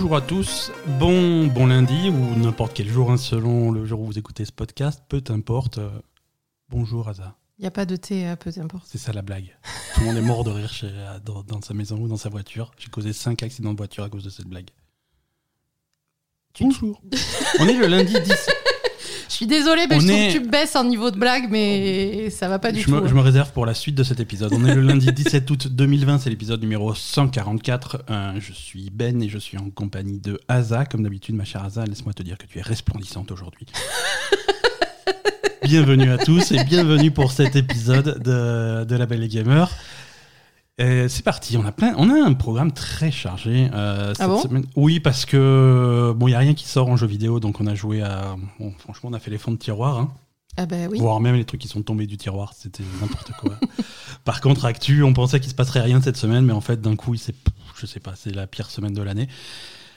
Bonjour à tous, bon, bon lundi ou n'importe quel jour, hein, selon le jour où vous écoutez ce podcast, peu importe. euh, bonjour Asa, Il n'y a pas de thé, euh, peu importe. c'est ça la blague. Tout le monde est mort de rire chez, euh, dans, dans sa maison ou dans sa voiture. J'ai causé 5 accidents de voiture à cause de cette blague. Bonjour. On est le lundi 10. Je suis désolée, mais On je trouve que tu baisses en niveau de blague, mais ça va pas du je, tout. me, je me réserve pour la suite de cet épisode. On est le lundi 17 août 2020, c'est l'épisode numéro 144. Euh, je suis Ben et je suis en compagnie de Asa. Comme d'habitude, ma chère Asa, laisse-moi te dire que tu es resplendissante aujourd'hui. bienvenue à tous et bienvenue pour cet épisode de, de La Belle et Gamer. Euh, c'est parti, on a, plein, on a un programme très chargé euh, cette Ah bon? semaine. Oui, parce que bon, il n'y a rien qui sort en jeu vidéo, donc on a joué à. bon, franchement, on a fait les fonds de tiroir. Hein Ah ben oui. voire même les trucs qui sont tombés du tiroir, c'était n'importe quoi. Par contre, Actu, on pensait qu'il se passerait rien cette semaine, mais en fait, d'un coup, il s'est, je sais pas, c'est la pire semaine de l'année.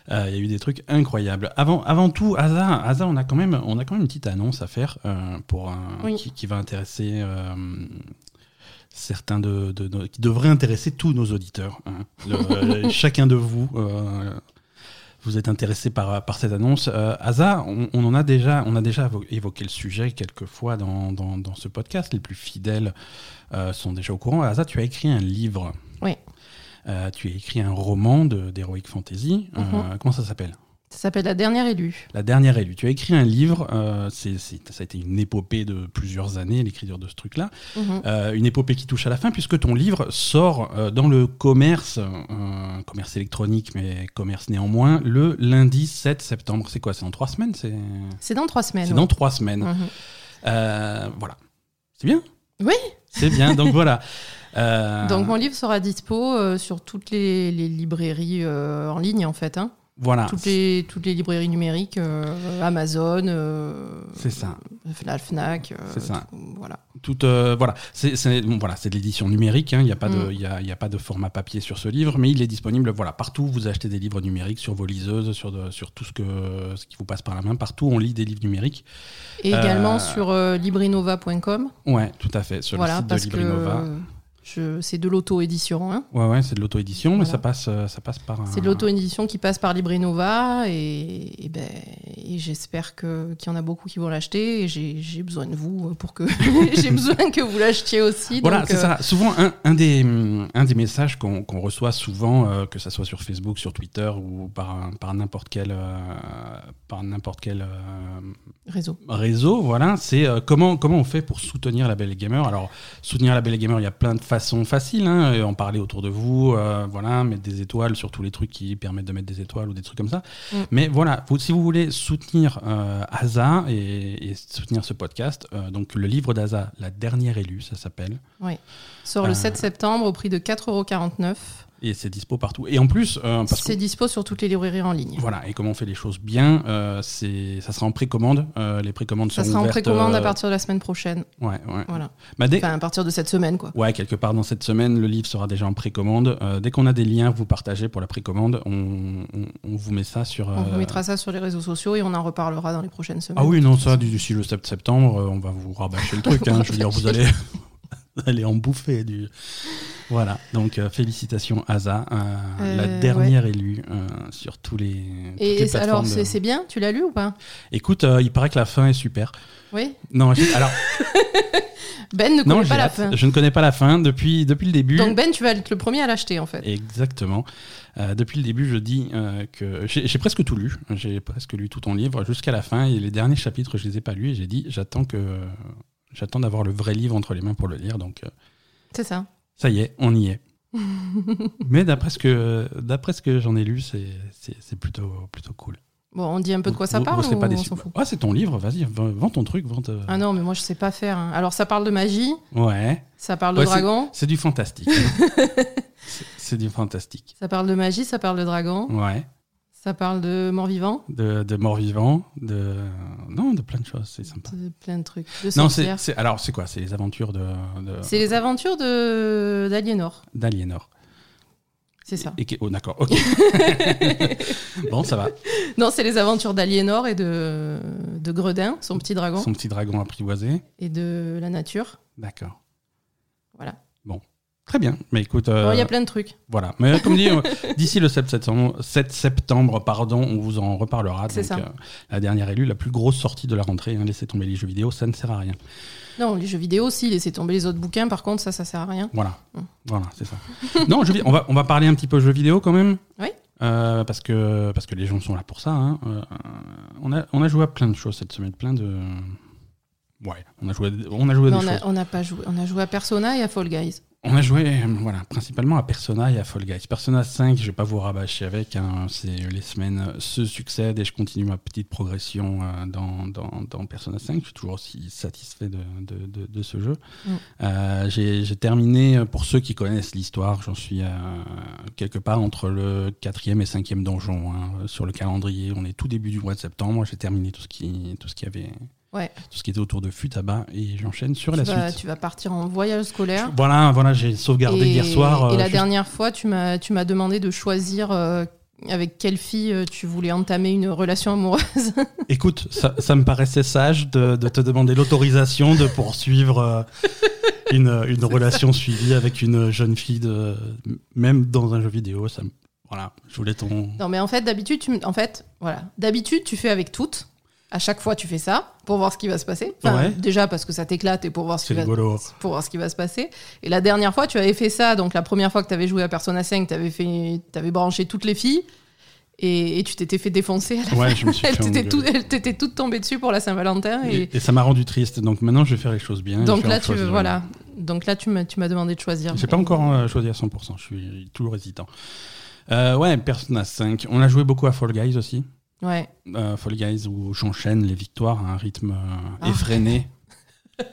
Euh, Il y a eu des trucs incroyables. Avant, avant tout, Asa, Asa, on a quand même, on a quand même une petite annonce à faire pour un, Oui. qui, qui va intéresser certains de, de- de- qui devrait intéresser tous nos auditeurs. hein. Le- chacun de vous. euh, vous êtes intéressé par, par cette annonce. Euh, Asa, on, on en a déjà, on a déjà évo- évoqué le sujet quelques fois dans, dans, dans ce podcast. Les plus fidèles euh, sont déjà au courant. Asa, tu as écrit un livre. Oui. Euh, tu as écrit un roman d'Heroic Fantasy. Euh, Mhm. comment ça s'appelle? Ça s'appelle La dernière élue. La dernière élue. Tu as écrit un livre. euh, c'est c'est- ça a été une épopée de plusieurs années, l'écriture de ce truc-là. Mhm. Euh, une épopée qui touche à la fin, puisque ton livre sort euh, dans le commerce, commerce électronique, mais commerce néanmoins, le lundi 7 septembre. C'est quoi C'est dans trois semaines C'est? C'est dans trois semaines. c'est ouais. dans trois semaines. Mhm. Voilà. C'est bien? Oui. C'est bien, donc voilà. Donc mon livre sera dispo sur toutes les, les librairies en ligne en fait. hein. Voilà. Toutes, les, toutes les librairies numériques, euh, Amazon, euh, C'est ça. la Fnac. euh, C'est ça. tout- voilà. Voilà, c'est bon, voilà, c'est de l'édition numérique. hein. Il n'y a pas de, Mm. y a, y a pas de format papier sur ce livre, mais il est disponible. Voilà, partout vous achetez des livres numériques sur vos liseuses, sur, de- sur tout ce que ce qui vous passe par la main. Partout on lit des livres numériques. Et également sur librinova.com. Ouais, tout à fait sur Voilà, le site parce de que Librinova. je- c'est de l'auto-édition. hein. Ouais, ouais, c'est de l'auto-édition, mais ça passe, euh, ça passe par un. C'est de l'auto-édition qui passe par Librinova et, et ben, et j'espère que- qu'il y en a beaucoup qui vont l'acheter et j'ai besoin de vous pour que j'ai besoin que vous l'achetiez aussi. Voilà, c'est euh, ça. Souvent, un, un des, un des messages qu'on qu'on reçoit souvent, euh, que ça soit sur Facebook, sur Twitter ou par, par n'importe quel, euh, par n'importe quel Réseau. réseau, voilà, c'est comment, comment on fait pour soutenir la Belle Gamer? Alors, soutenir la Belle Gamer, il y a plein de façons faciles. Hein, euh, en parler autour de vous, euh, voilà, mettre des étoiles sur tous les trucs qui permettent de mettre des étoiles ou des trucs comme ça. Mm. Mais voilà, vous- si vous voulez soutenir euh, Asa et, et soutenir ce podcast, euh, donc le livre d'Asa, La dernière élue, ça s'appelle. Sort Euh, le 7 septembre au prix de 4,49€. Et c'est dispo partout. Et en plus, euh, C'est dispo sur toutes les librairies en ligne. voilà, et comment on fait les choses bien, euh, c'est, ça sera en précommande. euh, les précommandes Ça sont sera en précommande à euh, partir de la semaine prochaine. Ouais, ouais. Voilà. Bah, dès- Enfin, à partir de cette semaine, quoi. Ouais, quelque part dans cette semaine, le livre sera déjà en précommande. Dès qu'on a des liens, vous partagez pour la précommande. On, on- on vous met ça sur. On vous mettra ça sur les réseaux sociaux et on en reparlera dans les prochaines semaines. Ah oui, non, ça, d'ici le 7 septembre, on va vous rabâcher le truc. hein. Je veux dire, vous allez, vous allez en bouffer du. Voilà, donc euh, félicitations Asa, euh, la Euh, dernière élue sur tous les. Et, les alors, de- c'est bien? Tu l'as lu ou pas? Écoute, il paraît que la fin est super. Oui. Non, alors, Ben ne connaît pas la hâte. fin. Je ne connais pas la fin depuis, depuis le début. Donc Ben, tu vas être le premier à l'acheter en fait. Exactement. Euh, depuis le début, je dis euh, que j'ai j'ai presque tout lu. J'ai presque lu tout ton livre jusqu'à la fin. Et les derniers chapitres, je les ai pas lus. Et j'ai dit, j'attends que j'attends d'avoir le vrai livre entre les mains pour le lire. Donc, euh, C'est ça. Ça y est, on y est. Mais d'après ce que d'après ce que j'en ai lu, c'est plutôt plutôt cool. Bon, on dit un peu de quoi ça parle vous serez ou pas on déçus. s'en fout Ah, c'est ton livre. Vas-y, vends ton truc. Vends. te- Ah non, mais moi je sais pas faire. hein. Alors ça parle de magie, Ouais. ça parle de Ouais, dragon, C'est du fantastique. C'est- c'est du fantastique. ça parle de magie, ça parle de dragon, Ouais. Ça parle de mort-vivant, De, de mort-vivant, de non, de plein de choses. C'est sympa. de plein de trucs. De Non, c'est alors c'est quoi? C'est les aventures de, de- C'est les aventures de d'Aliénor. d'Aliénor. C'est ça. Et oh, d'accord. Ok. bon, ça va. Non, c'est les aventures d'Aliénor et de, de Gredin, son petit dragon, Son petit dragon apprivoisé. et de la nature. D'accord. Voilà. Bon. Très bien. Mais écoute. Il euh, y a plein de trucs. Voilà. Mais comme dit, euh, d'ici le 7 septembre, 7 septembre, pardon, on vous en reparlera. C'est ça. euh, la dernière élue, la plus grosse sortie de la rentrée. Hein, laissez tomber les jeux vidéo, ça ne sert à rien. Non, les jeux vidéo aussi, laisser tomber les autres bouquins, par contre, ça, ça sert à rien. Voilà. Mm. Voilà, c'est ça. non, on va, on va parler un petit peu jeux vidéo quand même. Oui. Euh, parce, que, parce que les gens sont là pour ça. hein. Euh, on, a, on a joué à plein de choses cette semaine, plein de. Ouais, on a joué, à- on a joué à des on choses. a, on a pas joué. On a joué à Persona et à Fall Guys. On a joué euh, voilà, principalement à Persona et à Fall Guys. Persona 5, je vais pas vous rabâcher avec. hein, c'est les semaines euh, se succèdent et je continue ma petite progression euh, dans, dans, dans Persona 5. Je suis toujours aussi satisfait de, de, de- de ce jeu. Mm. Euh, J'ai terminé, euh, pour ceux qui connaissent l'histoire, j'en suis euh, quelque part entre le quatrième et cinquième donjon. hein, sur le calendrier, on est tout début du mois de septembre. J'ai terminé tout ce qui, tout ce qui avait, Ouais. tout ce qui était autour de Futaba et j'enchaîne sur Tu la vas, suite. tu vas partir en voyage scolaire. Voilà, voilà, j'ai sauvegardé et, hier soir. et euh, la juste- dernière fois, tu m'as tu m'as demandé de choisir euh, avec quelle fille euh, tu voulais entamer une relation amoureuse. Écoute, ça, ça me paraissait sage de, de te demander l'autorisation de poursuivre euh, une, une relation suivie avec une jeune fille, de, même dans un jeu vidéo. Ça, me- voilà, je voulais ton. non, mais en fait, d'habitude, tu, en fait, voilà, d'habitude, tu fais avec toutes. À chaque fois, tu fais ça pour voir ce qui va se passer. Enfin, Ouais. Déjà parce que ça t'éclate et pour voir ce qui va rigolo. pour voir ce qui va se passer. Et la dernière fois, tu avais fait ça. Donc la première fois que tu avais joué à Persona 5, tu avais fait, avais branché toutes les filles et, et tu t'étais fait défoncer. À la Ouais, fin. je me suis Elle fait tout- elle t'était toute tombée dessus pour la Saint-Valentin. Et, Et, et ça m'a rendu triste. Donc maintenant, je vais faire les choses bien. je donc là, tu voilà. Donc là, tu m'as, demandé de choisir. J'ai pas Et- encore euh, choisi à 100%. Je suis toujours hésitant. Euh, ouais, Persona 5. On a joué beaucoup à Fall Guys aussi. Ouais. Euh, Fall Guys où j'enchaîne les victoires à un rythme euh, Ah. effréné.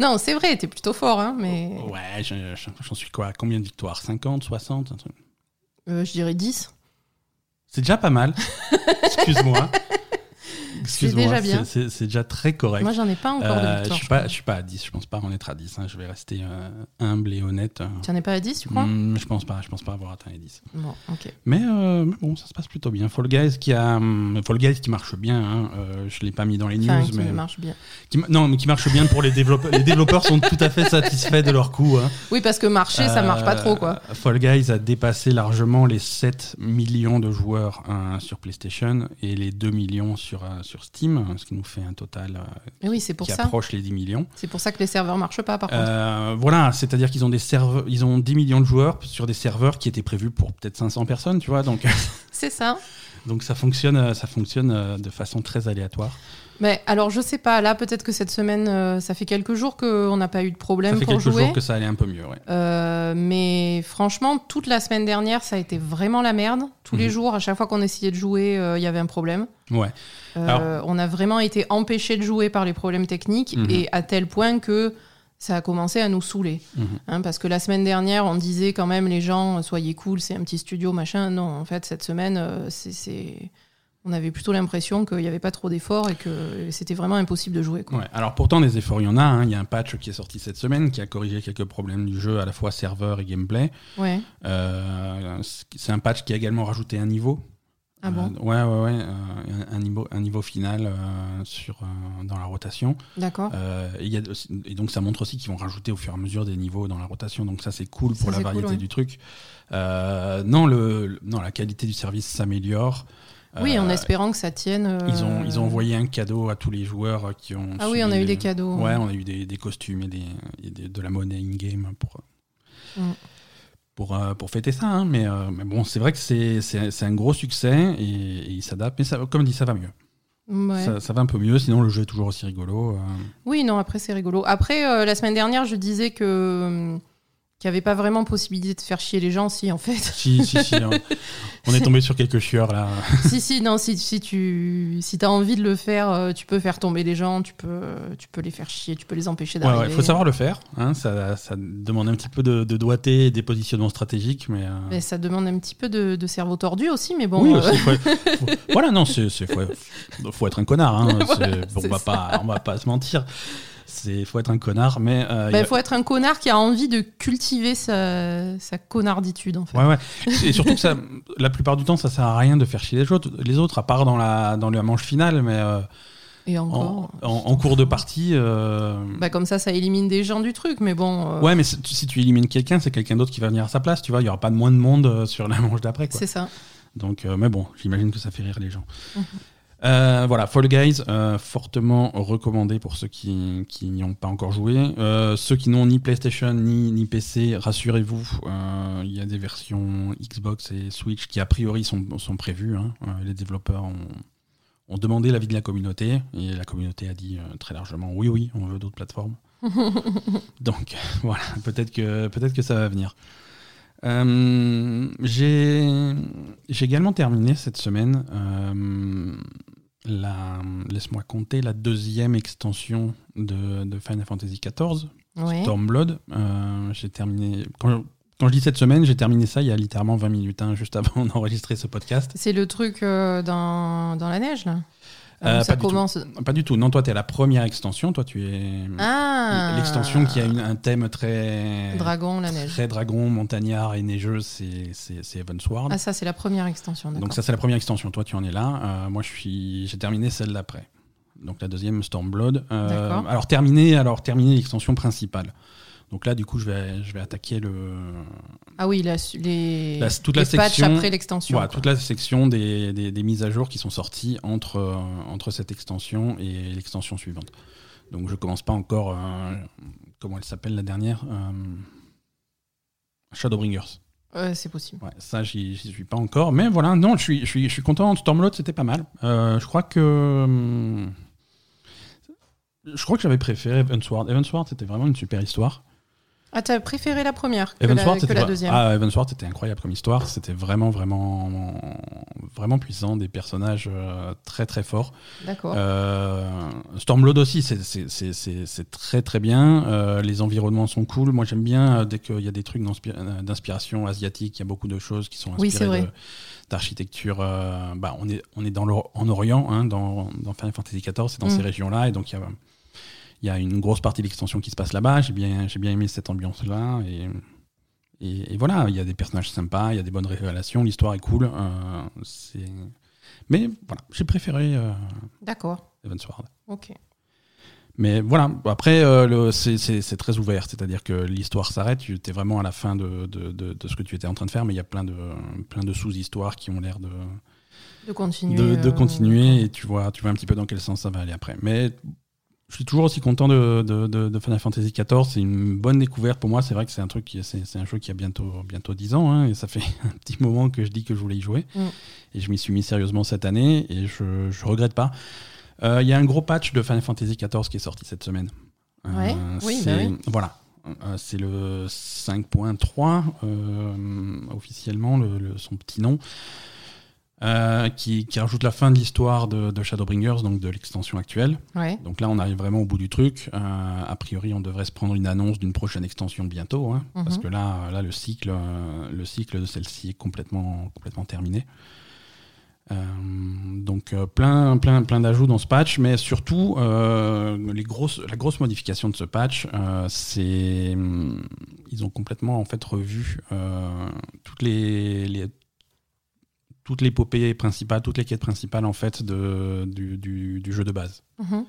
Non, c'est vrai, t'es plutôt fort, hein, mais Ouais, je- je- j'en suis quoi? Combien de victoires? 50, 60 un truc? Euh, je dirais 10. C'est déjà pas mal. Excuse-moi. Excuse-moi, déjà bien. c'est- déjà très correct. Moi, j'en ai pas encore Euh, de je victoire. suis pas, je suis pas à 10, je pense pas en être à 10. hein. Je vais rester euh, humble et honnête. Tu en es pas à 10, tu crois? Hmm, je pense pas, je pense pas avoir atteint les 10. Bon, ok. Mais, euh, mais bon, ça se passe plutôt bien. Fall Guys qui a, Fall Guys qui marche bien. Hein. Euh, je l'ai pas mis dans les news, Enfin, qui mais marche bien. qui ma- non, mais qui marche bien pour les développeurs. les développeurs sont tout à fait satisfaits de leur coût. hein. Oui, parce que marcher, ça marche pas trop, quoi. Euh, Fall Guys a dépassé largement les 7 millions de joueurs hein, sur PlayStation et les 2 millions sur, euh, sur Steam, ce qui nous fait un total euh, oui, pour qui ça. approche les 10 millions. C'est pour ça que les serveurs marchent pas, par contre. Euh, voilà, c'est-à-dire qu'ils ont des serveurs, ils ont 10 millions de joueurs sur des serveurs qui étaient prévus pour peut-être 500 personnes, tu vois, donc, C'est ça. donc ça fonctionne, euh, ça fonctionne de façon très aléatoire. Mais alors, je sais pas, là, peut-être que cette semaine, euh, ça fait quelques jours qu'on n'a pas eu de Ça problème fait pour quelques jouer. jours que ça allait un peu mieux, ouais. Euh, mais franchement, toute la semaine dernière, ça a été vraiment la merde. Tous les Mhm. jours, à chaque fois qu'on essayait de jouer, euh, il y avait un problème. Ouais. Alors- on a vraiment été empêchés de jouer par les problèmes techniques Mhm. et à tel point que ça a commencé à nous saouler. Mhm. Hein, parce que la semaine dernière, on disait quand même les gens, soyez cool, c'est un petit studio, machin. Non, en fait, cette semaine, c'est... on avait plutôt l'impression qu'il n'y avait pas trop d'efforts et que c'était vraiment impossible de jouer. Quoi. Ouais, alors pourtant des efforts il y en a. hein. Il y a un patch qui est sorti cette semaine qui a corrigé quelques problèmes du jeu à la fois serveur et gameplay. Ouais. Euh, c'est un patch qui a également rajouté un niveau. Ah bon? Euh, Ouais, ouais, ouais. euh, un, niveau, un niveau final sur, dans la rotation. D'accord. Et, donc ça montre aussi qu'ils vont rajouter au fur et à mesure des niveaux dans la rotation. Donc ça c'est cool Ça, pour la cool, variété ouais. du truc. Non, le- non, la qualité du service s'améliore. Oui, en Euh, espérant que ça tienne. euh, Ils ont, ils ont envoyé un cadeau à tous les joueurs qui ont. Ah oui, on a eu des cadeaux. Ouais, on a eu des, des costumes et, des, et des- de la monnaie in-game pour, Mm. pour, euh, pour fêter ça. hein. Mais, euh, mais bon, c'est vrai que c'est un gros succès et, et il s'adapte. Mais ça, comme dit, ça va mieux. Ouais. Ça, ça va un peu mieux, sinon le jeu est toujours aussi rigolo. euh. Oui, non, après c'est rigolo. Après, euh, la semaine dernière, je disais que n'y avait pas vraiment possibilité de faire chier les gens, si en fait. Si, si, si. hein. On est tombé sur quelques chieurs là. si, si, non, si, si tu si as envie de le faire, euh, tu peux faire tomber les gens, tu peux, tu peux les faire chier, tu peux les empêcher Il d'arriver. faut savoir le faire. hein. Ça, ça demande un petit peu de, de doigté et des positionnements stratégiques. Mais, euh, Mais ça demande un petit peu de, de cerveau tordu aussi, mais bon. oui, euh, aussi, faut- faut- voilà, non, c'est, c'est- faut, faut être un connard. Hein. Voilà, on va ça. pas, on va pas se mentir. C'est, faut être un connard, mais euh, il bah, il a- faut être un connard qui a envie de cultiver sa, sa connarditude, en fait. Ouais, ouais. Et surtout que ça, la plupart du temps, ça sert à rien de faire chier les autres, les autres à part dans la, dans la manche finale, mais. euh, Et en, encore. en- en cours de partie. euh, Bah, comme ça, ça élimine des gens du truc, mais bon. euh, Ouais, mais si tu élimines quelqu'un, c'est quelqu'un d'autre qui va venir à sa place, tu vois. Il y aura pas de moins de monde sur la manche d'après. C'est ça. Donc, euh, mais bon, j'imagine que ça fait rire les gens. Mhm. Euh, voilà, Fall Guys, euh, fortement recommandé pour ceux qui, qui n'y ont pas encore joué. Euh, ceux qui n'ont ni PlayStation ni, ni PC, rassurez-vous, il y a des versions Xbox et Switch qui a priori sont, sont prévues. hein. Les développeurs ont, ont demandé l'avis de la communauté et la communauté a dit très largement oui, oui, on veut d'autres plateformes. Donc voilà, peut-être que, peut que ça va venir. Euh, J'ai également terminé cette semaine, euh, la, laisse-moi compter, la deuxième extension de, de Final Fantasy XIV, Ouais. Stormblood. Euh, j'ai terminé. Quand, quand je dis cette semaine, j'ai terminé ça il y a littéralement 20 minutes, hein, juste avant d'enregistrer ce podcast. C'est le truc euh, dans, dans la neige, là Euh, Où Ça pas du tout. commence. Pas du tout. Non, toi, tu es la première extension. Toi, tu es Ah l'extension qui a une- un thème très. Dragon, la neige. Très dragon, montagnard et neigeux, c'est Evansward. Ah, ça, c'est la première extension. Donc ça c'est la première extension. Toi tu en es là. Euh, moi je suis, j'ai terminé celle d'après. Donc la deuxième Stormblood. Euh, D'accord. alors terminé, alors terminé l'extension principale. Donc là du coup je vais, je vais attaquer le, Ah oui, la, les, La- toute les section- après l'extension. quoi. toute la section des, des, des mises à jour qui sont sorties entre, euh, entre cette extension et l'extension suivante. Donc je commence pas encore. euh, comment elle s'appelle la dernière Euh, Shadowbringers. Ouais, c'est possible. Ouais, ça, j'y suis pas encore. Mais voilà, non, je suis, je suis, je suis content. Stormload, c'était pas mal. Euh, je crois que. Je crois que j'avais préféré Evansward. Evansward, c'était vraiment une super histoire. Ah, t'as préféré la première que, la, que la deuxième Ah, Evansward, c'était incroyable comme histoire. C'était vraiment, vraiment, vraiment puissant. Des personnages euh, très, très forts. D'accord. Euh, Stormload aussi, c'est- très très bien. Euh, les environnements sont cool. Moi j'aime bien euh, dès qu'il y a des trucs d'inspi- d'inspiration asiatique, il y a beaucoup de choses qui sont Oui, inspirées de- d'architecture. bah, on est, on est dans l'Or- en Orient, hein, dans, dans Final Fantasy XIV, c'est dans Mm. ces régions-là. Et donc il y a, il y a une grosse partie de l'extension qui se passe là-bas. J'ai bien, j'ai bien aimé cette ambiance-là. Et, et, et voilà, il y a des personnages sympas, il y a des bonnes révélations, l'histoire est cool. euh, c'est- mais voilà, j'ai préféré euh, D'accord. Evansward. Ok. Mais voilà, après, euh, le- c'est- c'est c'est très ouvert, c'est-à-dire que l'histoire s'arrête, tu es vraiment à la fin de, de, de- de ce que tu étais en train de faire, mais il y a plein de, plein de sous-histoires qui ont l'air de, De continuer. de, de euh, continuer, et tu vois, tu vois un petit peu dans quel sens ça va aller après. Mais je suis toujours aussi content de, de, de- de Final Fantasy XIV, c'est une bonne découverte pour moi, c'est vrai que c'est un truc qui c'est un jeu qui a bientôt, bientôt 10 ans, hein, et ça fait un petit moment que je dis que je voulais y jouer, Mm. et je m'y suis mis sérieusement cette année, et je, je regrette pas. Euh, Il y a un gros patch de Final Fantasy XIV qui est sorti cette semaine. Ouais, oui, bah oui. Voilà. Euh, c'est le 5.3 euh, officiellement, le- le- son petit nom, euh, qui, qui rajoute la fin de l'histoire de, de Shadowbringers, donc de l'extension actuelle. Ouais. Donc là, on arrive vraiment au bout du truc. Euh, a priori, on devrait se prendre une annonce d'une prochaine extension bientôt, hein, Mhm. parce que là, là, le cycle, euh, le cycle de celle-ci est complètement, complètement terminé. Euh, donc euh, plein, plein, plein d'ajouts dans ce patch, mais surtout euh, les grosses, la grosse modification de ce patch, euh, c'est hum, ils ont complètement en fait revu euh, toutes les, les toute l'épopée principale, toutes les quêtes principales en fait du jeu de base Mhm.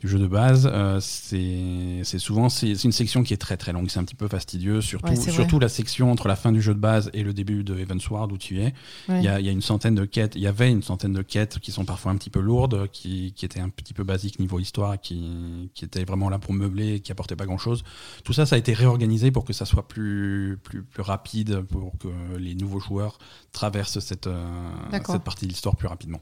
Du jeu de base, euh, c'est souvent c'est une section qui est très très longue, c'est un petit peu fastidieux, surtout Ouais, surtout la section entre la fin du jeu de base et le début de Evansward où tu es. Ouais. Il y, a, y a une centaine de quêtes, il y avait une centaine de quêtes qui sont parfois un petit peu lourdes, qui, qui étaient un petit peu basiques niveau histoire, qui, qui étaient vraiment là pour meubler, qui apportaient pas grand chose. Tout ça, ça a été réorganisé pour que ça soit plus plus, plus rapide, pour que les nouveaux joueurs traversent cette euh, cette partie de l'histoire plus rapidement.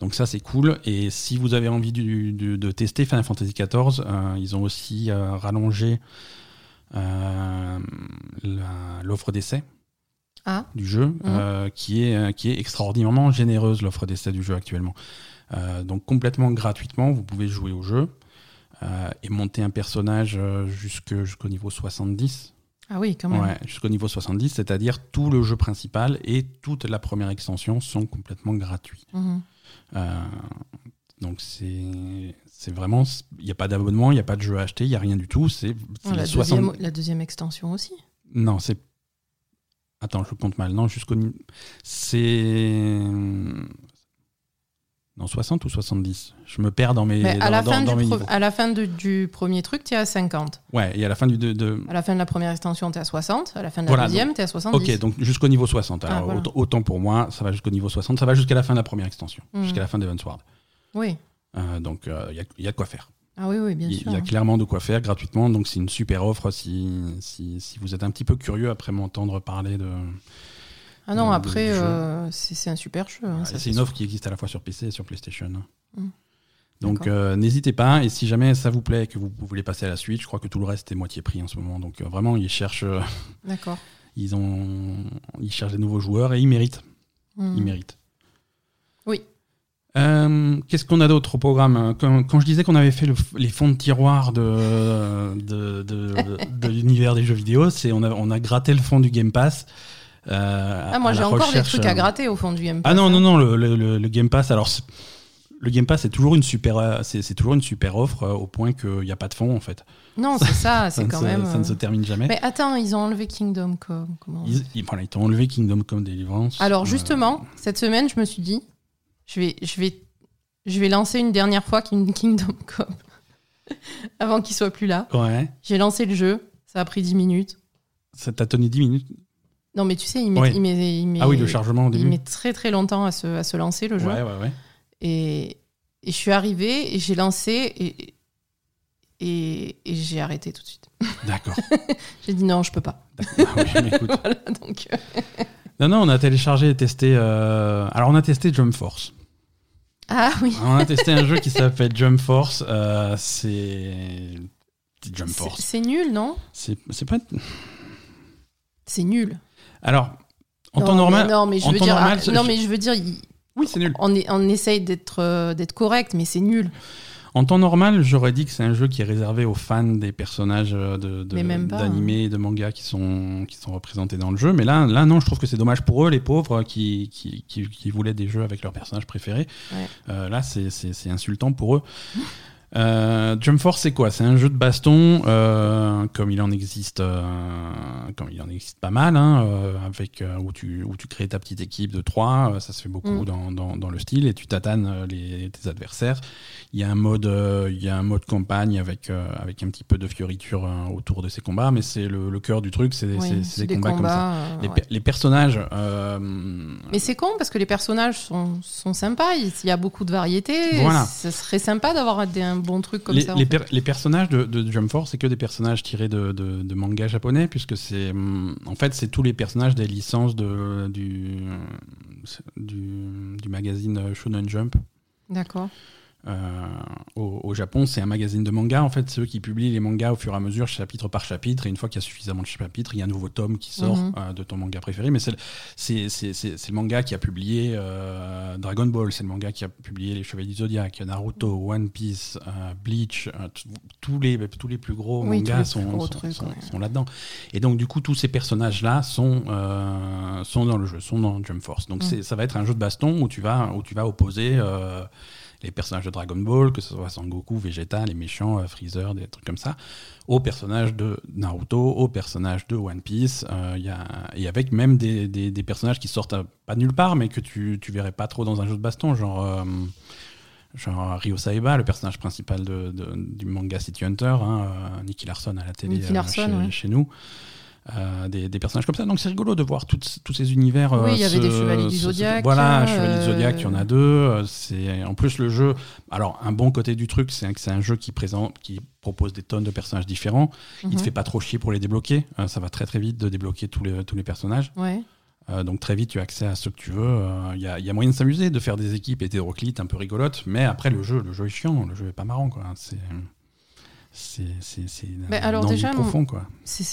Donc ça c'est cool. Et si vous avez envie du- du- de tester Final Fantasy XIV, euh, ils ont aussi euh, rallongé euh, l'offre d'essai Ah, du jeu, euh, qui, est, qui est extraordinairement généreuse, l'offre d'essai du jeu actuellement. Donc complètement gratuitement, vous pouvez jouer au jeu euh, et monter un personnage jusqu'au niveau 70. ah oui, quand même. Ouais, jusqu'au niveau 70, c'est-à-dire tout le jeu principal et toute la première extension sont complètement gratuits. Mhm. Euh, donc c'est vraiment, il n'y a pas d'abonnement, il n'y a pas de jeu à acheter, il n'y a rien du tout. C'est Oh, la, les 60 deuxième, la deuxième extension aussi? Non, c'est. Attends, je compte mal. Non, jusqu'au. C'est. Non, 60 ou 70 Je me perds dans mes, Mais à, dans, la dans- dans mes à la fin du premier truc, tu es à 50. Ouais, et à la fin du. De, de- À la fin de la première extension, tu es à 60. À la fin de la Voilà, deuxième, tu es à 70. Ok, donc jusqu'au niveau 60. Alors, Ah, voilà. autant, pour moi, ça va jusqu'au niveau 60. Ça va jusqu'à la fin de la première extension, Mhm. jusqu'à la fin d'Evansward. Oui. Euh, donc, il y, a, y a de quoi faire. Ah oui, oui, bien Il sûr. y a clairement de quoi faire gratuitement. Donc, c'est une super offre si, si, si vous êtes un petit peu curieux après m'entendre parler de. Ah non, après, euh, c'est un super jeu. hein, c'est une offre qui existe à la fois sur PC et sur PlayStation. Mhm. Donc euh, n'hésitez pas, et si jamais ça vous plaît et que vous, vous voulez passer à la suite, je crois que tout le reste est moitié prix en ce moment. Donc euh, vraiment, ils cherchent, euh, D'accord. ils ont, ils cherchent des nouveaux joueurs et ils méritent. Mhm. Ils méritent. Oui. Euh, Qu'est-ce qu'on a d'autre au programme quand, quand je disais qu'on avait fait le les fonds de tiroir de, de, de, de l'univers des jeux vidéo, c'est on a, on a gratté le fond du Game Pass. euh, Ah, moi, j'ai encore des trucs à euh, gratter au fond du Game Pass. Ah non, hein. non, non, le, le- le- le Game Pass, alors c'est- le Game Pass c'est toujours une super, euh, c'est toujours une super offre euh, au point qu'il n'y a pas de fond en fait. Non, c'est Ça, c'est quand se, même. ça ne se euh, termine jamais. Mais attends, ils ont enlevé Kingdom Come. Comment Ils, ils- voilà, ils t'ont enlevé Kingdom Come Deliverance. Alors Euh, justement, cette semaine, je me suis dit, je vais, je vais, je vais lancer une dernière fois King- Kingdom Come avant qu'il soit plus là. ouais, J'ai lancé le jeu, ça a pris 10 minutes. ça t'a tenu 10 minutes? Non, mais tu sais, il met, Ouais. il met, il met- Ah oui, le chargement au il met très très longtemps à se, à se lancer le jeu. Ouais, ouais, ouais. Et, et je suis arrivée et j'ai lancé et, et, et j'ai arrêté tout de suite. D'accord. J'ai dit non, je peux pas. Ah oui, écoute. Voilà, donc, euh, Non, non, on a téléchargé et testé. euh, Alors, on a testé Jump Force. Ah oui, On a testé un jeu qui s'appelle Jump Force. euh, c'est. Jump Force. c'est nul, non? C'est pas. C'est nul. Alors, en Non, temps mais- normal. Non, mais je veux dire, normal, ah, non, mais je veux dire, il- Oui, c'est nul. on, on essaye d'être euh, d'être correct, mais c'est nul. En temps normal, j'aurais dit que c'est un jeu qui est réservé aux fans des personnages euh, de, pas, hein. d'animés et de mangas qui sont, qui sont représentés dans le jeu. Mais là, là, non, je trouve que c'est dommage pour eux, les pauvres, qui, qui, qui, qui voulaient des jeux avec leurs personnages préférés. Ouais. Euh, là, c'est insultant pour eux. Euh, Jump Force, c'est quoi? C'est un jeu de baston, euh, comme il en existe, euh, comme il en existe pas mal, hein, euh, avec où tu où tu crées ta petite équipe de trois. ça se fait beaucoup Mm. dans, dans, dans le style et tu tatanes les tes adversaires. Il y a un mode, il y a un mode campagne avec avec un petit peu de fioriture autour de ces combats, mais c'est le, le cœur du truc, c'est Oui, des, combats, comme ça. Les, ouais. per- les personnages. Mais c'est con parce que les personnages sont, sont sympas, il y a beaucoup de variétés. Voilà. Ce serait sympa d'avoir des- un bon truc comme les, ça. fait. personnages de, de Jump Force, c'est que des personnages tirés de, de, de mangas japonais, puisque c'est hum, en fait c'est tous les personnages des licences de, du, du, du magazine Shonen Jump. D'accord. Euh, au, au Japon, c'est un magazine de manga. En fait, c'est eux qui publient les mangas au fur et à mesure, chapitre par chapitre. Et une fois qu'il y a suffisamment de chapitres, il y a un nouveau tome qui sort Mhm. euh, de ton manga préféré. Mais c'est le, manga qui a publié euh, Dragon Ball, c'est le manga qui a publié Les Chevaliers du Zodiac, Naruto, One Piece, Bleach. tous, les, tous les plus gros Oui, mangas sont, gros sont- trucs, sont- ouais. sont là-dedans. Et donc, du coup, tous ces personnages-là sont, sont dans le jeu, sont dans Jump Force. Donc, Mhm. ça va être un jeu de baston où tu vas, où tu vas opposer. euh, les personnages de Dragon Ball, que ce soit Sangoku, Vegeta, les méchants, euh, Freezer, des trucs comme ça, aux personnages de Naruto, aux personnages de One Piece, euh, il y a, et avec même des, des- des personnages qui sortent pas nulle part, mais que tu, tu verrais pas trop dans un jeu de baston, genre, euh, genre Ryo Saiba, le personnage principal de, de- du manga City Hunter, hein, euh, Nicky Larson à la télé Nicky euh, Larson, chez, ouais. chez nous. Euh, des, des personnages comme ça. Donc c'est rigolo de voir toutes- tous ces univers. Oui, euh, il y avait des Chevaliers du Zodiac, Voilà, euh, Chevaliers du Zodiac, il y en a deux. C'est en plus le jeu. Alors un bon côté du truc, c'est que c'est un jeu qui présente, qui propose des tonnes de personnages différents. Il te Mhm. fait pas trop chier pour les débloquer. Ça va très très vite de débloquer tous les tous les personnages. Ouais. Euh, donc très vite tu as accès à ce que tu veux. Euh, Il y, a, il y a moyen de s'amuser, de faire des équipes hétéroclites un peu rigolotes. Mais après le jeu, le jeu est chiant. Le jeu est pas marrant quoi. C'est Mais un alors, déjà, profond quoi.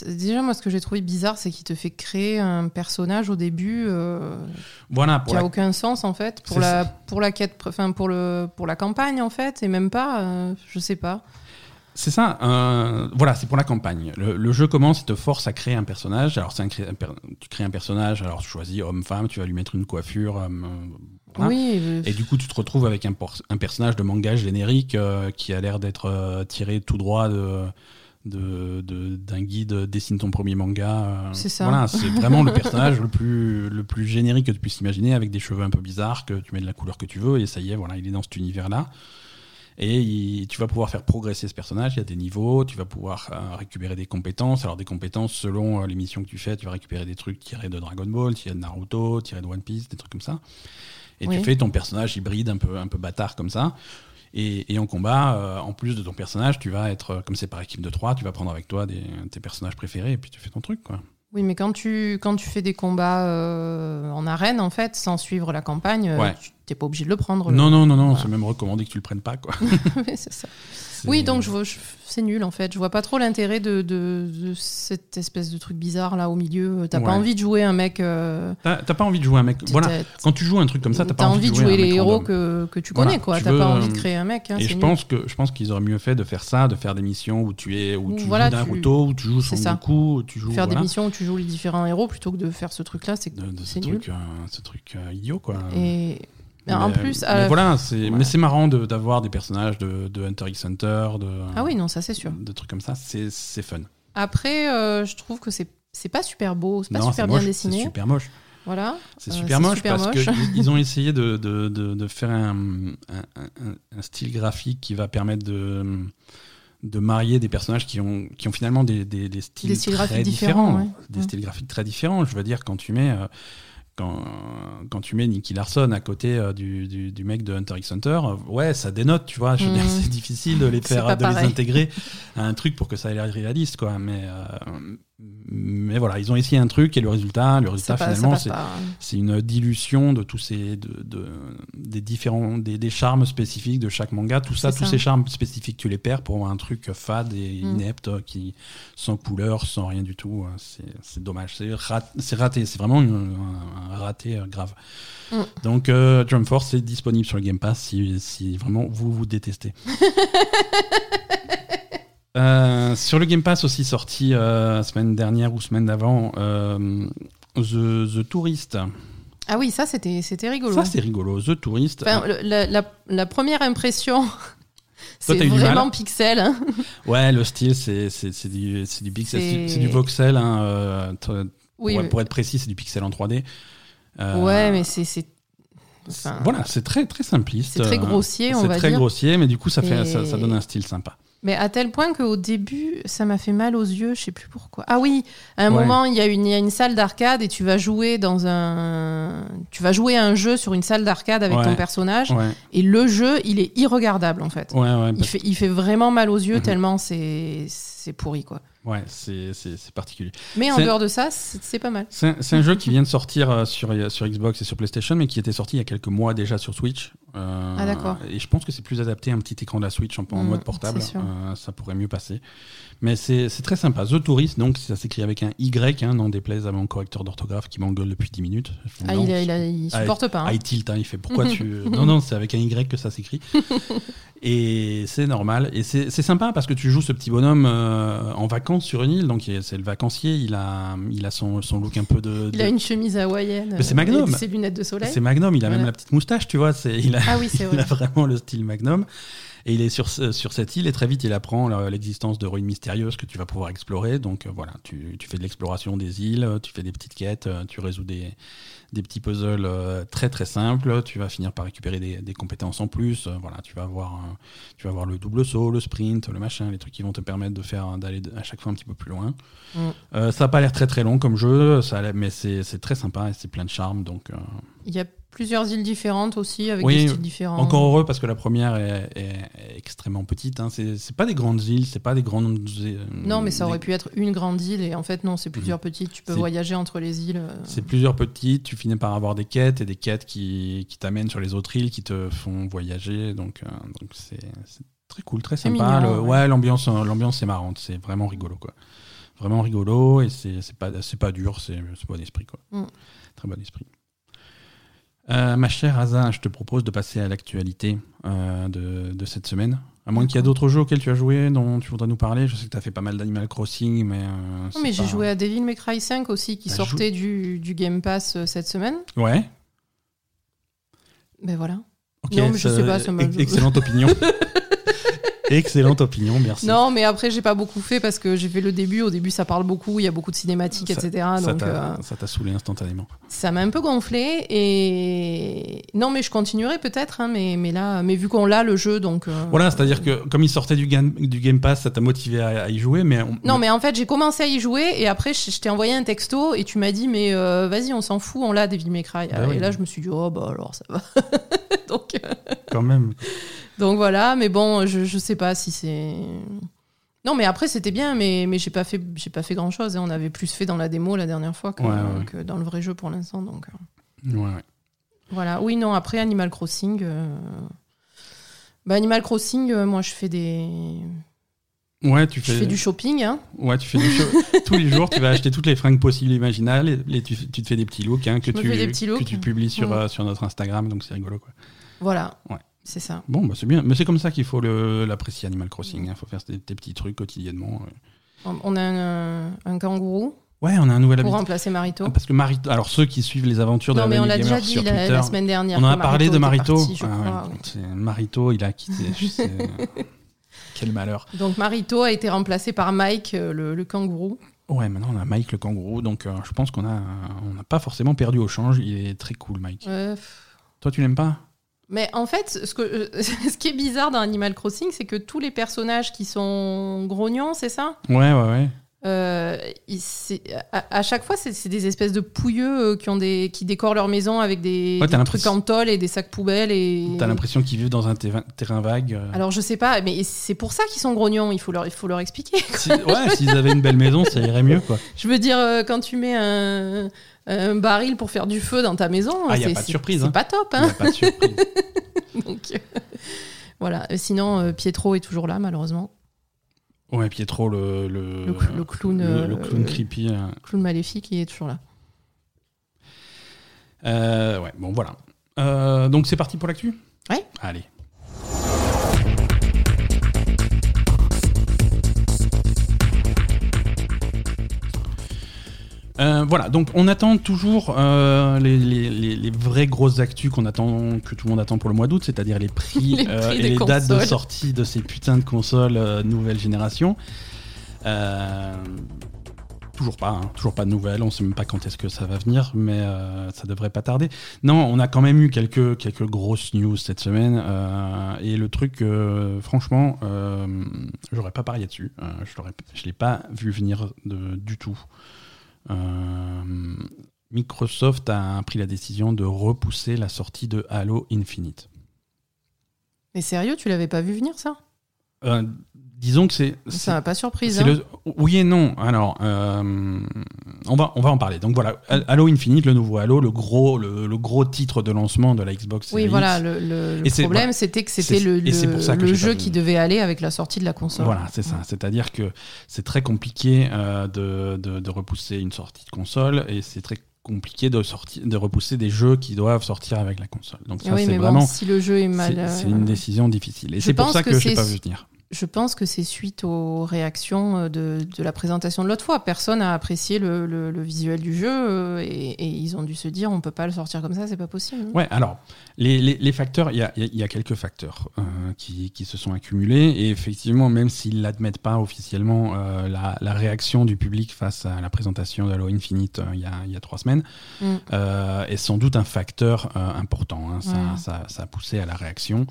Déjà, moi, ce que j'ai trouvé bizarre, c'est qu'il te fait créer un personnage au début euh, Voilà qui a la- aucun sens, en fait, pour la, pour la quête, enfin, pour, le, pour la campagne, en fait, et même pas, euh, je sais pas. C'est ça, euh, voilà, c'est pour la campagne. Le, le jeu commence, il te force à créer un personnage. Alors, un tu crées un personnage, alors tu choisis homme-femme, tu vas lui mettre une coiffure. Oui, euh, Et du coup, tu te retrouves avec un, personnage de manga générique euh, qui a l'air d'être euh, tiré tout droit de, de, de- d'un guide dessine ton premier manga. C'est ça. Voilà, c'est vraiment le personnage le plus, le plus générique que tu puisses imaginer, avec des cheveux un peu bizarres, que tu mets de la couleur que tu veux, et ça y est, voilà, il est dans cet univers-là. Et il- tu vas pouvoir faire progresser ce personnage, il y a des niveaux, tu vas pouvoir euh, récupérer des compétences. Alors des compétences selon euh, les missions que tu fais, tu vas récupérer des trucs tirés de Dragon Ball, tirés de Naruto, tirés de One Piece, des trucs comme ça. Et Oui. tu fais ton personnage hybride un peu, un peu bâtard comme ça. Et, et en combat, euh, en plus de ton personnage, tu vas être, comme c'est par équipe de 3, tu vas prendre avec toi des, tes personnages préférés et puis tu fais ton truc. Quoi. Oui, mais quand tu, quand tu fais des combats euh, en arène, en fait, sans suivre la campagne, euh, Ouais. tu t'es pas obligé de le prendre. le- Non, non, non, non, Voilà. c'est même recommandé que tu le prennes pas. Quoi. Oui, c'est ça. Oui, donc je vois- je- c'est nul en fait. Je vois pas trop l'intérêt de, de- de cette espèce de truc bizarre là au milieu. T'as pas envie de jouer un mec. euh, T'as pas envie de jouer un mec. Voilà, quand tu joues un truc comme ça, t'as pas envie, envie de jouer les héros que, que tu Voilà, connais, quoi. tu T'as pas envie euh, de créer un mec. hein, Et je nul. pense que je pense qu'ils auraient mieux fait de faire ça, de faire des missions où tu es où tu voilà, joues tu- Naruto, où tu joues Son. Goku, où tu joues Faire voilà, des missions où tu joues les différents héros plutôt que de faire ce truc-là, c'est de, de ce c'est nul. truc, ce truc euh, idiot quoi. Et Mais, en euh, plus, mais la- voilà, c'est mais c'est marrant de- d'avoir des personnages de, de Hunter x Hunter, de ah oui, non, ça c'est sûr. de trucs comme ça, c'est c'est fun. Après, euh, je trouve que c'est c'est pas super beau, c'est pas Non, super bien moche, dessiné. C'est super moche. Voilà. C'est Euh, super moche super parce qu'ils ils ont essayé de, de, de, de faire un, un, style graphique qui va permettre de, de marier des personnages qui ont, qui ont finalement des, des, des styles, Des styles très graphiques différents. différents, ouais. Des styles graphiques très différents. Je veux dire, quand tu mets. euh, quand, quand tu mets Nicky Larson à côté euh, du, du, du mec de Hunter x Hunter, euh, ouais, ça dénote, tu vois. Je veux Mm. dire, c'est difficile de les faire, de les intégrer à un truc pour que ça ait l'air réaliste, quoi. Mais, euh, mais voilà, ils ont essayé un truc et le résultat, le résultat finalement, passe c'est une dilution de tous ces de, de- des différents des, des charmes spécifiques de chaque manga. Tout ça tous ces charmes spécifiques tu les perds pour un truc fade et Mm. inepte euh, qui sans couleur sans rien du tout euh, c'est dommage. C'est rat- c'est raté. C'est vraiment une- un, un raté euh, grave. Mm. donc euh, Drum Force c'est disponible sur le Game Pass si, si vraiment vous vous détestez Euh, sur le Game Pass aussi sorti euh, semaine dernière ou semaine d'avant euh, The, The Tourist Ah oui, ça c'était c'était rigolo. ça, c'est rigolo. The Tourist. Enfin, le- la, la- la première impression, c'est vraiment pixel. hein. Ouais, le style, c'est c'est- c'est du, c'est du pixel, C'est- c'est- c'est du voxel. hein, Oui, pour, mais- pour être précis, c'est du pixel en 3D. Euh, ouais, mais c'est c'est c'est- enfin, voilà, c'est très très simpliste. c'est très grossier, on C'est va très dire. grossier, mais du coup, ça, fait, Et- ça, ça donne un style sympa. Mais à tel point qu'au début, ça m'a fait mal aux yeux, je sais plus pourquoi. Ah oui, à un Ouais. moment, il y, a une- il y a une salle d'arcade et tu vas jouer dans un, tu vas jouer à un jeu sur une salle d'arcade avec Ouais. ton personnage Ouais, et le jeu, il est irregardable en fait. ouais, ouais, Il parce- fait, il fait vraiment mal aux yeux Mhm. tellement c'est c'est pourri quoi. ouais, c'est particulier. Mais en dehors de ça, c'est pas mal. C'est un, un jeu qui vient de sortir euh, sur, sur Xbox et sur PlayStation, mais qui était sorti il y a quelques mois déjà sur Switch. Euh, Ah, d'accord. Et je pense que c'est plus adapté à un petit écran de la Switch en, en Mm, mode portable. Euh, ça pourrait mieux passer. Mais c'est très sympa. The Tourist, donc ça s'écrit avec un Y, hein, non déplaise à mon correcteur d'orthographe qui m'engueule depuis 10 minutes. Ah, non, il, il, Ah, supporte pas. hein. ah, il tilt, hein, il fait pourquoi tu. non, non, c'est avec un Y que ça s'écrit. et c'est normal. Et c'est sympa parce que tu joues ce petit bonhomme euh, en vacances sur une île. Donc c'est le vacancier, il a, il a son, son look un peu de. Il a une chemise hawaïenne. C'est Magnum. ses lunettes de soleil. C'est Magnum, il a même la petite moustache, tu vois. Il a, Ah oui, c'est il a vrai. vraiment le style Magnum. Et il est sur, sur cette île et très vite il apprend l'existence de ruines mystérieuses que tu vas pouvoir explorer. Donc euh, voilà, tu, tu fais de l'exploration des îles, tu fais des petites quêtes, euh, tu résous des, des petits puzzles euh, très très simples. Tu vas finir par récupérer des, des compétences en plus. Euh, voilà, tu vas avoir tu vas avoir le double saut, le sprint, le machin, les trucs qui vont te permettre de faire d'aller à chaque fois un petit peu plus loin. Mm. Ça n'a pas l'air très très long comme jeu, ça mais c'est très sympa et c'est plein de charme. Donc Il y a plusieurs îles différentes aussi, avec Oui, des styles différents. encore heureux parce que la première est, est- est extrêmement petite. Hein. C'est pas des grandes îles, c'est pas des grandes. euh, Non, mais ça aurait pu être une grande île, et en fait, non, c'est plusieurs petites. Tu peux voyager entre les îles. euh. C'est plusieurs petites, tu finis par avoir des quêtes et des quêtes qui, qui t'amènent sur les autres îles, qui te font voyager. Donc euh, donc c'est très cool, très sympa. mignon, Le- ouais. l'ambiance l'ambiance c'est marrante, c'est vraiment rigolo quoi. Vraiment rigolo et c'est pas c'est pas dur, c'est c'est bon esprit quoi. Mm. Très bon esprit. Euh, ma chère Asa, je te propose de passer à l'actualité euh, de, de cette semaine. À moins qu'il y ait d'autres jeux auxquels tu as joué, dont tu voudrais nous parler. Je sais que tu as fait pas mal d'Animal Crossing, mais. euh, Non, mais j'ai pas- joué à Devil May Cry 5 aussi, qui T'as sortait du, du Game Pass cette semaine. Ouais. Ben voilà. Ok, Non, mais je sais pas, ça m'a- ex- Excellente opinion. Excellente opinion, merci. Non, mais après, j'ai pas beaucoup fait parce que j'ai fait le début. Au début, ça parle beaucoup, il y a beaucoup de cinématiques, Ça- etc. ça Donc, t'a euh, ça t'a saoulé instantanément. ça m'a un peu gonflé. Et non, mais je continuerai peut-être. hein, mais, mais là, mais vu qu'on l'a le jeu, donc. euh, Voilà, c'est-à-dire que comme il sortait du Game, du game Pass, ça t'a motivé à, à y jouer, mais on- Non, mais en fait, j'ai commencé à y jouer et après, je, je t'ai envoyé un texto et tu m'as dit, mais euh, vas-y, on s'en fout, on l'a, Devil May Cry. Bah et oui. là, je me suis dit, oh, bah alors, ça va. donc, quand même. Donc voilà, mais bon, je, je sais pas si c'est. Non, mais après, c'était bien, mais, mais j'ai pas fait, j'ai pas fait grand chose. On avait plus fait dans la démo la dernière fois que, Ouais, ouais. que dans le vrai jeu pour l'instant. Donc euh, Ouais, voilà. Oui, non, après Animal Crossing. euh, Bah, Animal Crossing, euh, moi, je fais des. Ouais, tu Je fais, fais du shopping, hein. ouais, tu fais du show. Tous les jours, tu vas acheter toutes les fringues possibles et imaginables et, et tu, tu te fais des petits looks hein, que, tu, fais des petits looks. que tu publies sur, Ouais. euh, sur notre Instagram, donc c'est rigolo. Quoi. Voilà. Ouais. C'est ça. Bon, bah, c'est bien. Mais c'est comme ça qu'il faut l'apprécier, Animal Crossing. Il faut faire tes, tes petits trucs quotidiennement. euh. On- a un, un kangourou Ouais, on a un nouvel pour habitude. remplacer Marito. Ah, Parce que Marito, alors ceux qui suivent les aventures de non, la mais on l'a déjà dit la, Twitter, la semaine dernière. on en a parlé de Marito. parti, Ah crois. Marito, il a quitté. je sais. Quel malheur. Donc Marito a été remplacé par Mike, euh, le, le kangourou. Ouais, maintenant on a Mike le kangourou, donc euh, je pense qu'on a, on n'a pas forcément perdu au change. Il est très cool, Mike. Euh, Toi, tu l'aimes pas? Mais en fait, ce, que, euh, ce qui est bizarre dans Animal Crossing, c'est que tous les personnages qui sont grognons, c'est ça? Ouais, ouais, ouais. Euh, à, à chaque fois, c'est des espèces de pouilleux euh, qui, ont des, qui décorent leur maison avec des, Ouais, des trucs en tôle et des sacs poubelles. Et... T'as l'impression qu'ils vivent dans un terrain, vague. euh. Alors je sais pas, mais c'est pour ça qu'ils sont grognons, il faut leur, il faut leur expliquer. Si- ouais, s'ils avaient une belle maison, ça irait mieux, quoi. Je veux dire, quand tu mets un, un baril pour faire du feu dans ta maison, Ah, c'est- pas hein. top, hein a pas de surprise. Donc, voilà. Sinon, Pietro est toujours là, malheureusement. Ouais, Pietro, le, le, Le cl- le clown, le, le euh, clown creepy. euh. Clown maléfique, il est toujours là. Euh, ouais, bon, voilà. Euh, donc c'est parti pour l'actu? Ouais. Allez. Euh, voilà, donc on attend toujours euh, les, les- les- les vraies grosses actus qu'on attend, que tout le monde attend pour le mois d'août, c'est-à-dire les prix, Les euh, et les dates de sortie de ces putains de consoles nouvelle génération. Toujours pas, hein, toujours pas de nouvelles, on sait même pas quand est-ce que ça va venir, mais ça devrait pas tarder. Non, on a quand même eu quelques, quelques grosses news cette semaine, et le truc, franchement, j'aurais pas parié dessus, je l'aurais- je l'ai pas vu venir de- du tout. Euh, Microsoft a pris la décision de repousser la sortie de Halo Infinite. Mais sérieux, tu l'avais pas vu venir, ça? Euh, disons que c'est Ça m'a pas surprise. hein. le- Oui et non. Alors, euh, on, va, on va en parler. Donc voilà, Halo Infinite, le nouveau Halo, le gros, le, le gros titre de lancement de la Xbox Series Oui, voilà, le, problème, voilà. c'était que c'était le, que j'ai jeu qui devait aller avec la sortie de la console. Voilà, c'est ça. C'est-à-dire que c'est très compliqué euh, de, de- de repousser une sortie de console et c'est très compliqué de, sortir, de repousser des jeux qui doivent sortir avec la console. Donc ça, oui, c'est vraiment bon, si le jeu est mal. c'est euh, une décision difficile. Et c'est pour ça que je c'est- pas vu venir. Je pense que c'est suite aux réactions euh, de, de la présentation de l'autre fois. Personne n'a apprécié le, le- le visuel du jeu euh, et, et ils ont dû se dire on peut pas le sortir comme ça, c'est pas possible. Ouais, alors, les, les- les facteurs, il y a, il y a quelques facteurs euh, qui, qui se sont accumulés. Et effectivement, même s'ils l'admettent pas officiellement, euh, la, la réaction du public face à la présentation d'Halo Infinite euh, il y, a, il y a trois semaines Mm. est sans doute un facteur important. hein. Ça, Ouais. ça- ça a poussé à la réaction.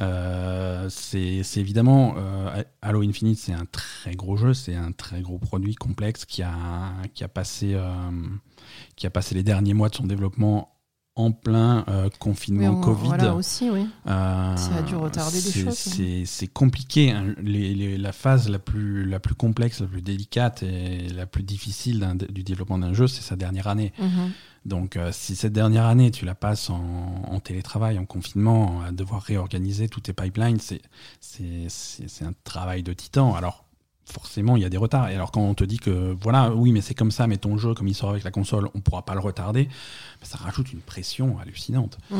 Euh, c'est évidemment euh, Halo Infinite, c'est un très gros jeu, c'est un très gros produit complexe qui a, qui a passé euh, qui a passé les derniers mois de son développement en plein euh, confinement on- Covid. Voilà aussi, oui. Euh, Ça a dû retarder des choses, C'est c'est compliqué. hein. Les- les- la phase la plus, la plus complexe, la plus délicate et la plus difficile du développement d'un jeu, c'est sa dernière année. Mhm. Donc, euh, si cette dernière année, tu la passes en, télétravail, en confinement, à devoir réorganiser tous tes pipelines, c'est un travail de titan. Forcément, il y a des retards. Et alors, quand on te dit que, voilà, oui, mais c'est comme ça, mais ton jeu, comme il sort avec la console, on pourra pas le retarder, ben, ça rajoute une pression hallucinante. Mm.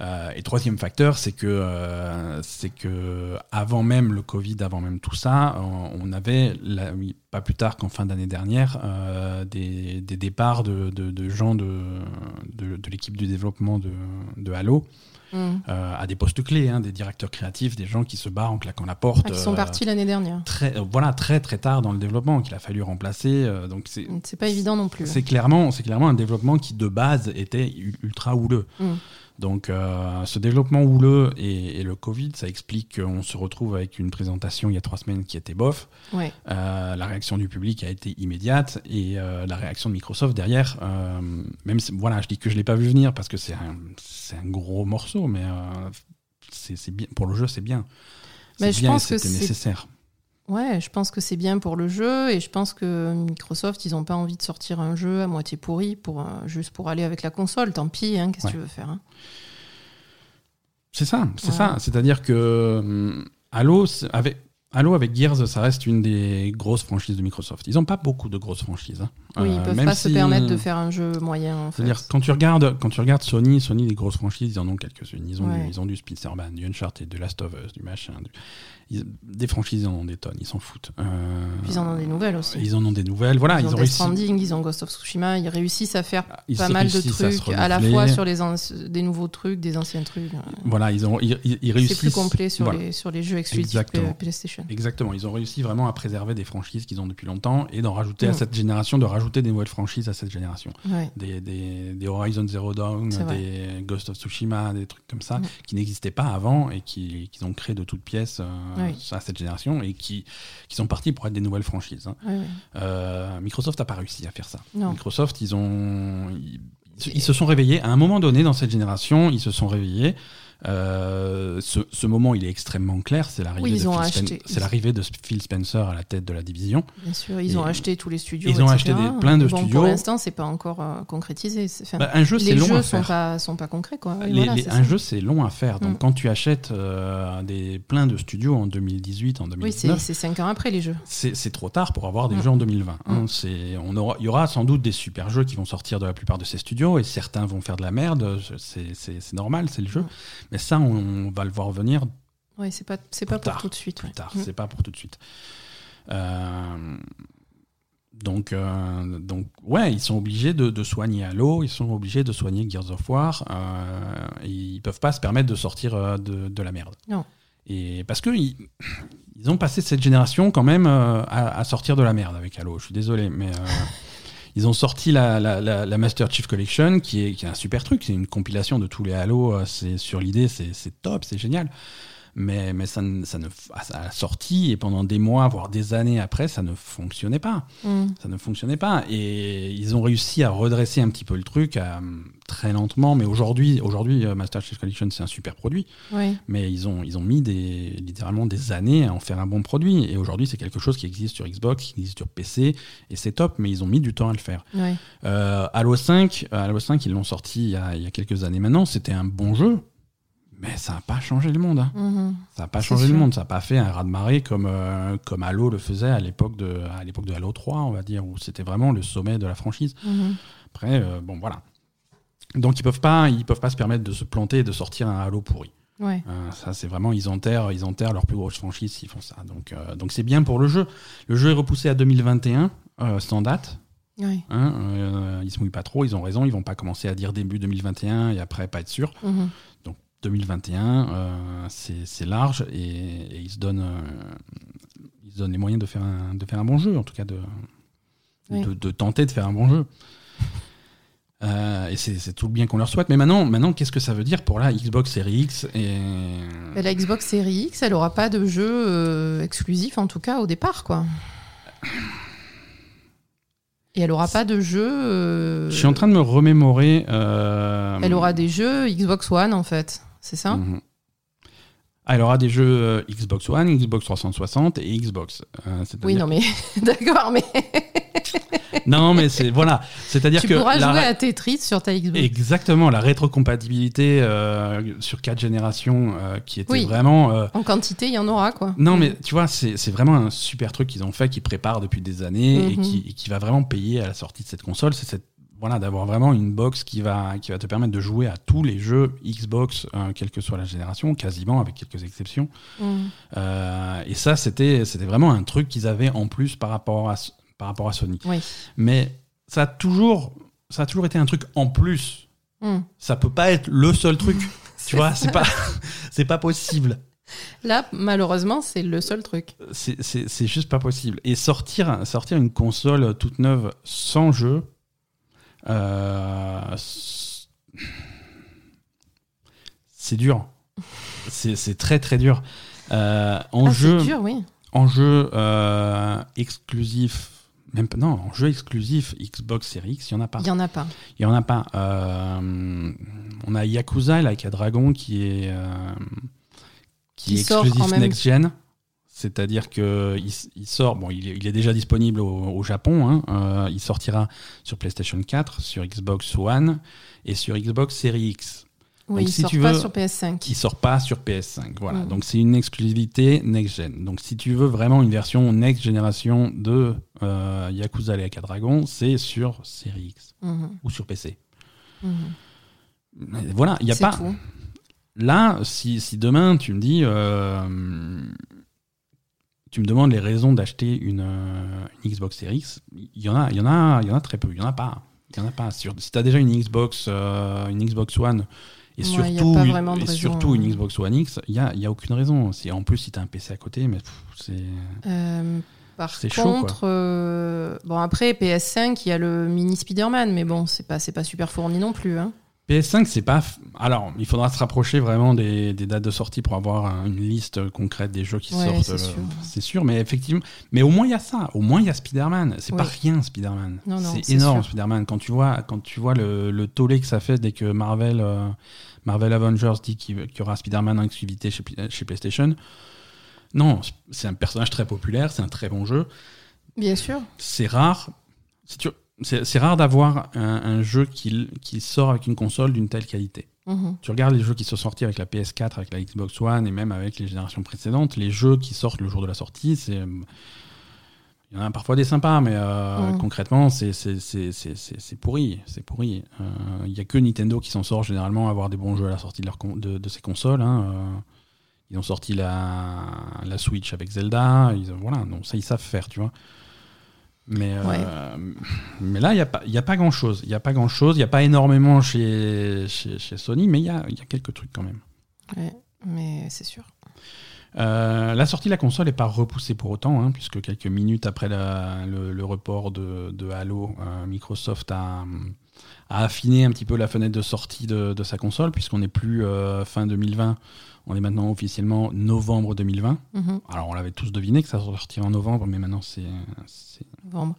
Euh, et troisième facteur, c'est que, euh, c'est que avant même le Covid, avant même tout ça, on, avait la- pas plus tard qu'en fin d'année dernière, euh, des, des départs de, de- de gens de, de, de l'équipe du développement de Halo Mm. euh, à des postes clés, hein, des directeurs créatifs, des gens qui se barrent en claquant la porte. Ah, qui sont euh, partis l'année dernière. Très, euh, voilà, très très tard dans le développement, qu'il a fallu remplacer. donc c'est C'est pas évident non plus. c'est clairement, c'est clairement un développement qui de base était ultra houleux. Mm. Donc euh, ce développement houleux et, et le Covid, ça explique qu'on se retrouve avec une présentation il y a trois semaines qui était bof. Ouais. Euh, la réaction du public a été immédiate et euh, la réaction de Microsoft derrière, même si, voilà, je dis que je l'ai pas vu venir parce que c'est un, gros morceau, mais c'est bien pour le jeu, c'est bien. Mais je bien pense que c'était c'est- nécessaire. Ouais, je pense que c'est bien pour le jeu et je pense que Microsoft, ils ont pas envie de sortir un jeu à moitié pourri pour euh, juste pour aller avec la console. Tant pis, hein, qu'est-ce que Ouais. tu veux faire hein. C'est ça, c'est Ouais. ça. C'est-à-dire que hum, Halo, avec, Halo avec Gears, ça reste une des grosses franchises de Microsoft. Ils n'ont pas beaucoup de grosses franchises. hein. Oui, ils Euh, peuvent pas se permettre de faire un jeu moyen. En. C'est-à-dire quand tu regardes quand tu regardes Sony, Sony des grosses franchises, ils en ont quelques-unes. Ils ont Ouais. du, ils ont du Spider-Man, du Uncharted, du Last of Us, du machin. du- ils- des franchises, ils en ont des tonnes. Ils s'en foutent. Euh, Puis ils en ont des nouvelles aussi. Ils en ont des nouvelles. Voilà, ils, ils, ont ont réussi. Stranding, ils ont Ghost of Tsushima, ils réussissent à faire ils pas mal de à trucs, à, la fois sur les des nouveaux trucs, des anciens trucs. Voilà, ils ont ils, réussissent. C'est plus complet sur, voilà. les, sur les jeux exclusifs Exactement. PlayStation. Exactement, ils ont réussi vraiment à préserver des franchises qu'ils ont depuis longtemps et d'en rajouter à Mm. cette génération, de rajouter des nouvelles franchises à cette génération. Ouais. Des, des, des Horizon Zero Dawn, des Ghost of Tsushima, des trucs comme ça, Mm. qui n'existaient pas avant et qui- qu'ils ont créé de toutes pièces euh, à cette génération et qui, qui sont partis pour être des nouvelles franchises. hein. Euh, Microsoft n'a pas réussi à faire ça. Non. Microsoft, ils ont. Ils, ils se sont réveillés. À un moment donné, dans cette génération, ils se sont réveillés. Euh, ce, ce moment, il est extrêmement clair. C'est l'arrivée Oui, de, Phil de Spencer à la tête de la division. Bien sûr, ils Et ont acheté tous les studios. ils ont acheté des- plein de Bon, studios. Pour l'instant, c'est pas encore euh, concrétisé. Enfin, Bah, un jeu, c'est les long jeux à sont pas, sont pas concrets. Quoi. Oui, Les- voilà, les- un ça. jeu, c'est long à faire. Donc, Mm. quand tu achètes euh, des, plein de studios en 2018, en Oui, 2019, c'est 5 ans après les jeux. c'est trop tard pour avoir des Mm. jeux en 2020. hein. Mm. C'est- on aura, il y aura sans doute des super jeux qui vont sortir de la plupart de ces studios et certains vont faire de la merde. C'est normal, c'est le jeu. Mais ça, on, va le voir venir Oui, c'est pas, c'est pas pour tout de suite. plus tard. C'est pas pour tout de suite. Donc, euh, donc, ouais, ils sont obligés de, de soigner Halo, ils sont obligés de soigner Gears of War. euh, ils peuvent pas se permettre de sortir euh, de, de la merde. Non. Et parce que ils, ils ont passé cette génération quand même euh, à, à sortir de la merde avec Halo. Je suis désolé, mais ils ont sorti la, la, la- Master Chief Collection, qui est, qui est un super truc. C'est une compilation de tous les Halo. euh, C'est sur l'idée, c'est top, c'est génial. Mais, mais ça, ne- ça ne à la sortie et pendant des mois, voire des années après, ça ne fonctionnait pas. Mm. Ça ne fonctionnait pas. Et ils ont réussi à redresser un petit peu le truc à, très lentement. Mais aujourd'hui, aujourd'hui, euh, Master Chief Collection, c'est un super produit. Mais ils ont, ils ont mis des, littéralement des années à en faire un bon produit. Et aujourd'hui, c'est quelque chose qui existe sur Xbox, qui existe sur PC, et c'est top, mais ils ont mis du temps à le faire. Euh, Halo 5, euh, Halo 5, ils l'ont sorti il y, a, il y a quelques années maintenant, c'était un bon jeu, mais ça n'a pas changé le monde. hein. Mhm. Ça n'a pas changé le monde, ça n'a pas fait un raz-de-marée comme, euh, comme Halo le faisait à l'époque de, à de Halo 3, on va dire, où c'était vraiment le sommet de la franchise. Mhm. Après, euh, bon, voilà. Donc, ils peuvent pas, ils peuvent pas se permettre de se planter et de sortir un Halo pourri. Ouais. Euh, ça, c'est vraiment, ils enterrent, ils enterrent leur plus grosse franchise s'ils font ça. Donc, euh, donc c'est bien pour le jeu. Le jeu est repoussé à 2021, euh, sans date. Ouais. Hein, euh, ils se mouillent pas trop, ils ont raison. Ils vont pas commencer à dire début 2021 et après pas être sûr. Mhm. 2021, euh, c'est large et, et ils se donnent, euh, ils se donnent les moyens de faire un, de faire un bon jeu, en tout cas de, Oui. de, de tenter de faire un bon jeu. Euh, et c'est tout le bien qu'on leur souhaite. Mais maintenant, maintenant qu'est-ce que ça veut dire pour la Xbox Series X et... Mais La Xbox Series X, elle aura pas de jeu exclusif, en tout cas au départ, quoi. Et elle aura pas de jeu. euh, Je suis en train de me remémorer. euh, Elle aura des jeux Xbox One, en fait. C'est ça Mhm. Ah, elle aura des jeux euh, Xbox One, Xbox 360 et Xbox. Euh, Oui, non, mais d'accord, mais Non, mais c'est voilà, c'est-à-dire tu que pourras la- jouer à Tetris sur ta Xbox. exactement la rétrocompatibilité euh, sur quatre générations euh, qui était Oui. vraiment. En quantité, il y en aura, quoi. Non, mais tu vois, c'est c'est vraiment un super truc qu'ils ont fait, qu'ils préparent depuis des années et, Mhm. qui, et qui va vraiment payer à la sortie de cette console. C'est cette voilà, d'avoir vraiment une box qui va, qui va te permettre de jouer à tous les jeux Xbox, euh, quelle que soit la génération, quasiment, avec quelques exceptions. Mm. Euh, et ça, c'était c'était vraiment un truc qu'ils avaient en plus par rapport à, par rapport à Sony. Oui. Mais ça a toujours, ça a toujours été un truc en plus. Mm. Ça peut pas être le seul truc. tu vois, c'est pas, c'est pas possible. Là, malheureusement, c'est le seul truc. C'est- juste pas possible. Et sortir, sortir une console toute neuve sans jeu, c'est dur. C'est très très dur. Euh, en Ah, jeu, dur, oui. en jeu euh, exclusif, même pas- non, en jeu exclusif Xbox Series X, il y en a pas. Il y en a pas. Il y en a pas. Euh, on a Yakuza, là, qui a Dragon, qui est, euh, qui Qui est exclusif en next-gen. C'est-à-dire que il, il sort, bon, il est, il est déjà disponible au, au Japon. hein. Euh, il sortira sur PlayStation 4, sur Xbox One et sur Xbox Series X. Oui, Donc, il si sort tu pas veux- sur PS5. Qui sort pas sur PS5. Voilà. Mm. Donc c'est une exclusivité next-gen. Donc si tu veux vraiment une version next génération de euh, Yakuza Like a Dragon, c'est sur Series X Mhm. ou sur PC. Mhm. Mais Voilà, il y a pas. tout. Là, si, si demain tu me dis, euh, tu me demandes les raisons d'acheter une, euh, une Xbox Series X, il y en a, il y en a, il y en a très peu. Il y en a pas. Il y en a pas. Sur, si tu as déjà une Xbox, euh, une Xbox One et Ouais, surtout, une- vraiment de et raison, surtout une. Xbox One X, il y a, il y a aucune raison. En plus si tu as un PC à côté, mais c'est Euh, par chaud, contre, euh, bon après PS5, il y a le mini Spider-Man, mais bon, c'est pas c'est pas super fourni non plus. Hein. PS5, c'est pas. Alors, il faudra se rapprocher vraiment des, des dates de sortie pour avoir un- une liste concrète des jeux qui Ouais, sortent. c'est euh, sûr. C'est sûr, mais effectivement. Mais au moins, il y a ça. Au moins, il y a Spider-Man. C'est pas rien, Spider-Man. C'est énorme. Spider-Man. Quand tu vois, quand tu vois le, le tollé que ça fait dès que Marvel, euh, Marvel Avengers dit qu'il y aura Spider-Man en exclusivité chez, Pl- chez PlayStation. Non, c'est un personnage très populaire, c'est un très bon jeu. Bien sûr. C'est rare. si tu- C'est rare d'avoir un, un jeu qui, qui sort avec une console d'une telle qualité. Mhm. Tu regardes les jeux qui sont sortis avec la PS4, avec la Xbox One et même avec les générations précédentes, les jeux qui sortent le jour de la sortie, c'est. Il y en a parfois des sympas, mais euh, Mm. concrètement, c'est pourri. C'est pourri. Euh, Il y a que Nintendo qui s'en sort généralement à avoir des bons jeux à la sortie de, leur con- de, de ses consoles. hein. Euh, Ils ont sorti la, la Switch avec Zelda. Ils, voilà, donc ça, ils savent faire, tu vois. Mais, euh, mais là, il n'y a pas, y a pas grand-chose. Il n'y a pas grand-chose. Il n'y a pas énormément chez, chez, chez Sony, mais il y a, y a quelques trucs quand même. Ouais, mais c'est sûr. Euh, la sortie de la console n'est pas repoussée pour autant, hein, puisque quelques minutes après la- le, le report de, de Halo, euh, Microsoft a, a affiné un petit peu la fenêtre de sortie de, de sa console, puisqu'on n'est plus fin 2020, on est maintenant officiellement novembre 2020. Mhm. Alors on l'avait tous deviné que ça sortirait en novembre, mais maintenant c'est... Novembre.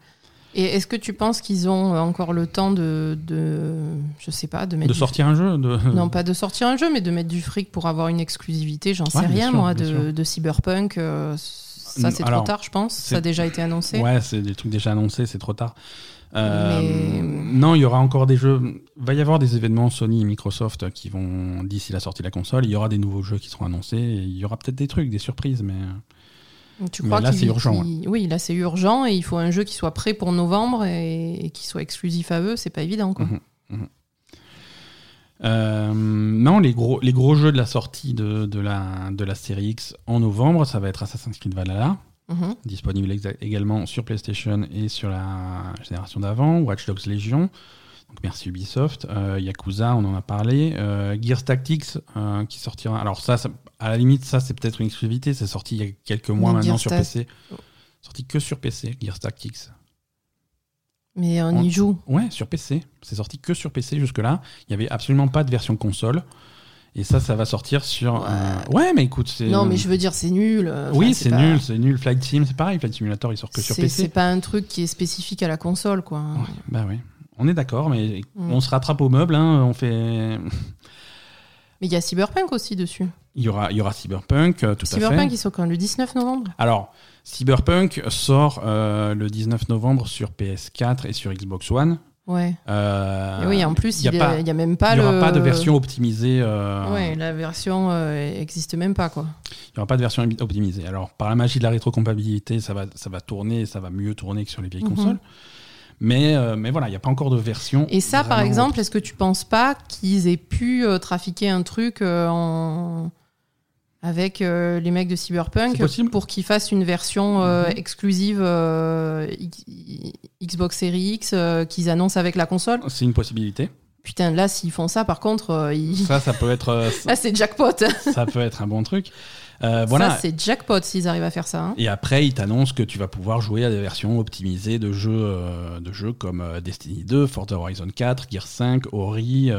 Et est-ce que tu penses qu'ils ont encore le temps de, de je sais pas, de mettre De du- sortir un jeu de... Non, pas de sortir un jeu, mais de mettre du fric pour avoir une exclusivité, j'en sais Ouais, rien, sûr, moi, de, Cyberpunk. euh, ça, c'est trop tard, je pense. Ça a déjà été annoncé. Ouais, c'est des trucs déjà annoncés, c'est trop tard. Euh, Mais- Non, il y aura encore des jeux. Va y avoir des événements Sony et Microsoft qui vont, d'ici la sortie de la console, il y aura des nouveaux jeux qui seront annoncés. il y aura peut-être des trucs, des surprises, mais. Tu Mais crois là, c'est urgent, Oui, là, c'est urgent et il faut un jeu qui soit prêt pour novembre et, et qui soit exclusif à eux. C'est pas évident, quoi. Mhm. Euh, non, les gros, les gros jeux de la sortie de, de, la, de la série X en novembre, ça va être Assassin's Creed Valhalla, Mhm. disponible également sur PlayStation et sur la génération d'avant, Watch Dogs Legion. Donc merci Ubisoft, Euh, Yakuza, on en a parlé, Euh, Gears Tactics euh, qui sortira. Alors ça, ça- à la limite, ça c'est peut-être une exclusivité, c'est sorti il y a quelques mois Mais maintenant Gears sur Ta- PC. Sorti que sur PC, Gears Tactics. Mais on On- y joue. Ouais, sur PC. C'est sorti que sur PC jusque-là. Il n'y avait absolument pas de version console. Et ça, ça va sortir sur. Ouais. euh, Ouais, mais écoute, c'est. Non, mais je veux dire, c'est nul. euh, Oui, c'est pas- nul, c'est nul. Flight Sim, c'est pareil. Flight Simulator, il sort que sur PC. c'est pas un truc qui est spécifique à la console, quoi. Ouais, bah oui. On est d'accord, mais Mm. on se rattrape au meuble. hein, On fait. Mais il y a Cyberpunk aussi dessus. Il y aura, il y aura Cyberpunk, euh, tout à Cyberpunk, fait. il sort quand Le 19 novembre Alors, Cyberpunk sort euh, le 19 novembre sur PS4 et sur Xbox One. Ouais. Euh, Et oui, en plus, il n'y a, n'y même pas il y le. aura pas de version optimisée. euh, Ouais, la version euh, existe même pas, quoi. Il n'y aura pas de version optimisée. Alors, par la magie de la rétrocompatibilité, ça va, ça va tourner, ça va mieux tourner que sur les vieilles Mhm. consoles. Mais, euh, mais voilà, il n'y a pas encore de version. Et ça, par exemple, est-ce que tu penses pas qu'ils aient pu euh, trafiquer un truc euh, en... avec euh, les mecs de Cyberpunk pour qu'ils fassent une version euh, Mhm. exclusive euh, Xbox Series X qu'ils annoncent avec la console C'est une possibilité. Putain, là, s'ils font ça, par contre, ils- Ça, ça peut être, ça, là, c'est jackpot. ça peut être un bon truc. Euh, voilà. Ça, c'est jackpot s'ils arrivent à faire ça. hein. Et après, ils t'annoncent que tu vas pouvoir jouer à des versions optimisées de jeux, euh, de jeux comme euh, Destiny 2, Forza Horizon 4, Gear 5, Ori,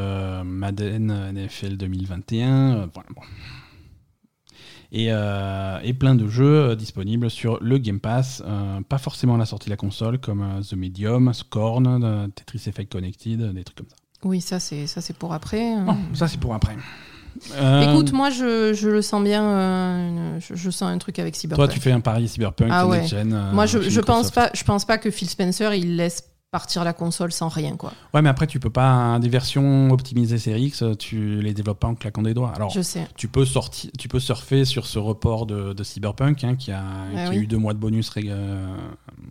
Madden NFL 2021. euh, voilà, bon. Et, euh, et plein de jeux euh, disponibles sur le Game Pass, euh, pas forcément à la sortie de la console, comme The Medium, Scorn, Tetris Effect Connected, des trucs comme ça. Oui, ça, c'est ça, c'est pour après. hein. Bon, ça c'est pour après. Euh, Écoute, moi, je, je le sens bien. euh, je, je sens un truc avec Cyberpunk. toi tu fais un pari Cyberpunk, Ah ouais. Gen, euh, Moi, je, je pense pas, je pense pas que Phil Spencer il laisse partir la console sans rien, quoi. Ouais, mais après, tu peux pas. hein, des versions optimisées Series X, tu les développes pas en claquant des doigts. Alors, Je sais. tu peux, sortir, tu peux surfer sur ce report de, de Cyberpunk, hein, qui, a, qui a oui. eu deux mois de bonus ré- euh,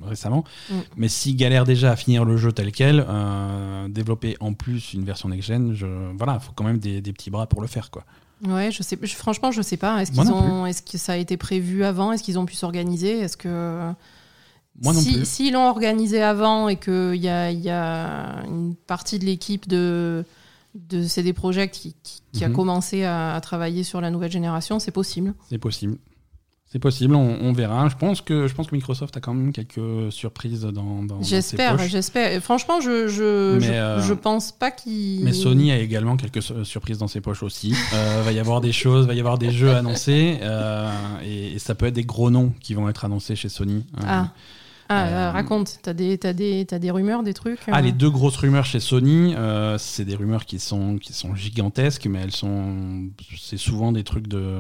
récemment. Mm. Mais s'ils galèrent déjà à finir le jeu tel quel, euh, développer en plus une version next-gen, je... voilà, il faut quand même des, des petits bras pour le faire. Quoi. Ouais, je sais. je- franchement, je sais pas. Est-ce qu'ils ont, est-ce que ça a été prévu avant? Est-ce qu'ils ont pu s'organiser? Est-ce que Moi non si, plus. S'ils l'ont organisé avant et qu'il y a, il y a une partie de l'équipe de de CD Projekt qui, qui- qui a Mhm. commencé à, à travailler sur la nouvelle génération, c'est possible. C'est possible. C'est possible, on, on verra. Je pense, que, je pense que Microsoft a quand même quelques surprises dans, dans, J'espère, poches. j'espère. Franchement, je je, euh, je pense pas qu'ils. Mais Sony a également quelques su- surprises dans ses poches aussi. Euh, va y avoir des choses, va y avoir des jeux annoncés, euh, et, et ça peut être des gros noms qui vont être annoncés chez Sony. Ah, ah euh, raconte. T'as des, t'as des, t'as des rumeurs, des trucs ah, euh les deux grosses rumeurs chez Sony, euh, c'est des rumeurs qui sont, qui sont gigantesques, mais elles sont, c'est souvent des trucs de,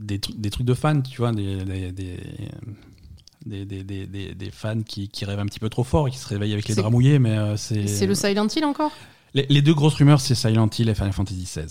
des, tru- des trucs de fans, tu vois, des, des, des, fans qui, qui rêvent un petit peu trop fort et qui se réveillent avec les draps mouillés, mais euh, c'est. C'est le Silent Hill encore? Les, les deux grosses rumeurs, c'est Silent Hill et Final Fantasy XVI.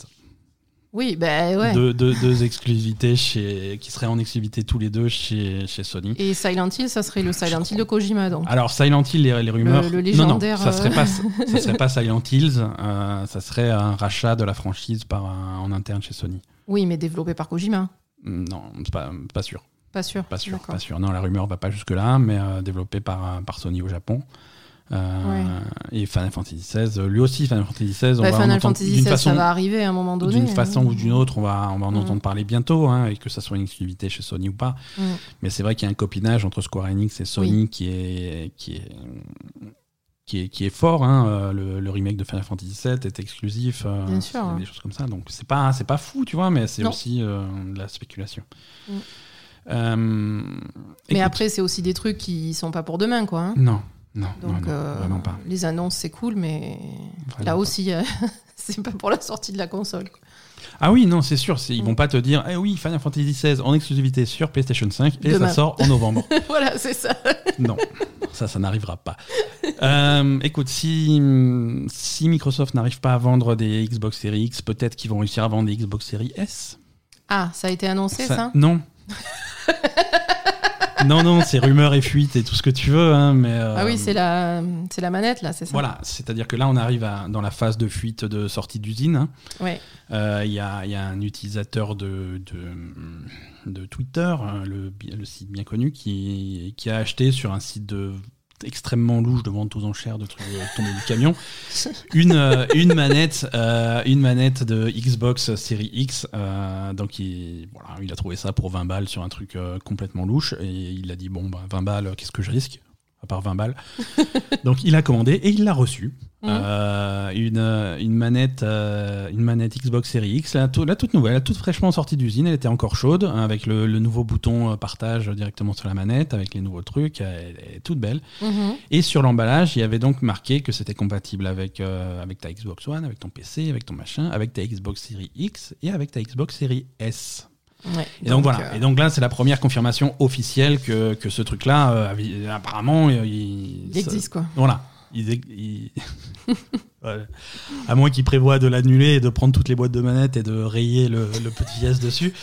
Oui, ben ouais. deux, deux- deux exclusivités chez, qui seraient en exclusivité tous les deux chez, chez Sony. Et Silent Hill, ça serait le Silent Hill de Kojima, donc. Alors Silent Hill, les, les rumeurs. le non, légendaire, non, ça serait euh, pas, ça serait pas Silent Hills. euh, ça serait un rachat de la franchise par un- en interne chez Sony. Oui, mais développé par Kojima. Non, c'est pas, pas sûr, Pas sûr. pas sûr, pas sûr. Non, la rumeur va pas jusque là, mais euh, développé par, euh, par Sony au Japon. Euh, Et Final Fantasy XVI, lui aussi Final Fantasy XVI, on Bah, va Final entendre Fantasy d'une XVI, façon, ça va arriver à un moment donné. d'une façon hein. ou d'une autre, on va, on va en Mm. entendre parler bientôt, hein, et que ça soit une exclusivité chez Sony ou pas. Mm. Mais c'est vrai qu'il y a un copinage entre Square Enix et Sony qui, est, qui, est, qui, est, qui est fort. hein. Euh, Le, le remake de Final Fantasy VII est exclusif. euh, Bien sûr, hein. Des choses comme ça. Donc c'est pas, c'est pas fou, tu vois, mais c'est aussi euh, de la spéculation. Mm. Euh, Mais écoute, après, c'est aussi des trucs qui sont pas pour demain, quoi. hein. Non, non, non, Donc, non, euh, vraiment pas. les annonces, c'est cool, mais Vraiment là aussi, euh, c'est pas pour la sortie de la console. quoi. Ah oui, non, c'est sûr. Ils vont pas te dire, eh oui, Final Fantasy XVI en exclusivité sur PlayStation 5 et Demain. ça sort en novembre. voilà, c'est ça. Non, ça, ça n'arrivera pas. Euh, écoute, si, si Microsoft n'arrive pas à vendre des Xbox Series X, peut-être qu'ils vont réussir à vendre des Xbox Series S. Ah, ça a été annoncé, ça, Non. Non, non, c'est rumeurs et fuites et tout ce que tu veux, hein, mais. euh, Ah oui, c'est la, c'est la manette, là, c'est ça Voilà, c'est-à-dire que là, on arrive à- dans la phase de fuite de sortie d'usine. hein. Ouais. Euh, Il y, a, il y a un utilisateur de, de, de Twitter, hein, le, site bien connu, qui, qui a acheté sur un site de extrêmement louche de vente aux enchères de trucs euh, tombés du camion. Une, euh, une manette euh, une manette de Xbox Series X euh, donc il, voilà, il a trouvé ça pour 20 balles sur un truc complètement louche. Et il a dit bon bah, 20 balles qu'est-ce que je risque à part 20 balles. Donc il a commandé et il l'a reçu Euh, une, euh, une manette euh, une manette Xbox Series X la, tout- la toute nouvelle la toute fraîchement sortie d'usine elle était encore chaude hein, avec le, le nouveau bouton euh, partage directement sur la manette avec les nouveaux trucs elle, elle est toute belle Mhm. et sur l'emballage, il y avait donc marqué que c'était compatible avec, euh, avec ta Xbox One, avec ton PC, avec ton machin, avec ta Xbox Series X et avec ta Xbox Series S. Ouais. Et donc, voilà. euh, Et donc là, c'est la première confirmation officielle que, que ce truc-là, euh, apparemment, il, il existe, quoi. Voilà. À moins qu'il prévoit de l'annuler et de prendre toutes les boîtes de manettes et de rayer le, le petit S dessus.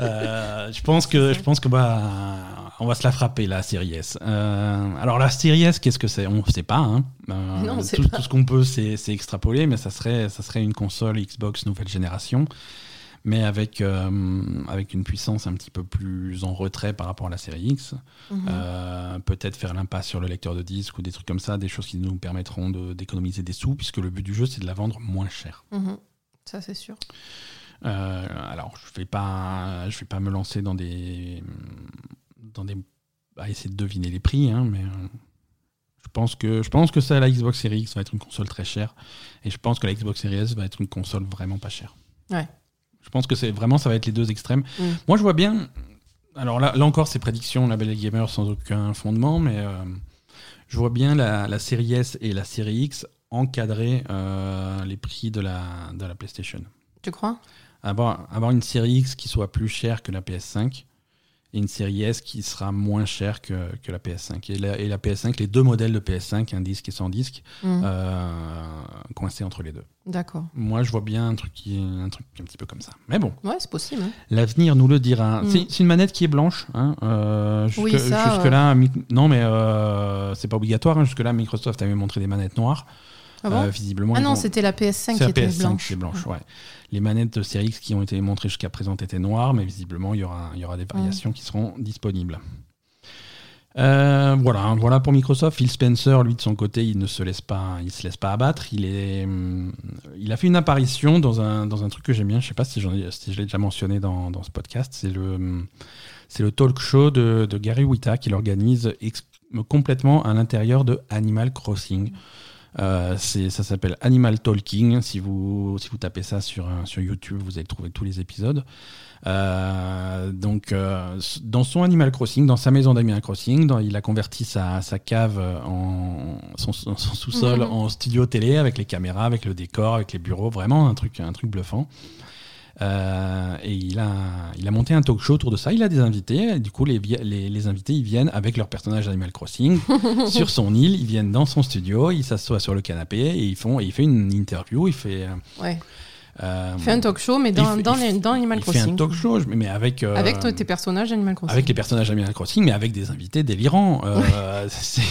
Euh, je pense que, je pense que bah, on va se la frapper la série S. Euh, alors la série S, qu'est-ce que c'est? On ne sait pas. Hein. Euh, Non, tout, pas. tout ce qu'on peut, c'est c'est extrapoler, mais ça serait, ça serait une console Xbox nouvelle génération, mais avec, euh, avec une puissance un petit peu plus en retrait par rapport à la série X. Mhm. Euh, Peut-être faire l'impasse sur le lecteur de disque ou des trucs comme ça, des choses qui nous permettront de- d'économiser des sous, puisque le but du jeu, c'est de la vendre moins cher. Mhm. Ça, c'est sûr. Euh, alors, je vais pas, je vais pas me lancer dans des, dans des, à essayer de deviner les prix, hein, mais je pense que, je pense que ça, la Xbox Series X va être une console très chère, et je pense que la Xbox Series S va être une console vraiment pas chère. Ouais. Je pense que c'est vraiment, ça va être les deux extrêmes. Mm. Moi, je vois bien. Alors là, là encore, c'est prédictions, label gamer sans aucun fondement, mais euh, je vois bien la, la série S et la série X encadrer euh, les prix de la, de la PlayStation Tu crois? Avoir, avoir une série X qui soit plus chère que la PS5 et une série S qui sera moins chère que, que la PS5. Et la, et la PS5, les deux modèles de PS5, un disque et sans disque, euh, coincés entre les deux. D'accord. Moi, je vois bien un truc, qui, un truc un petit peu comme ça. Mais bon, Ouais, c'est possible. hein. l'avenir nous le dira. Mm. C'est une manette qui est blanche. Hein, euh, jusque, Oui, ça, jusque là, mi- non, mais euh, c'est pas obligatoire. hein, jusque là, Microsoft avait montré des manettes noires. Ah bon Euh, visiblement, Ah non, c'était la PS5 qui la était PS5 blanche. qui est blanche, ouais. Les manettes de série X qui ont été montrées jusqu'à présent étaient noires, mais visiblement, il y aura, il y aura des variations qui seront disponibles. Euh, voilà, hein, voilà pour Microsoft. Phil Spencer, lui de son côté, il ne se laisse pas, il se laisse pas abattre. Il est, hum, il a fait une apparition dans un, dans un truc que j'aime bien. Je sais pas si, ai- si je l'ai déjà mentionné dans, dans ce podcast. C'est le, hum, c'est le talk show de, de Gary Wita qu'il organise complètement à l'intérieur de Animal Crossing. Euh, ça s'appelle Animal Talking. Si vous, si vous tapez ça sur, euh, sur YouTube, vous allez trouver tous les épisodes. Euh, donc, euh, dans son Animal Crossing, dans sa maison d'Animal Crossing, dans- il a converti sa, sa cave en son, sous-sol en studio télé avec les caméras, avec le décor, avec les bureaux, vraiment un truc, un truc bluffant. Euh, et il a, il a monté un talk show autour de ça. Il a des invités. Et du coup, les, les, les invités, ils viennent avec leur personnage d'Animal Crossing sur son île. Ils viennent dans son studio. Ils s'assoient sur le canapé et ils font. Et il fait une interview. Il fait. euh, Ouais. euh, Il fait un talk show, mais dans, il fait- dans, il les- fait- dans Animal il fait Crossing. un talk show, mais avec. euh, Avec toi, tes personnages Animal Crossing. avec les personnages d'Animal Crossing, mais avec des invités délirants. Euh, c'est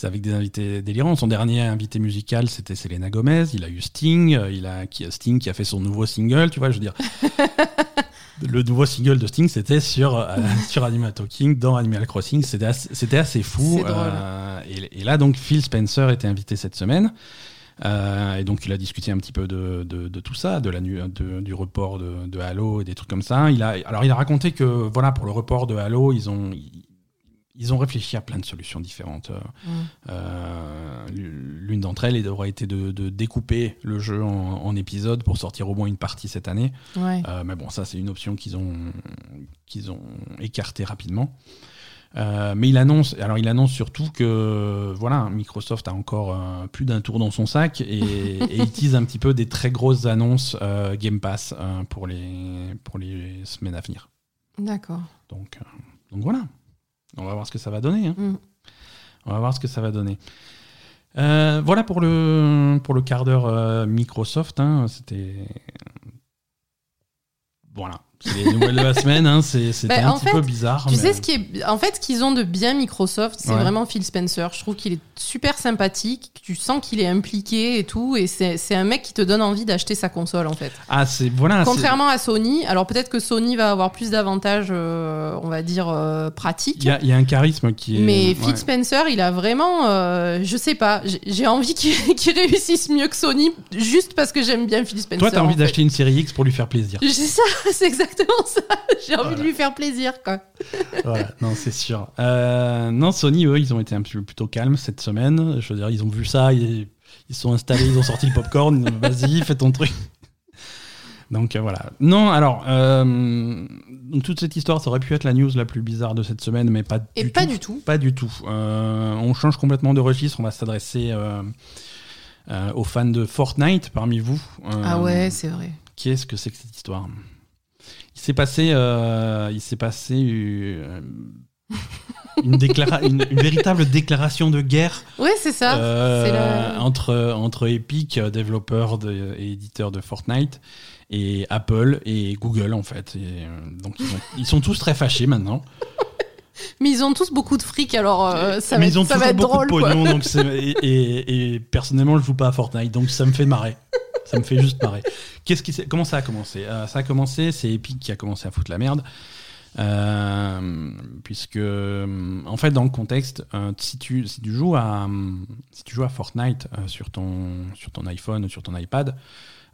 c'est avec des invités délirants. Son dernier invité musical, c'était Selena Gomez. Il a eu Sting. euh, Il a qui, Sting qui a fait son nouveau single. Tu vois, je veux dire. Le nouveau single de Sting, c'était sur, euh, sur Animal Talking, dans Animal Crossing. C'était assez, assez fou. Euh, et, et là, donc, Phil Spencer était invité cette semaine. Euh, et donc, il a discuté un petit peu de, de, de tout ça, de la, nu- de- du report de, de Halo et des trucs comme ça. Il a, alors, il a raconté que, voilà, pour le report de Halo, ils ont, ils ont réfléchi à plein de solutions différentes. Mm. Euh, L'une d'entre elles aurait été de, de découper le jeu en, en épisodes pour sortir au moins une partie cette année. Ouais. Euh, mais bon, ça, c'est une option qu'ils ont, qu'ils ont écartée rapidement. Euh, mais il annonce, alors il annonce surtout que voilà, Microsoft a encore euh, plus d'un tour dans son sac et, et il tease un petit peu des très grosses annonces euh, Game Pass euh, pour, les, pour les semaines à venir. D'accord. Donc, euh, donc voilà, on va voir ce que ça va donner. hein. Mm. On va voir ce que ça va donner. Euh, voilà pour le, pour le quart d'heure euh, Microsoft. hein. C'était. Voilà. C'est les nouvelles de la semaine. hein. C'est- Bah, un petit fait, peu bizarre. Tu mais- sais ce qui est, en fait, ce qu'ils ont de bien Microsoft, c'est Ouais. vraiment Phil Spencer. Je trouve qu'il est super sympathique. Tu sens qu'il est impliqué et tout, et c'est un mec qui te donne envie d'acheter sa console en fait. Ah, c'est. Voilà. Contrairement à Sony, alors peut-être que Sony va avoir plus d'avantages, euh, on va dire euh, pratiques. Il y, a, il y a un charisme qui est. Mais ouais. Phil Spencer, il a vraiment, euh, je sais pas, j'ai- envie qu'il réussisse mieux que Sony, juste parce que j'aime bien Phil Spencer. Toi, t'as en envie d'acheter une série X pour lui faire plaisir. C'est ça, c'est exactement ça. J'ai envie Voilà. de lui faire plaisir, quoi. voilà, non, c'est sûr. Euh, non, Sony, eux, ils ont été un petit peu plutôt calmes cette semaine. Je veux dire, ils ont vu ça, ils ils se sont installés, ils ont sorti le popcorn. Vas-y, fais ton truc. Donc euh, voilà. Non, alors, euh, donc, toute cette histoire, ça aurait pu être la news la plus bizarre de cette semaine, mais pas Et du pas tout. du tout. Pas du tout. Euh, on change complètement de registre. On va s'adresser aux fans de Fortnite parmi vous. Ah ouais, c'est vrai. Qu'est-ce que c'est que cette histoire? Il s'est passé, euh, il s'est passé euh, une, déclara- une, une véritable déclaration de guerre Ouais, c'est ça. euh, entre, entre Epic, développeur de- et éditeur de Fortnite, et Apple et Google en fait. Et, donc ils, ont- ils sont tous très fâchés maintenant. Mais ils ont tous beaucoup de fric, alors euh, ça va Mais ils ont ça va être beaucoup drôle. de pognon, donc et, et- et personnellement je joue pas à Fortnite, donc ça me fait marrer. Ça me fait juste marrer. Qu'est-ce qui s'est- comment ça a commencé? Euh, Ça a commencé, c'est Epic qui a commencé à foutre la merde. Euh, puisque euh, en fait dans le contexte si tu si tu joues à si tu joues à Fortnite sur ton sur ton iPhone ou sur ton iPad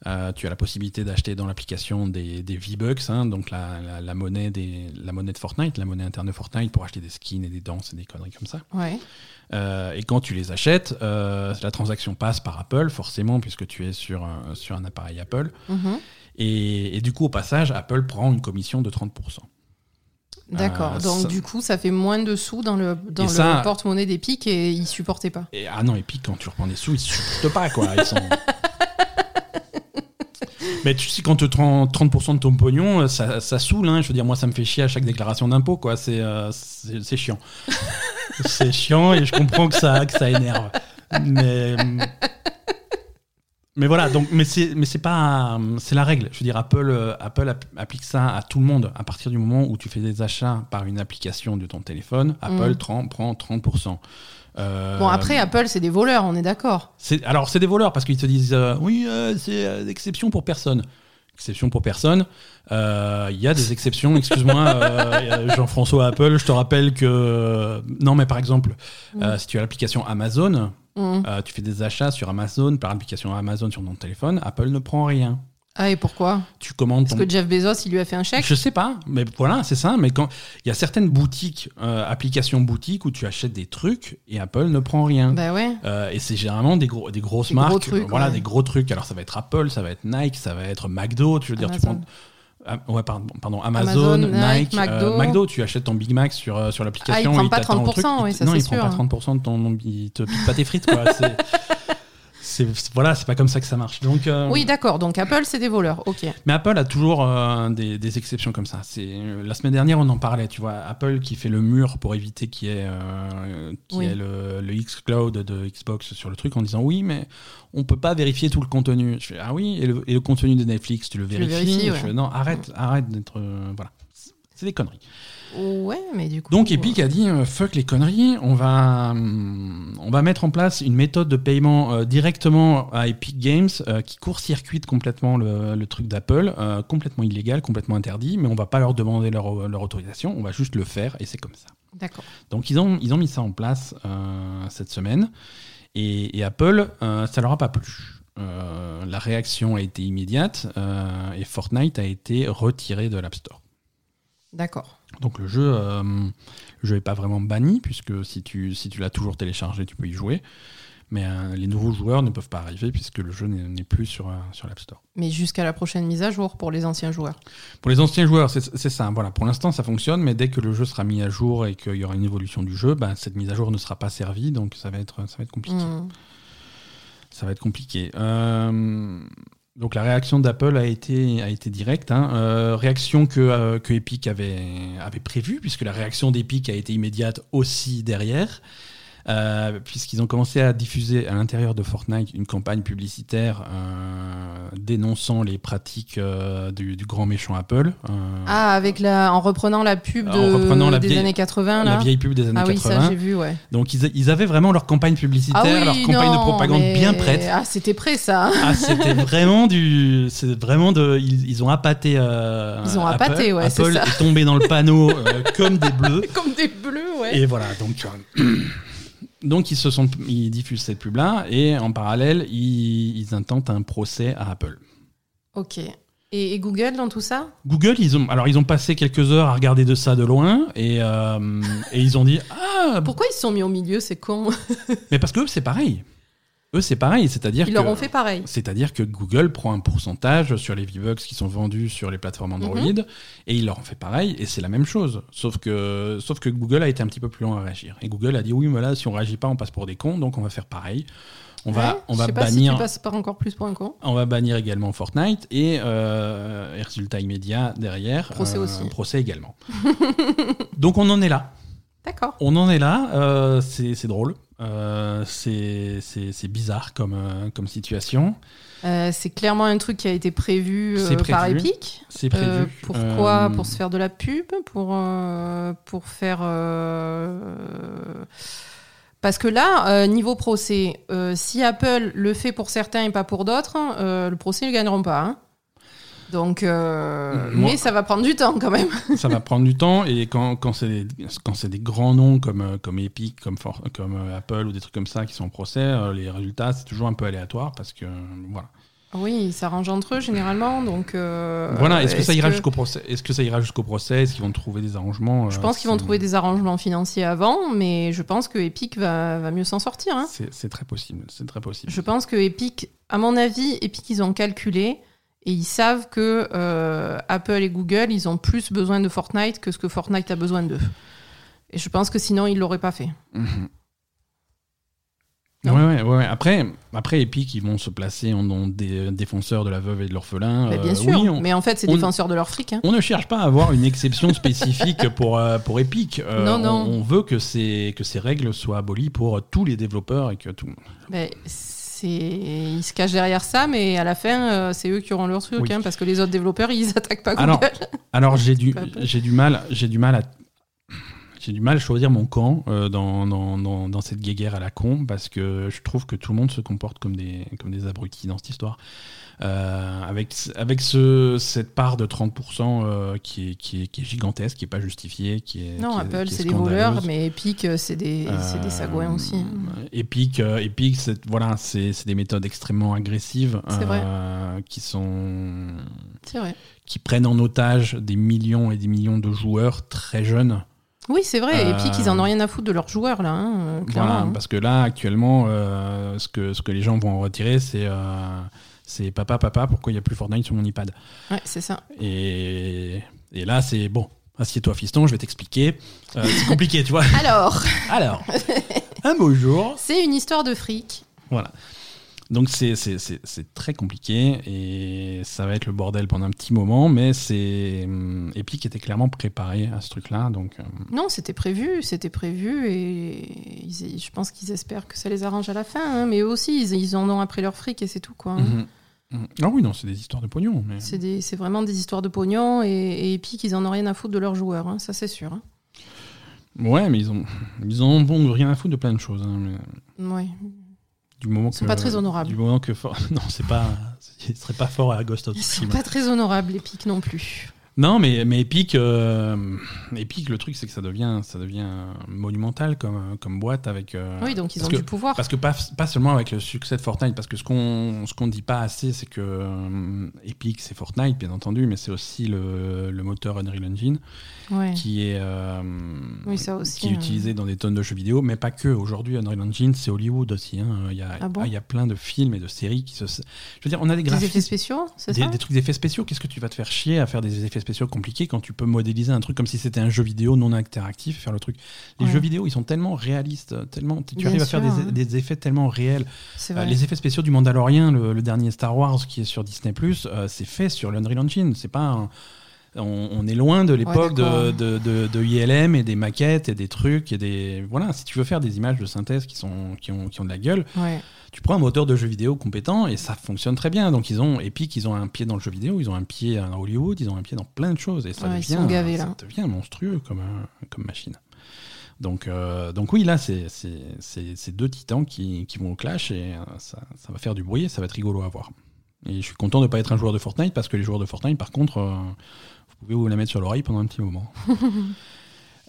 euh, tu as la possibilité d'acheter dans l'application des, des V-Bucks, hein, donc la, la, la monnaie des, la monnaie de Fortnite, la monnaie interne de Fortnite pour acheter des skins et des danses et des conneries comme ça. Ouais. Euh, et quand tu les achètes, euh, la transaction passe par Apple, forcément, puisque tu es sur un, sur un appareil Apple. Mhm. Et, et du coup, au passage, Apple prend une commission de 30%. D'accord. Donc ça- du coup, ça fait moins de sous dans le, dans ça- porte-monnaie d'Epic et ils supportaient pas. Et, ah non, et puis quand tu reprends des sous, ils ne supportent pas, quoi. Ils sont... Mais tu sais, quand tu prends 30% de ton pognon, euh, ça, ça saoule. Hein. Je veux dire, moi, ça me fait chier à chaque déclaration d'impôt, quoi. C'est euh, chiant. c'est chiant et je comprends que ça, que ça énerve. Mais, mais voilà, donc, mais c'est mais c'est pas. C'est la règle. Je veux dire, Apple, euh, Apple app- applique ça à tout le monde. À partir du moment où tu fais des achats par une application de ton téléphone, Apple Mm. tran- prend 30%. Euh, Bon, après, Apple, c'est des voleurs, on est d'accord. c'est- alors, c'est des voleurs parce qu'ils te disent euh, oui, euh, c'est euh, exception pour personne. Exception pour personne. Il y a des exceptions, excuse-moi, Jean-François Apple. Je te rappelle que. Non, mais par exemple, euh, si tu as l'application Amazon, euh, tu fais des achats sur Amazon par l'application Amazon sur ton téléphone, Apple ne prend rien. Ah, et pourquoi Tu commandes Parce ton. que Jeff Bezos, il lui a fait un chèque Je sais pas, mais voilà, c'est ça. Mais quand il y a certaines boutiques, euh, applications boutiques où tu achètes des trucs et Apple ne prend rien. Bah ouais. Euh, et c'est généralement des, gros, des grosses Des gros marques, trucs, voilà, ouais. des gros trucs. Alors ça va être Apple, ça va être Nike, ça va être McDo. Tu veux dire, tu prends, ah, ouais, pardon, pardon, Amazon, Amazon, Nike, Nike, euh, McDo. tu achètes ton Big Mac sur, euh, sur l'application. Ah, il prend pas t'attends le 30%, truc, oui, il- ça, Non, il prend pas 30% de ton, il te pique pas tes frites, quoi. C'est- voilà, c'est pas comme ça que ça marche. Donc, euh, Oui, d'accord. Donc Apple, c'est des voleurs. Ok. mais Apple a toujours euh, des, des exceptions comme ça. C'est la semaine dernière, on en parlait. Tu vois, Apple qui fait le mur pour éviter qu'il y ait, euh, y ait le, le xCloud de Xbox sur le truc en disant oui, mais on peut pas vérifier tout le contenu. Je fais ah oui, et le, et le contenu de Netflix, tu le Tu le vérifies. Je fais, non, arrête, arrête d'être voilà. C'est des conneries. Ouais, mais du coup. Donc Epic a dit euh, fuck les conneries, on va hum, on va mettre en place une méthode de paiement euh, directement à Epic Games euh, qui court-circuite complètement le, le truc d'Apple, euh, complètement illégal, complètement interdit, mais on va pas leur demander leur, leur autorisation, on va juste le faire et c'est comme ça. D'accord. Donc ils ont ils ont mis ça en place euh, cette semaine et, et Apple euh, ça leur a pas plu. Euh, la réaction a été immédiate euh, et Fortnite a été retiré de l'App Store. D'accord. Donc le jeu, euh, le jeu n'est pas vraiment banni, puisque si tu, si tu l'as toujours téléchargé, tu peux y jouer. Mais euh, les nouveaux joueurs ne peuvent pas arriver, puisque le jeu n'est plus sur, euh, sur l'App Store. Mais jusqu'à la prochaine mise à jour pour les anciens joueurs. Pour les anciens joueurs, c'est ça. Voilà, pour l'instant, ça fonctionne, mais dès que le jeu sera mis à jour et qu'il y aura une évolution du jeu, bah, cette mise à jour ne sera pas servie, donc ça va être, ça va être compliqué. Hmm. Ça va être compliqué. Euh, donc la réaction d'Apple a été, a été directe. hein. Euh, réaction que, euh, que Epic avait, avait prévue, puisque la réaction d'Epic a été immédiate aussi derrière. Euh, puisqu'ils ont commencé à diffuser à l'intérieur de Fortnite une campagne publicitaire euh, dénonçant les pratiques euh, du, du grand méchant Apple. Ah, avec la, en reprenant la pub En de, reprenant la des vieille- années 80, là. la vieille pub des années ah oui, 80. ça j'ai vu, ouais. Donc ils, ils avaient vraiment leur campagne publicitaire, Ah oui, leur campagne de propagande mais- bien prête. Ah, c'était prêt ça. Ah, c'était vraiment du. C'est vraiment de. Ils, ils ont appâté. Ils ont Apple. appâté, ouais, Apple ça. est tombé dans le panneau comme des bleus. Comme des bleus, ouais. Et voilà, donc. donc ils se sont, ils diffusent cette pub là et en parallèle ils, ils intentent un procès à Apple. Ok. Et, et Google dans tout ça? Google, ils ont, alors ils ont passé quelques heures à regarder de ça de loin et, euh, et ils ont dit ah Pourquoi ils se sont mis au milieu, c'est con mais parce que eux c'est pareil. Eux c'est pareil, c'est-à-dire Ils que leur ont fait pareil. C'est-à-dire que Google prend un pourcentage sur les V-Bucks qui sont vendus sur les plateformes Android Mhm. et il leur en fait pareil et c'est la même chose. Sauf que, sauf que Google a été un petit peu plus long à réagir. Et Google a dit oui, mais là, si on réagit pas, on passe pour des cons, donc on va faire pareil. On va, Ouais, on je va pas si bannir. passes pas encore plus pour un con. on va bannir également Fortnite et, euh, et résultat immédiat derrière. Procès aussi. Procès également. donc on en est là. D'accord. On en est là, euh, c'est drôle, euh, c'est bizarre comme, euh, comme situation. Euh, c'est clairement un truc qui a été prévu, par Epic. C'est prévu. Pourquoi Pour se faire de la pub Pour, pour faire. Parce que là, niveau procès, si Apple le fait pour certains et pas pour d'autres, le procès, ils ne gagneront pas. hein. Donc, euh, Moi- mais ça va prendre du temps quand même. ça va prendre du temps et quand, quand c'est des, des grands noms comme, euh, comme Epic, comme, For- comme euh, Apple ou des trucs comme ça qui sont en procès, euh, les résultats c'est toujours un peu aléatoire parce que euh, voilà. Oui, ils s'arrangent entre eux généralement. Donc, euh, voilà, est-ce que ça ira jusqu'au procès Est-ce que ça ira jusqu'au procès Est-ce qu'ils vont trouver des arrangements Je Euh, pense qu'ils vont trouver des arrangements financiers avant, mais je pense que Epic va, va mieux s'en sortir. hein. C'est c'est très possible, c'est très possible. Je pense que Epic, à mon avis, Epic, ils ont calculé et ils savent que euh, Apple et Google, ils ont plus besoin de Fortnite que ce que Fortnite a besoin d'eux. Et je pense que sinon, ils l'auraient pas fait. Mhm. Non. Ouais, ouais. Après, après, Epic, ils vont se placer en, en dé- défenseurs de la veuve et de l'orphelin. Mais Euh, bien sûr, oui, on, mais en fait, c'est défenseurs de leur fric. hein. on ne cherche pas à avoir une exception spécifique pour, euh, pour Epic. Euh, Non, non. On, on veut que ces, que ces règles soient abolies pour tous les développeurs et que tout. Ben, c'est... Ils se cachent derrière ça, mais à la fin, euh, c'est eux qui auront leur truc, Oui. hein, parce que les autres développeurs, ils attaquent pas Google. Alors, Alors j'ai du, j'ai du mal, j'ai du mal à, j'ai du mal à choisir mon camp euh, dans, dans, dans, dans cette guéguerre à la con parce que je trouve que tout le monde se comporte comme des, comme des abrutis dans cette histoire. Euh, avec avec ce, cette part de 30% euh, qui, est, qui, est, qui est gigantesque, qui n'est pas justifiée, qui est non, qui Apple, c'est des voleurs, mais Epic, euh, c'est des, des sagouins aussi. Epic, Epic, c'est voilà, des méthodes extrêmement agressives vrai. qui sont C'est vrai. qui prennent en otage des millions et des millions de joueurs très jeunes. Oui, c'est vrai. Euh, Epic, ils en ont rien à foutre de leurs joueurs, là, hein, clairement. Voilà, hein. parce que là, actuellement, euh, ce, que, ce que les gens vont en retirer, c'est euh, c'est papa, papa, pourquoi il n'y a plus Fortnite sur mon iPad Ouais, c'est ça. et, et là, c'est bon, assieds-toi, fiston, je vais t'expliquer. Euh, c'est compliqué, tu vois. Alors, Alors, un beau jour, c'est une histoire de fric. voilà. Donc c'est très compliqué et ça va être le bordel pendant un petit moment, mais c'est hum, Epic était clairement préparé à ce truc-là, donc euh, Non, c'était prévu, c'était prévu, et ils- je pense qu'ils espèrent que ça les arrange à la fin. hein, mais eux aussi, ils, ils en ont après leur fric et c'est tout, quoi. hein. mhm. Mhm. Ah oui, non, c'est des histoires de pognon. Mais... C'est vraiment des histoires de pognon, et, et Epic, ils en ont rien à foutre de leurs joueurs, hein, ça c'est sûr. hein. Ouais, mais ils ont, ils en ont rien à foutre de plein de choses. mais Ouais. Du moment Ils sont que, pas très honorables. Du moment que for- non, c'est pas, il serait pas fort à Ghost of Ils sont Tsushima. pas très honorables, Epic non plus. Non, mais mais Epic, euh, Epic, le truc c'est que ça devient, ça devient monumental comme comme boîte avec. euh, oui, donc ils ont que- du pouvoir. Parce que pas, pas seulement avec le succès de Fortnite, parce que ce qu'on ce qu'on dit pas assez, c'est que euh, Epic c'est Fortnite, bien entendu, mais c'est aussi le, le moteur Unreal Engine Ouais. qui est euh, Oui, ça aussi, qui est euh. utilisé dans des tonnes de jeux vidéo, mais pas que. Aujourd'hui, Unreal Engine, c'est Hollywood aussi. hein. Il y a Ah bon il y a plein de films et de séries qui se. Je veux dire, on a des Des effets spéciaux, c'est Des, ça des trucs d'effets spéciaux, qu'est-ce que tu vas te faire chier à faire des effets spéciaux compliqués quand tu peux modéliser un truc comme si c'était un jeu vidéo non interactif, faire le truc? Les Ouais. jeux vidéo, ils sont tellement réalistes, tellement, tu Bien arrives à faire des, hein. des effets tellement réels. Euh, les effets spéciaux du Mandalorian, le, le dernier Star Wars qui est sur Disney+, euh, c'est fait sur l'Unreal Engine. C'est pas un- on, on est loin de l'époque de, de, ILM et des maquettes et des trucs et des voilà. Si tu veux faire des images de synthèse qui sont qui ont, qui ont de la gueule, Ouais. tu prends un moteur de jeu vidéo compétent et ça fonctionne très bien. Donc ils ont Epic, ils ont un pied dans le jeu vidéo, ils ont un pied à Hollywood, ils ont un pied dans plein de choses et ça Ouais, devient sont gavés, ça là. devient monstrueux comme euh, comme machine. Donc euh, donc oui là c'est deux titans qui, qui vont au clash et euh, ça, ça va faire du bruit et ça va être rigolo à voir. Et je suis content de ne pas être un joueur de Fortnite parce que les joueurs de Fortnite par contre euh, pouvez vous la mettre sur l'oreille pendant un petit moment.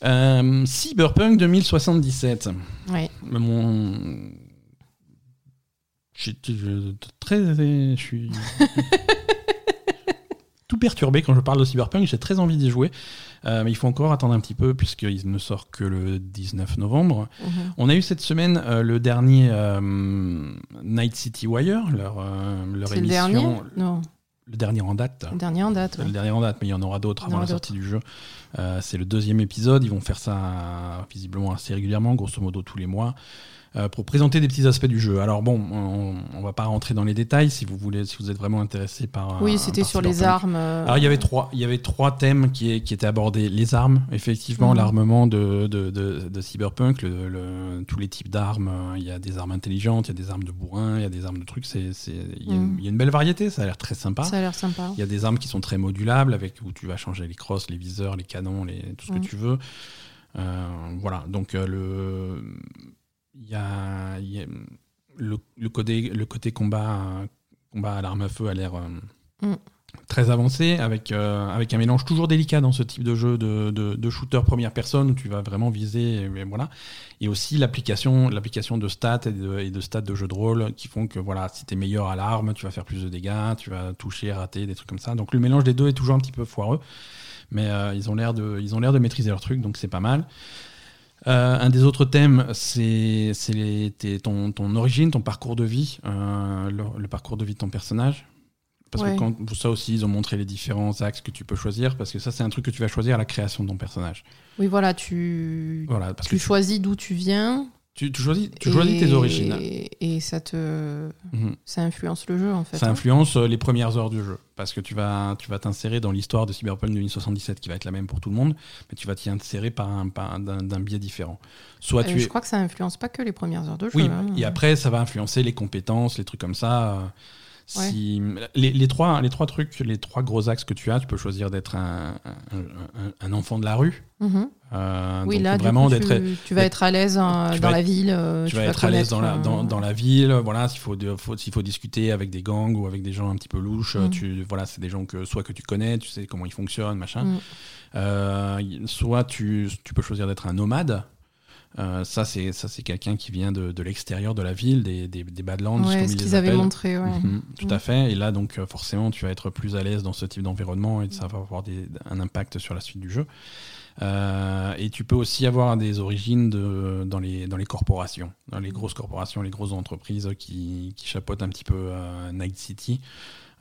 Euh, Cyberpunk 2077. Ouais. Mon... J'étais très... Je suis... tout perturbé quand je parle de Cyberpunk. J'ai très envie d'y jouer. Euh, mais il faut encore attendre un petit peu puisqu'il ne sort que le 19 novembre. Mhm. On a eu cette semaine euh, le dernier euh, Night City Wire, leur, leur C'est le émission. dernier? Non, le dernier en date. le dernier en date. Ouais. le dernier en date, mais il y en aura d'autres avant la sortie du jeu. Euh, c'est le deuxième épisode. Ils vont faire ça euh, visiblement assez régulièrement, grosso modo tous les mois. Euh, pour présenter des petits aspects du jeu. Alors bon, on, on va pas rentrer dans les détails si vous voulez, si vous êtes vraiment intéressé par. Oui, euh, c'était par sur les armes. euh, Alors il y avait trois, il y avait trois thèmes qui, qui étaient abordés les armes, effectivement, Mhm. l'armement de, de, de- de cyberpunk, le, le- tous les types d'armes. Il y a des armes intelligentes, il y a des armes de bourrin, il y a des armes de trucs. C'est, c'est- il, y a une, Mhm. il y a une belle variété, ça a l'air très sympa. Ça a l'air sympa. Il y a des armes qui sont très modulables, avec où tu vas changer les crosses, les viseurs, les canons, les, tout ce Mhm. que tu veux. Euh, voilà, donc euh, le, il y a, il y a- le, le côté, le côté combat, combat à l'arme à feu a l'air euh, Mhm. très avancé, avec, euh, avec un mélange toujours délicat dans ce type de jeu de, de, de shooter première personne où tu vas vraiment viser, et, voilà. Et aussi l'application, l'application de stats et de, et de stats de jeu de rôle qui font que voilà, si tu es meilleur à l'arme, tu vas faire plus de dégâts, tu vas toucher, rater, des trucs comme ça. Donc le mélange des deux est toujours un petit peu foireux, mais euh, ils ont l'air de, ils ont l'air de maîtriser leur truc, donc c'est pas mal. Euh, un des autres thèmes, c'est ton, ton origine, ton parcours de vie, euh, le, le parcours de vie de ton personnage. Parce Ouais. que quand, pour ça aussi, ils ont montré les différents axes que tu peux choisir, parce que ça, c'est un truc que tu vas choisir à la création de ton personnage. Oui, voilà, tu, Voilà, parce tu que tu, choisis d'où tu viens. Tu, tu choisis, tu et- choisis tes origines. Et ça te, Mhm. ça influence le jeu en fait. Ça hein. influence euh, les premières heures du jeu, parce que tu vas tu vas t'insérer dans l'histoire de Cyberpunk 2077, qui va être la même pour tout le monde, mais tu vas t'y insérer par un, par un- d'un d'un biais différent. Soit Euh, tu Je es, crois que ça influence pas que les premières heures de jeu. Oui, hein. et après, ça va influencer les compétences, les trucs comme ça. Si, les, les trois, les trois trucs, les trois gros axes que tu as, tu peux choisir d'être un, un, enfant de la rue. Mhm. euh, Oui, là, vraiment coup, tu, tu vas être à l'aise dans vas la ville. Tu vas vas être à l'aise dans la, dans, dans la ville, voilà, s'il faut, faut- discuter avec des gangs ou avec des gens un petit peu louches, Mm. tu, voilà, c'est des gens que soit que tu connais, tu sais comment ils fonctionnent, machin. Mm. Euh, soit tu, tu peux choisir d'être un nomade. Euh, ça, c'est ça, c'est quelqu'un qui vient de, de l'extérieur de la ville, des, des, des Badlands, Ouais, comme ce qu'ils avaient montré. Ouais. Mhm, tout Mm. à fait. Et là, donc, euh, forcément, tu vas être plus à l'aise dans ce type d'environnement et ça va avoir des- un impact sur la suite du jeu. Euh, et tu peux aussi avoir des origines de, dans, les, dans les corporations, dans les grosses corporations, les grosses entreprises qui, qui chapeautent un petit peu euh, Night City.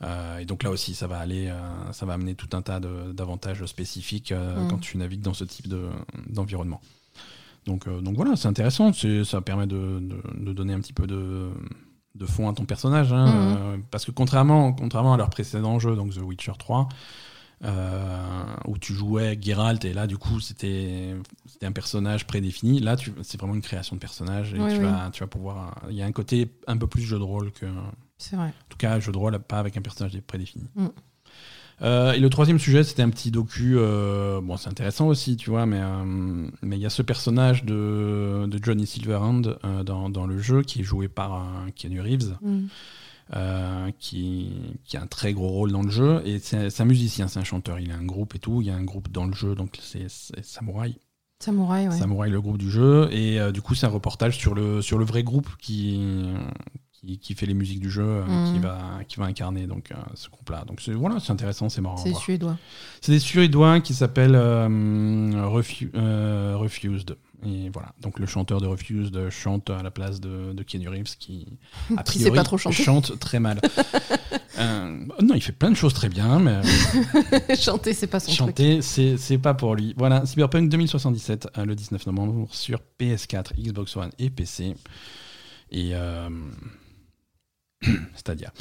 Euh, et donc là aussi, ça va aller, ça va amener tout un tas de- d'avantages spécifiques Mm. quand tu navigues dans ce type de- d'environnement. Donc, euh, donc voilà, c'est intéressant. Ça permet de, de- de donner un petit peu de, de fond à ton personnage. hein, Mhm. euh, parce que contrairement, contrairement à leur précédent jeu, donc The Witcher 3, euh, où tu jouais Geralt et là du coup c'était un personnage prédéfini là c'est vraiment une création de personnage et Oui, tu oui. vas tu vas pouvoir il y a un côté un peu plus jeu de rôle que en C'est vrai. tout cas jeu de rôle pas avec un personnage prédéfini Mm. Euh, et le troisième sujet c'était un petit docu euh, bon c'est intéressant aussi tu vois mais euh, mais il y a ce personnage de, de Johnny Silverhand dans, dans le jeu qui est joué par euh, Keanu Reeves Mm. qui, qui a un très gros rôle dans le jeu. Et c'est un musicien, c'est un chanteur. Il a un groupe et tout. Il y a un groupe dans le jeu, donc c'est c'est Samouraï. Samouraï, ouais. Samouraï, le groupe du jeu. Et euh, du coup, c'est un reportage sur le, sur le vrai groupe qui, qui, qui fait les musiques du jeu, euh, Mhm. qui, va, qui va incarner donc, euh, ce groupe-là. Donc voilà, c'est intéressant, c'est marrant. C'est voir. suédois. C'est des Suédois qui s'appellent euh, Refu- Refused. Et voilà, donc le chanteur de Refused chante à la place de, de Keanu Reeves qui, a Qui sait priori, pas trop chanter. chante très mal. Euh, non, il fait plein de choses très bien, mais Chanter, c'est pas son truc. chanter, c'est pas pour lui. Voilà, Cyberpunk 2077, euh, le 19 novembre, sur PS4, Xbox One et PC. Et euh, Stadia.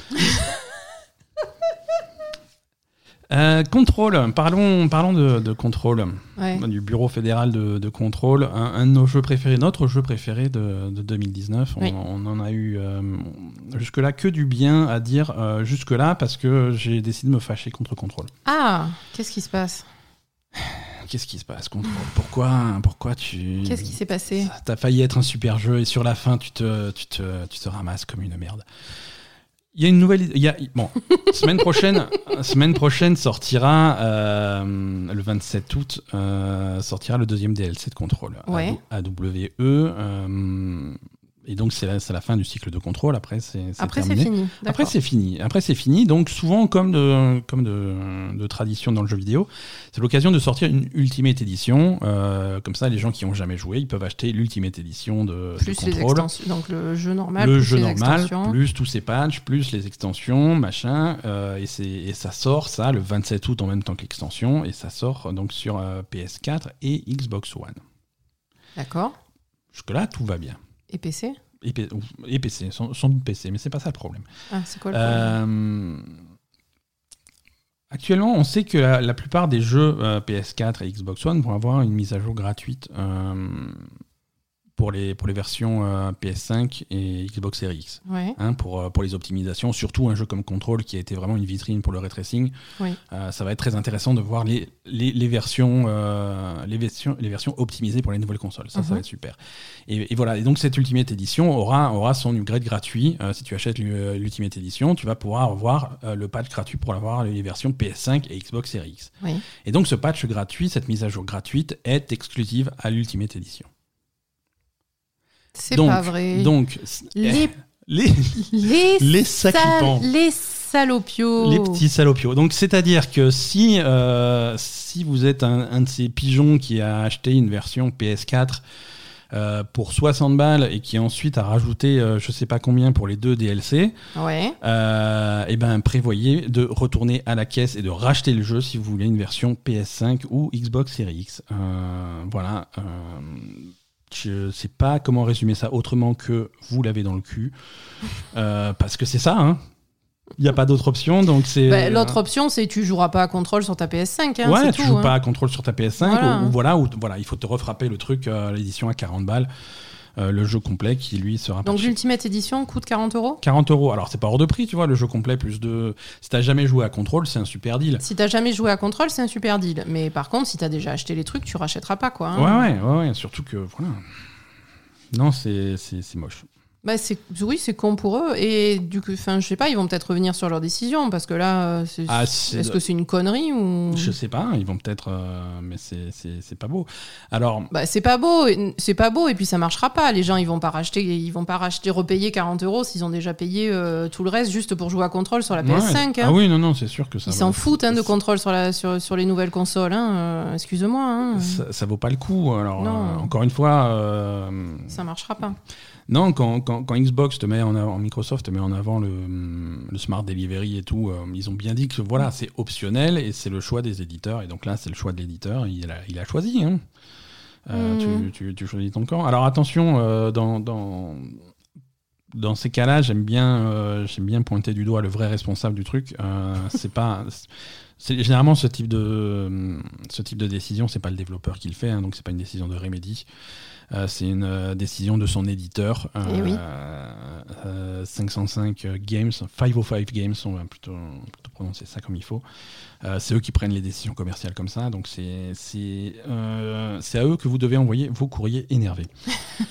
Euh, contrôle, parlons, parlons de, de contrôle, Ouais. du Bureau fédéral de, de contrôle, un, un de nos jeux préférés, notre jeu préféré de, de 2019. On, on en a eu euh, jusque-là que du bien à dire euh, jusque-là parce que j'ai décidé de me fâcher contre contrôle. Ah, qu'est-ce qui se passe? Qu'est-ce qui se passe, contrôle Pourquoi, pourquoi tu. Qu'est-ce qui s'est passé? T'as failli être un super jeu et sur la fin, tu te, tu te, tu te ramasses comme une merde. Il y a une nouvelle. Il y a, bon, semaine prochaine, semaine prochaine sortira euh, le 27 août euh, sortira le deuxième DLC de contrôle. Ouais. AWE. euh, et donc c'est la, fin du cycle de contrôle. Après c'est Après, c'est fini. Après c'est fini. Après c'est fini. Donc souvent comme de comme de, de tradition dans le jeu vidéo, c'est l'occasion de sortir une Ultimate Edition. Euh, comme ça, les gens qui ont jamais joué, ils peuvent acheter l'Ultimate Edition de, de Plus les contrôle. extensions. Donc le jeu normal, le plus jeu les normal, extensions. plus tous ces patchs, plus les extensions, machin. euh, et ça sort ça le 27 août en même temps que l'extension. Et ça sort donc sur euh, PS4 et Xbox One. D'accord. Jusque-là, tout va bien. Et PC et, PC, sans, sans doute PC, mais c'est pas ça le problème. Ah, c'est quoi le problème Euh, actuellement, on sait que la, la plupart des jeux euh, PS4 et Xbox One vont avoir une mise à jour gratuite euh, pour, les, pour les versions euh, PS5 et Xbox Series X. Ouais. hein, pour, euh, pour les optimisations, surtout un jeu comme Control qui a été vraiment une vitrine pour le ray tracing. Euh, ça va être très intéressant de voir les, les, les versions, euh, les, versions, les versions optimisées pour les nouvelles consoles. Ça, ça va être super. Et, et voilà. Et donc, cette Ultimate Edition aura, aura son upgrade gratuit. Si tu achètes l'U- l'Ultimate Edition, tu vas pouvoir avoir le patch gratuit pour avoir les versions PS5 et Xbox Series X. Et donc, ce patch gratuit, cette mise à jour gratuite, est exclusive à l'Ultimate Edition. C'est pas vrai. Donc, les, les, les, les sal- sacripants. les salopios. Les petits salopios. Donc, c'est-à-dire que si, euh, si vous êtes un, un de ces pigeons qui a acheté une version PS4 euh, pour 60 balles et qui ensuite a rajouté euh, je sais pas combien pour les deux DLC, Ouais. euh, et ben prévoyez de retourner à la caisse et de racheter le jeu si vous voulez une version PS5 ou Xbox Series X. Voilà. Je sais pas comment résumer ça autrement que vous l'avez dans le cul. Euh, parce que c'est ça, hein. Il n'y a pas d'autre option, donc c'est. Bah, L'autre option, c'est tu joueras pas à contrôle sur ta PS5. Hein, ouais, tu tout, joues hein. pas à contrôle sur ta PS5 Voilà. ou, ou voilà, ou voilà, il faut te refrapper le truc, euh, l'édition à 40 balles, le jeu complet qui lui sera Donc l'Ultimate Edition coûte 40 euros? 40 euros. Alors c'est pas hors de prix, tu vois, le jeu complet plus de. Si t'as jamais joué à contrôle, c'est un super deal. Si t'as jamais joué à contrôle, c'est un super deal. Mais par contre, si t'as déjà acheté les trucs, tu rachèteras pas quoi. hein. Ouais, ouais, ouais, ouais, surtout que voilà. Non, c'est c'est c'est moche. Bah, c'est oui, c'est con pour eux. Et du coup, enfin, je sais pas, ils vont peut-être revenir sur leur décision parce que là, euh, c'est- Ah, est-ce que c'est une connerie ou? Je sais pas, ils vont peut-être, euh, mais c'est c'est c'est pas beau. Alors. Bah, c'est pas beau, et- c'est pas beau, et puis ça marchera pas. Les gens, ils vont pas racheter, ils vont pas racheter, repayer 40 euros s'ils ont déjà payé euh, tout le reste juste pour jouer à contrôle sur la ouais. PS5. hein. Ah oui, non, non, c'est sûr que ça. Ils s'en foutent hein, de contrôle sur, la, sur, sur les nouvelles consoles. Hein. euh, Excuse-moi, hein. Ça, ça vaut pas le coup. Alors, encore une fois, ça marchera pas. Non, quand, quand, quand Xbox te met en avant, Microsoft te met en avant le, le Smart Delivery et tout, euh, ils ont bien dit que voilà, c'est optionnel et c'est le choix des éditeurs. Et donc là, c'est le choix de l'éditeur. Il a, il a choisi. Hein. Euh, Mhm. tu, tu, tu choisis ton camp. Alors attention, euh, dans, dans, dans ces cas-là, j'aime bien, j'aime bien pointer du doigt le vrai responsable du truc. C'est pas. Généralement ce type de ce type de décision, c'est pas le développeur qui le fait, hein, donc c'est pas une décision de Remedy. Euh, c'est une euh, décision de son éditeur. euh, Eh oui. euh, 505 Games, 505 Games, on va plutôt, plutôt prononcer ça comme il faut. C'est eux qui prennent les décisions commerciales comme ça, donc c'est à eux que vous devez envoyer vos courriers énervés.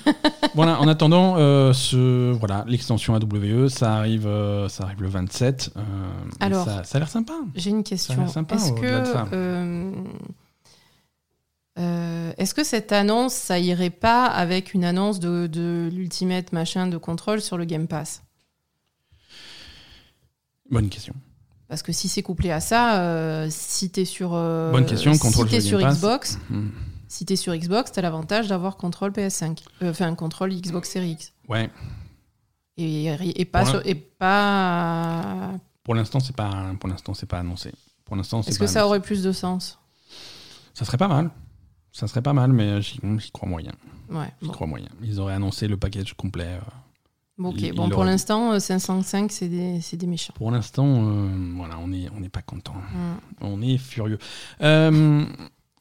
voilà. En attendant, euh, ce voilà l'extension AWE, ça arrive euh, ça arrive le 27. euh, Alors, ça, ça a l'air sympa. J'ai une question. Est-ce que, euh, est-ce que cette annonce, ça irait pas avec une annonce de, de l'ultimate machin de contrôle sur le Game Pass? Bonne question. Parce que si c'est couplé à ça, euh, si t'es sur, euh, Bonne question, si contrôle t'es sur. Xbox, Hmm. si t'es sur Xbox, t'as l'avantage d'avoir contrôle PS5, Euh, enfin contrôle Xbox Series X, Ouais. et, et pas Pour sur- et pas. Pour l'instant, c'est pas pour l'instant c'est pas annoncé. Pour l'instant, Est-ce que ça aurait plus de sens? Ça serait pas mal. Ça serait pas mal, mais j'y crois moyen. Ouais. J'y Bon, crois moyen. Ils auraient annoncé le package complet. euh. Bon, ok. il- Bon, il pour l'instant, euh, 505, c'est des, des méchants. Pour l'instant, euh, voilà, on est on n'est pas content. Mm. On est furieux. Euh,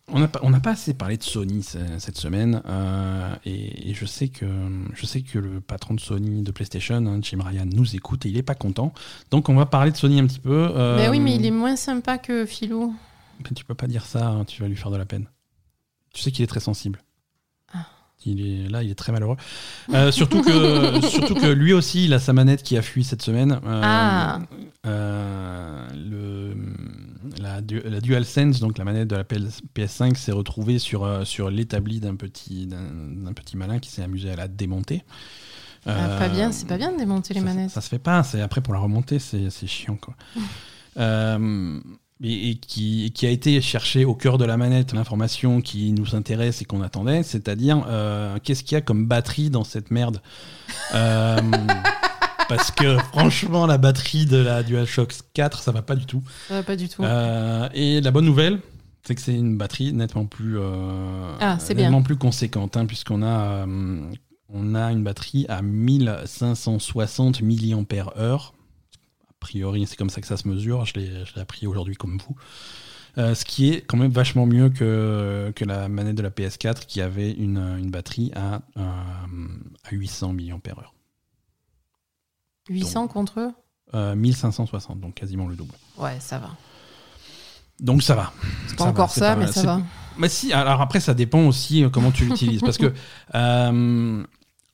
on n'a pas, on pas assez parlé de Sony ce- cette semaine, euh, et, et je sais que je sais que le patron de Sony de PlayStation, hein, Jim Ryan, nous écoute et il est pas content. Donc on va parler de Sony un petit peu. euh, Mais oui, mais il est moins sympa que Philou. tu peux pas dire ça, hein, tu vas lui faire de la peine. Tu sais qu'il est très sensible. Ah. Il est là, il est très malheureux. Euh, surtout que surtout que lui aussi, il a sa manette qui a fui cette semaine. Euh, Ah. euh, le, la, la DualSense, donc la manette de la PS- PS5, s'est retrouvée sur, sur l'établi d'un petit, d'un petit malin qui s'est amusé à la démonter. Ah, pas bien, c'est pas bien de démonter les ça, manettes. Ça, se fait pas. C'est après pour la remonter, c'est c'est chiant quoi. Et, et qui, a été chercher au cœur de la manette l'information qui nous intéresse et qu'on attendait, c'est-à-dire euh, qu'est-ce qu'il y a comme batterie dans cette merde. Euh, parce que franchement, la batterie de la DualShock 4, ça va pas du tout. Ça va pas du tout. Euh, et la bonne nouvelle, c'est que c'est une batterie nettement plus, Ah, bien. nettement plus conséquente, hein, puisqu'on a, on a une batterie à 1560 mAh. A priori, c'est comme ça que ça se mesure. Je l'ai appris aujourd'hui comme vous. Euh, ce qui est quand même vachement mieux que, que la manette de la PS4 qui avait une, une batterie à, euh, à 800 mAh. 800 contre eux? 1560, donc quasiment le double. Ouais, ça va. Donc ça va. C'est pas encore ça, mais ça va. Mais si, alors après, ça dépend aussi euh, comment tu l'utilises. parce que euh,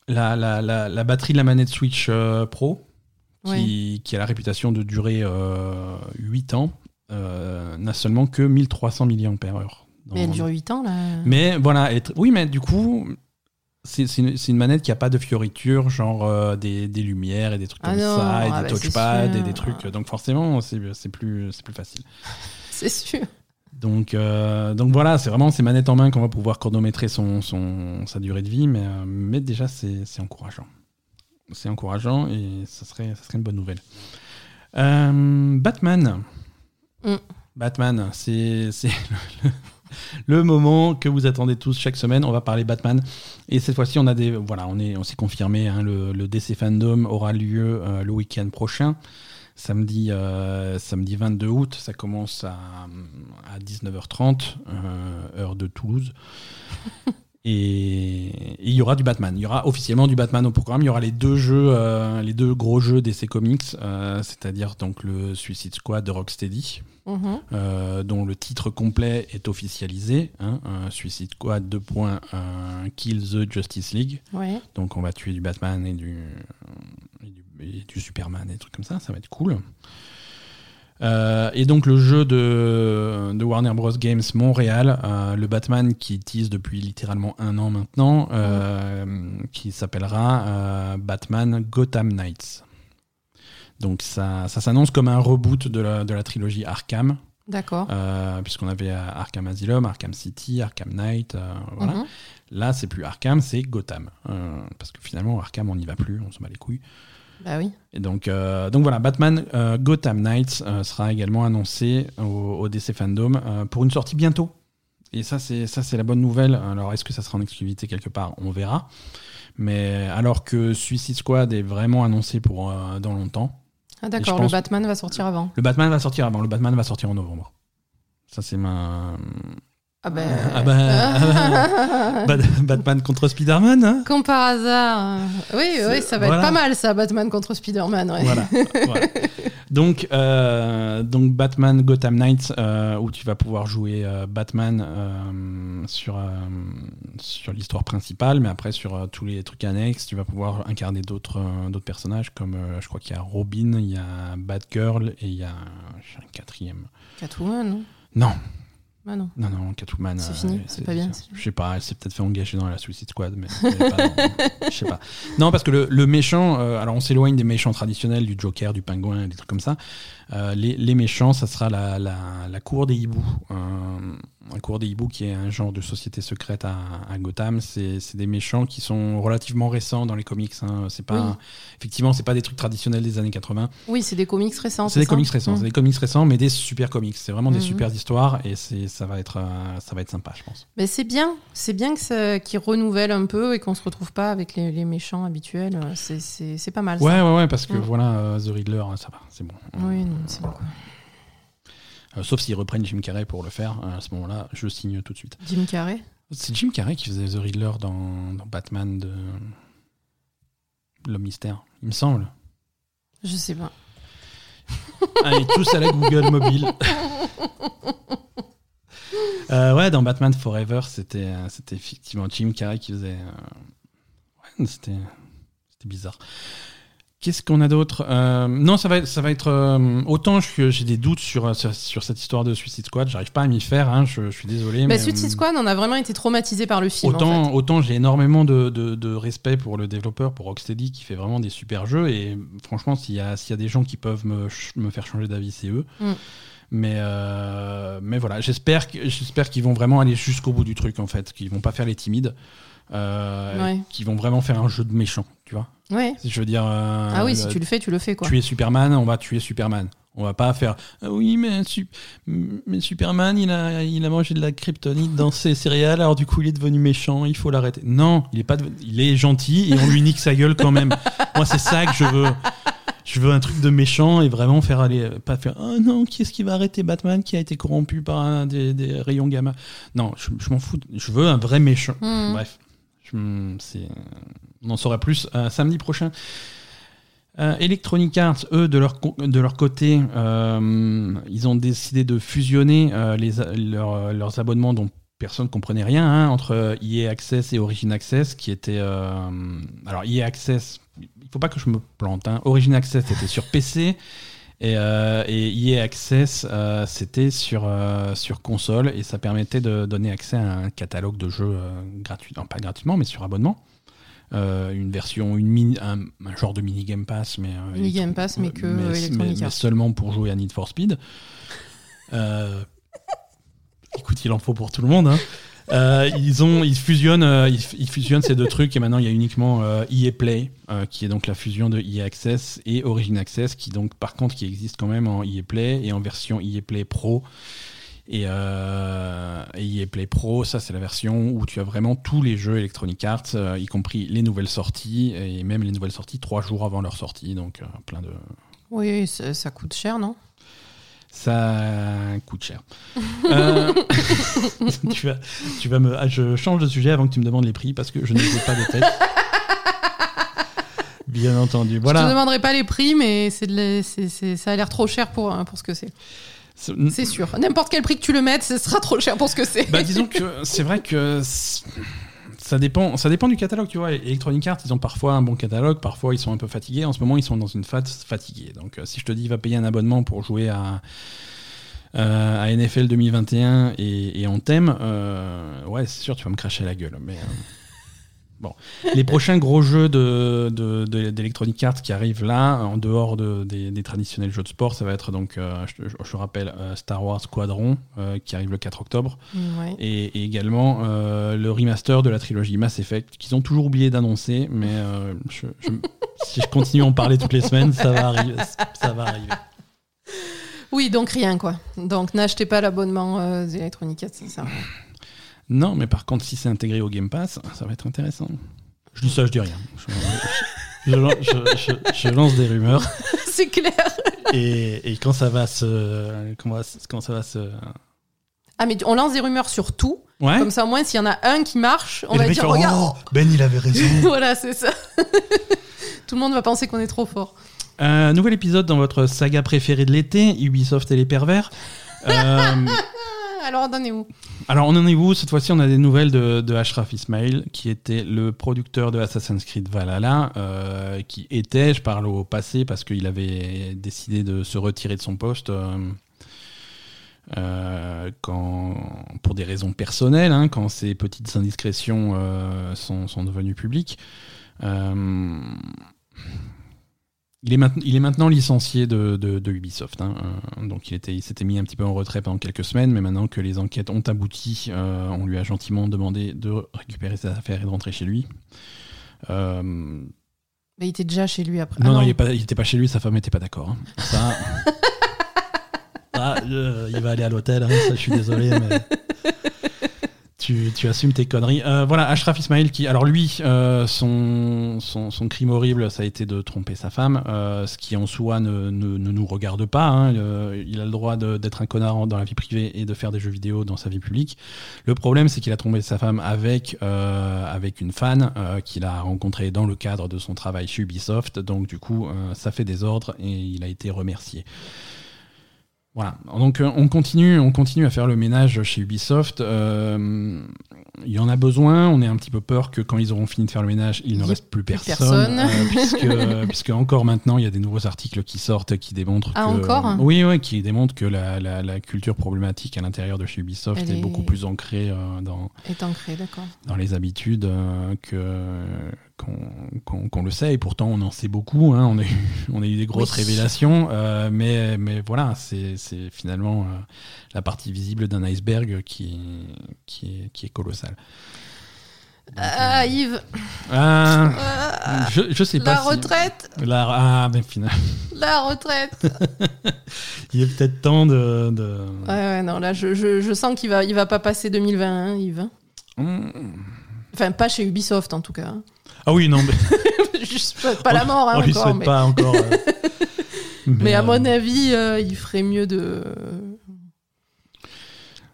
la, la, la, batterie de la manette Switch euh, Pro, qui, qui, a la réputation de durer 8 ans, n'a seulement que 1300 mAh. Mais elle dure 8 ans, là. Mais voilà, oui, mais du coup, c'est une, une, manette qui a pas de fioritures, genre des, des, lumières et des trucs ah comme ça, et des ah bah, touchpads et des trucs. Donc forcément, c'est plus, plus facile. c'est sûr. Donc, euh, donc voilà, c'est vraiment ces manettes en main qu'on va pouvoir chronométrer son, son, sa durée de vie, mais, euh, mais déjà c'est encourageant. C'est encourageant et ça serait, ça serait une bonne nouvelle. Euh, Batman. Mm. Batman, c'est le, le, moment que vous attendez tous chaque semaine. On va parler Batman. Et cette fois-ci, on a des voilà, on est, on s'est confirmé. Hein, le, le, DC Fandom aura lieu le week-end prochain samedi, euh, samedi 22 août. Ça commence à, à 19h30, euh, heure de Toulouse. Et il y aura du Batman. Il y aura officiellement du Batman au programme. Il y aura les deux jeux, euh, les deux gros jeux d'essai comics, c'est-à-dire donc le Suicide Squad de Rocksteady, mhm. dont le titre complet est officialisé. Hein, Suicide Squad 2. Kill the Justice League. Donc on va tuer du Batman et du, du Superman et des trucs comme ça, ça va être cool. Euh, et donc le jeu de, de Warner Bros. Games Montréal, euh, le Batman qui tease depuis littéralement un an maintenant, euh, qui s'appellera Batman Gotham Knights. Donc ça, ça s'annonce comme un reboot de la, de la trilogie Arkham. D'accord. Puisqu'on avait Arkham Asylum, Arkham City, Arkham Knight. voilà. Mhm. Là, c'est plus Arkham, c'est Gotham. parce que finalement, Arkham, on n'y va plus, on se bat les couilles. Bah oui. Et donc, euh, donc voilà, Batman euh, Gotham Knights euh, sera également annoncé au, DC Fandom pour une sortie bientôt. Et ça, c'est ça, c'est la bonne nouvelle. Alors, est-ce que ça sera en exclusivité quelque part? On verra. Mais alors que Suicide Squad est vraiment annoncé pour dans longtemps. Ah d'accord, le Batman va sortir avant. Le Batman va sortir avant. Le Batman va sortir en novembre. Ça, c'est ma ah ben... Ah ben, ah ben Batman contre Spider-Man hein Comme par hasard. Oui, oui, ça va être pas mal ça, Batman contre Spider-Man. Voilà, Donc, euh, donc Batman Gotham Knights, euh, où tu vas pouvoir jouer euh, Batman sur, sur l'histoire principale, mais après sur tous les trucs annexes, tu vas pouvoir incarner d'autres d'autres personnages, comme je crois qu'il y a Robin, il y a Batgirl et il y a un quatrième. Catwoman Non. Ah non. Non, non, Catwoman. C'est fini, euh, c'est pas bien. Je sais pas, elle s'est peut-être fait engager dans la Suicide Squad, mais je sais pas. Non, parce que le, le méchant, euh, alors on s'éloigne des méchants traditionnels, du Joker, du Pingouin, des trucs comme ça. Euh, les, les, méchants, ça sera la, la, la cour des hiboux un cours des hiboux qui est un genre de société secrète à, Gotham. C'est des méchants qui sont relativement récents dans les comics. Hein. C'est pas, effectivement, c'est pas des trucs traditionnels des années 80. Oui, c'est des comics récents. C'est des comics récents. C'est mmh. des comics récents, mais des super comics. C'est vraiment des mmh. super histoires et ça va être, euh, ça va être sympa, je pense. Mais c'est bien, c'est bien que qu'ils renouvellent un peu et qu'on se retrouve pas avec les, méchants habituels. C'est pas mal. Ouais, ouais, ouais, parce que mmh. voilà, euh, The Riddler, ça va, c'est bon. Oui, c'est bon. Quoi. Euh, sauf s'ils reprennent Jim Carrey pour le faire. Euh, à ce moment-là, je signe tout de suite. Jim Carrey? C'est Jim Carrey qui faisait The Riddler dans, Batman de L'homme mystère, il me semble. Je sais pas. Allez, tous à la Google mobile. Euh, ouais, dans Batman Forever, c'était effectivement Jim Carrey qui faisait. Ouais, c'était bizarre. Qu'est-ce qu'on a d'autre euh, Non, ça va être, ça va être euh, autant j'ai des doutes sur, sur, cette histoire de Suicide Squad, j'arrive pas à m'y faire, hein, je, suis désolé. Bah, mais, Suicide euh, Squad, on a vraiment été traumatisé par le film. Autant, autant j'ai énormément de, de, respect pour le développeur, pour Rocksteady, qui fait vraiment des super jeux, et franchement, s'il y, y a des gens qui peuvent me, me faire changer d'avis, c'est eux. Mm. Mais, mais voilà, j'espère, qu'ils vont vraiment aller jusqu'au bout du truc, en fait, qu'ils vont pas faire les timides. Euh, qui vont vraiment faire un jeu de méchant, tu vois. Ouais. je veux dire. Euh, ah oui, si tu le fais, tu le fais quoi. Tuer Superman, on va tuer Superman. On va pas faire ah oui mais, mais Superman il a il a mangé de la kryptonite dans ses céréales alors du coup il est devenu méchant il faut l'arrêter. Non il est pas il est gentil et on lui nique sa gueule quand même. Moi c'est ça que je veux. Je veux un truc de méchant et vraiment faire aller pas faire oh non qui est-ce qui va arrêter Batman qui a été corrompu par un des, rayons gamma? Non je, m'en fous. Je veux un vrai méchant. Hmm. Bref on en saura plus euh, samedi prochain. Euh, Electronic Arts, eux, de leur, de leur côté, euh, ils ont décidé de fusionner leurs abonnements dont personne ne comprenait rien hein, entre EA Access et Origin Access, qui était... alors, EA Access, il ne faut pas que je me plante. Hein. Origin Access était sur PC et, et EA Access, c'était sur, sur console et ça permettait de donner accès à un catalogue de jeux gratuit, pas gratuitement, mais sur abonnement. Euh, une version, une mini, un, genre de mini Game Pass, mais euh, mini Game Pass, mais que mais, seulement pour jouer à Need for Speed. Euh, écoute, il en faut pour tout le monde. Hein. Ils ont, ils fusionnent, ils, fusionnent ces deux trucs et maintenant il y a uniquement EA Play, qui est donc la fusion de EA Access et Origin Access, qui donc par contre qui existe quand même en EA Play et en version EA Play Pro. Et, euh, EA Play Pro, ça c'est la version où tu as vraiment tous les jeux Electronic Arts, euh, y compris les nouvelles sorties, et même les nouvelles sorties trois jours avant leur sortie, donc euh, plein de... Oui, ça, coûte cher, non? Ça coûte cher. Euh, tu, vas, tu vas me. Ah, je change de sujet avant que tu me demandes les prix parce que je ne sais pas de tête. Bien entendu. Voilà. Je ne demanderai pas les prix, mais c'est ça a l'air trop cher pour, pour ce que c'est. C'est sûr. N'importe quel prix que tu le mettes, ce sera trop cher pour ce que c'est. Bah, disons que c'est vrai que ça dépend, ça dépend du catalogue, tu vois. Electronic Arts, ils ont parfois un bon catalogue, parfois ils sont un peu fatigués. En ce moment, ils sont dans une phase fatiguée. Donc, euh, si je te dis, va payer un abonnement pour jouer à, euh, à NFL 2021 et, en thème, euh, ouais, c'est sûr, tu vas me cracher la gueule. Mais. Bon. Les prochains gros jeux d'Electronic de, Arts qui arrivent là, en dehors des, traditionnels jeux de sport, ça va être donc, euh, je, rappelle, euh, Star Wars Squadron euh, qui arrive le 4 octobre, et, également le remaster de la trilogie Mass Effect qu'ils ont toujours oublié d'annoncer, mais si je continue à en parler toutes les semaines, ça va arriver. Ça va arriver. Oui, donc rien quoi. Donc n'achetez pas l'abonnement d'Electronic Arts, ça. Non, mais par contre, si c'est intégré au Game Pass, ça va être intéressant. Je dis ça, je dis rien. Je, lance des rumeurs. c'est clair. Et, quand ça va se. Quand, ça va se. Ah, mais on lance des rumeurs sur tout. Comme ça, au moins, s'il y en a un qui marche, on va dire regarde. Oh, ben, il avait raison. voilà, c'est ça. tout le monde va penser qu'on est trop fort. Un nouvel épisode dans votre saga préférée de l'été, Ubisoft et les pervers. Euh, alors on en est où? Alors on en est où? Cette fois-ci, on a des nouvelles de, Ashraf Ismail, qui était le producteur de Assassin's Creed Valhalla, euh, qui était, je parle au passé, parce qu'il avait décidé de se retirer de son poste. Euh, euh, pour des raisons personnelles, hein, quand ces petites indiscrétions sont, sont, devenues publiques. Il est, il est, maintenant licencié de, de, Ubisoft. Hein. Euh, donc il, était, il s'était mis un petit peu en retrait pendant quelques semaines, mais maintenant que les enquêtes ont abouti, euh, on lui a gentiment demandé de récupérer ses affaires et de rentrer chez lui. Euh, mais il était déjà chez lui après. Non, ah non, il n'était pas, chez lui, sa femme n'était pas d'accord. Hein. Ça, il va aller à l'hôtel, hein, ça je suis désolé, mais tu, assumes tes conneries. Euh, voilà, Ashraf Ismail qui, alors lui, euh, son, son, crime horrible, ça a été de tromper sa femme, euh, ce qui en soi ne, nous regarde pas. Hein. il a le droit d'être un connard dans la vie privée et de faire des jeux vidéo dans sa vie publique. Le problème, c'est qu'il a trompé sa femme avec, avec une fan qu'il a rencontrée dans le cadre de son travail chez Ubisoft. Donc du coup, ça fait des ordres et il a été remercié. Voilà. Donc euh, on continue, on continue à faire le ménage chez Ubisoft. Euh, il y en a besoin. On est un petit peu peur que quand ils auront fini de faire le ménage, il ne reste plus personne, euh, puisque, encore maintenant il y a des nouveaux articles qui sortent qui démontrent ah, encore oui, oui, qui démontrent que la, culture problématique à l'intérieur de chez Ubisoft est, beaucoup plus ancrée dans est ancrée, d'accord. dans les habitudes que qu'on le sait, et pourtant on en sait beaucoup. Hein. On, a eu, on a eu des grosses révélations, euh, mais, mais voilà, c'est finalement euh, la partie visible d'un iceberg qui, qui, est, qui est colossale. ah, Yves ah. je, je sais pas. Si- retraite La, ah, ben finalement, La retraite il est peut-être temps de. de- Ouais, ouais, non, là, je, je, je sens qu'il va, il va pas passer 2020, hein, Yves. Hmm. Enfin, pas chez Ubisoft, en tout cas. Ah oui, non, mais. Juste pas, pas la mort, hein, on lui encore. souhaite Mais, pas encore. euh, mais à euh, mon avis, euh, il ferait mieux de.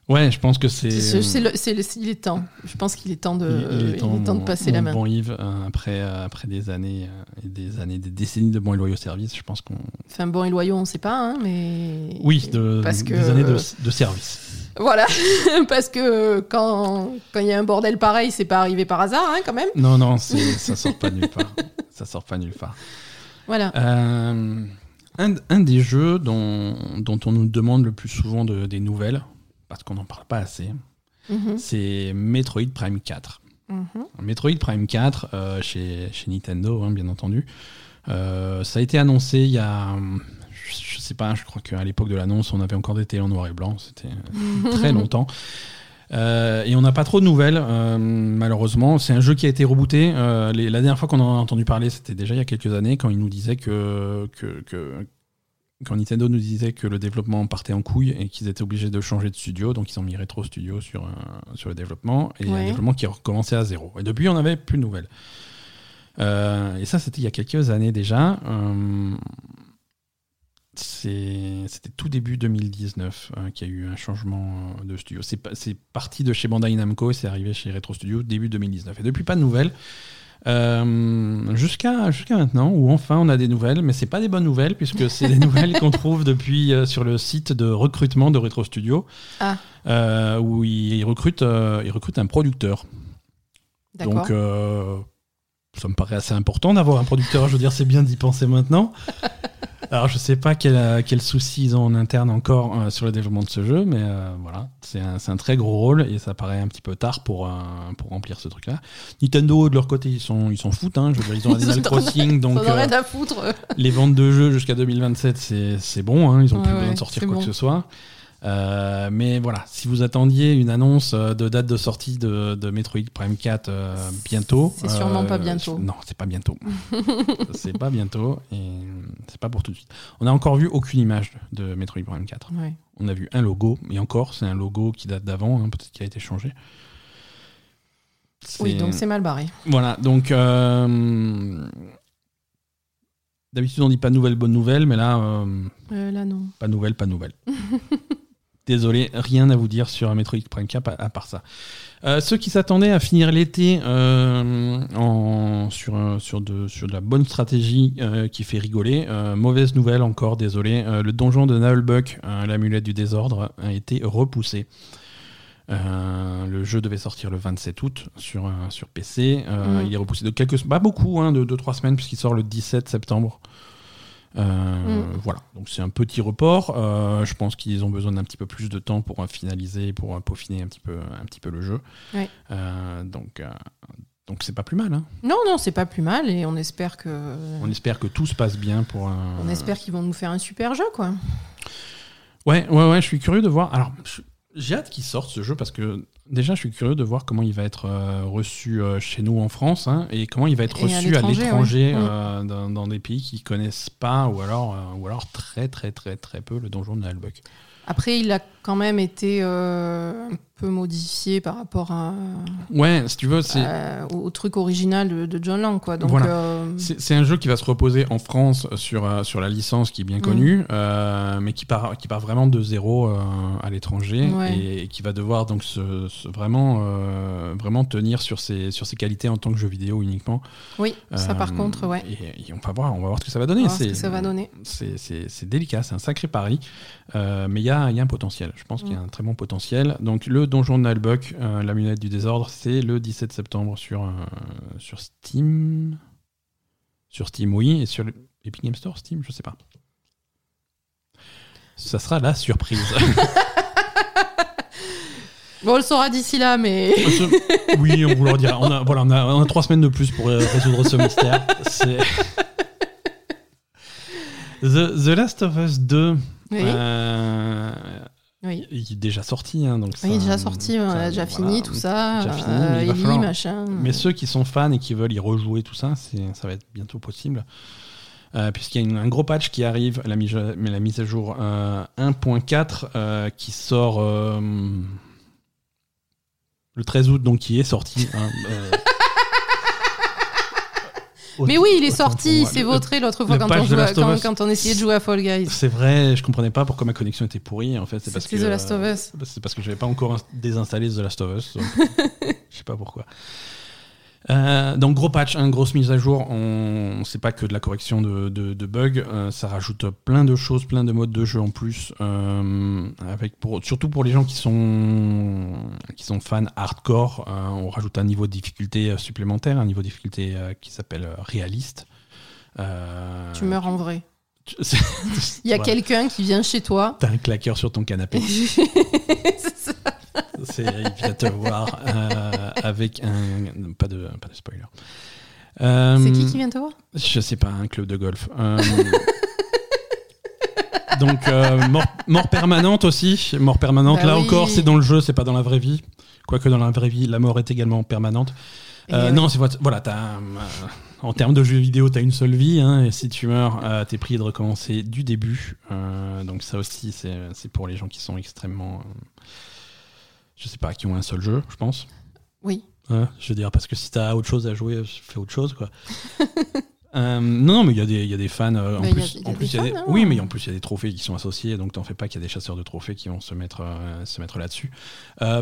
Ouais, je pense que c'est. C'est- c'est le- c'est le- il est temps. Je pense qu'il est temps de, il, il est temps, de mon- passer la main. Bon Yves, euh, après, euh, après des années euh, et des années, des décennies de bons et loyaux services, je pense qu'on. Enfin, bon et loyaux, on sait pas, hein, mais. Oui, de, Parce que- des années de, de service. Voilà, parce que quand quand il y a un bordel pareil, c'est pas arrivé par hasard, hein, quand même. Non, non, ça sort pas nulle part. Ça sort pas nulle part. Voilà. Euh, un, un des jeux dont, dont on nous demande le plus souvent de- des nouvelles, parce qu'on n'en parle pas assez, Mhm, c'est Metroid Prime 4. mhm. Metroid Prime 4 euh, chez, chez Nintendo, hein, bien entendu. Euh, ça a été annoncé il y a. Sais pas, je crois qu'à l'époque de l'annonce, on avait encore des télés en noir et blanc. C'était euh, très longtemps. Euh, et on n'a pas trop de nouvelles, euh, malheureusement. C'est un jeu qui a été rebooté. Euh, les- la dernière fois qu'on en a entendu parler, c'était déjà il y a quelques années, quand ils nous disaient que, que, que- quand Nintendo nous disait que le développement partait en couille et qu'ils étaient obligés de changer de studio, donc ils ont mis Retro Studio sur, sur le développement et un Ouais. développement qui recommençait à zéro. Et depuis, on n'avait plus de nouvelles. Et ça, c'était il y a quelques années déjà. C'était tout début 2019 euh, qu'il y a eu un changement euh, de studio. C'est pa- c'est parti de chez Bandai Namco et c'est arrivé chez Retro Studio début 2019. Et depuis, pas de nouvelles. Euh, jusqu'à jusqu'à maintenant où enfin on a des nouvelles mais c'est pas des bonnes nouvelles puisque c'est des nouvelles qu'on trouve depuis euh, sur le site de recrutement de Retro Studio Ah. euh, où ils, recrutent ils recrutent un producteur D'accord. donc ça me paraît assez important d'avoir un producteur je veux dire c'est bien d'y penser maintenant alors je sais pas quel, quel souci ils ont en interne encore euh, sur le développement de ce jeu mais euh, voilà c'est un, un très gros rôle et ça paraît un petit peu tard pour, euh, pour remplir ce truc là Nintendo de leur côté ils s'en ils s'en foutent hein, je veux dire, ils ont Animal Crossing donc euh, à foutre. les ventes de jeux jusqu'à 2027, c'est bon, hein, ils ont Ouais, plus besoin de sortir quoi bon. que ce soit. Euh, mais voilà, si vous attendiez une annonce euh, de date de sortie de, de Metroid Prime 4 euh, bientôt. C'est sûrement pas bientôt. Non, c'est pas bientôt. c'est pas bientôt et c'est pas pour tout de suite. On n'a encore vu aucune image de Metroid Prime 4. Ouais. On a vu un logo, et encore, c'est un logo qui date d'avant, hein, peut-être qu'il a été changé. Oui, donc c'est mal barré. voilà, donc d'habitude on dit pas de nouvelles, bonne nouvelle, mais là, là, non. pas nouvelle, pas nouvelle. Désolé, rien à vous dire sur Metroid Prime 4 à, à part ça. Euh, ceux qui s'attendaient à finir l'été euh, en- sur, de, sur de la bonne stratégie euh, qui fait rigoler, euh, mauvaise nouvelle encore, désolé. Euh, le donjon de Nullbuck, euh, l'amulette du désordre, a été repoussé. Euh, le jeu devait sortir le 27 août sur, euh, sur PC. Euh, Mm. Il est repoussé de quelques, pas beaucoup, hein, de 2-3 semaines, puisqu'il sort le 17 septembre. Euh, Mm. Voilà, donc c'est un petit report. Euh, je pense qu'ils ont besoin d'un petit peu plus de temps pour finaliser, pour peaufiner un petit peu, un petit peu le jeu. Ouais. Euh, donc, donc c'est pas plus mal. hein. Non, non, c'est pas plus mal et on espère que. On espère que tout se passe bien pour. On espère qu'ils vont nous faire un super jeu, quoi. Ouais, ouais, ouais, je suis curieux de voir. Alors, je- j'ai hâte qu'il sorte ce jeu parce que déjà, je suis curieux de voir comment il va être euh, reçu euh, chez nous en France hein, et comment il va être Et reçu à l'étranger, ouais. euh, dans, dans des pays qui connaissent pas ou alors, ou alors très, très, très, très peu le donjon de Nalbuck. Après, il a quand même été euh, un peu modifié par rapport à, Ouais, si tu veux, c'est. à- au, au truc original de, de John Lang, quoi. Donc, Voilà. euh, C'est un jeu qui va se reposer en France sur, euh, sur la licence qui est bien Mm. connue, euh, mais qui part, qui part vraiment de zéro euh, à l'étranger Ouais. et, et qui va devoir donc se, se vraiment, euh, vraiment tenir sur ses, sur ses qualités en tant que jeu vidéo uniquement. oui, ça par Euh, contre, ouais. Et, et on va voir, on va voir ce que ça va On donner. ce C'est- que ça va donner. C'est c'est- c'est délicat, c'est un sacré pari, euh, mais il y a, il y a un potentiel. Je pense qu'il y a un très bon potentiel. Donc le donjon de Nalbuck, euh, la lunette du désordre, c'est le 17 septembre sur, euh, sur Steam. Sur Steam, oui, et sur Epic Game Store, Steam, je sais pas. Ça sera la surprise. Bon, on le saura d'ici là, mais. oui, on vous le redira. On a, voilà, on a, on a trois semaines de plus pour euh, résoudre ce mystère. C'est The, The Last of Us 2. Oui. Euh, Oui. Il est déjà sorti, hein, donc Oui, ça- déjà sorti, ça- a déjà voilà, fini tout ça. déjà fini, euh, mais Ellie, falloir- machin. Mais ceux qui sont fans et qui veulent y rejouer tout ça, ça va être bientôt possible. Euh, Puisqu'il y a une- un gros patch qui arrive, la mise, mais la mise à jour euh, 1.4 euh, qui sort euh, le 13 août, donc qui est sorti. hein, euh, Mais oui, il est sorti, c'est Le- vautré l'autre fois quand on, quand, quand essayait de jouer à Fall Guys. C'est vrai, je comprenais pas pourquoi ma connexion était pourrie. En fait, c'est parce que The Last of Us. euh, c'est parce que j'avais pas encore ins- désinstallé The Last of Us. Je sais pas pourquoi. Euh, donc gros patch, une grosse mise à jour. On c'est pas que de la correction de, bugs, euh, ça rajoute plein de choses, plein de modes de jeu en plus. euh, avec surtout pour les gens qui sont qui sont fans hardcore, euh, on rajoute un niveau de difficulté supplémentaire, un niveau de difficulté qui s'appelle réaliste. Tu meurs en vrai. Il y a Voilà. quelqu'un qui vient chez toi. T'as un claqueur sur ton canapé. C'est ça. Il vient te voir euh, avec un. Pas de, pas de spoiler. Euh, C'est qui qui vient te voir? Je sais pas, un club de golf. Euh, donc, mort, mort permanente aussi. Mort permanente. Bah Là oui. encore, c'est dans le jeu, c'est pas dans la vraie vie. Quoique dans la vraie vie, la mort est également permanente. Euh, Non, c'est voilà, t'as, en termes de jeux vidéo, t'as une seule vie, hein, et si tu meurs, euh, t'es prié de recommencer du début. Euh, donc ça aussi, c'est, pour les gens qui sont extrêmement, euh, je sais pas, qui ont un seul jeu, je pense. Oui. Je veux dire, parce que si t'as autre chose à jouer, fais autre chose, quoi. Euh, non, non, mais il y, a des- il y a des fans. en plus, en oui, mais en plus, il y a des trophées qui sont associés, donc t'en fais pas qu'il y a des chasseurs de trophées qui vont se mettre, se mettre là-dessus.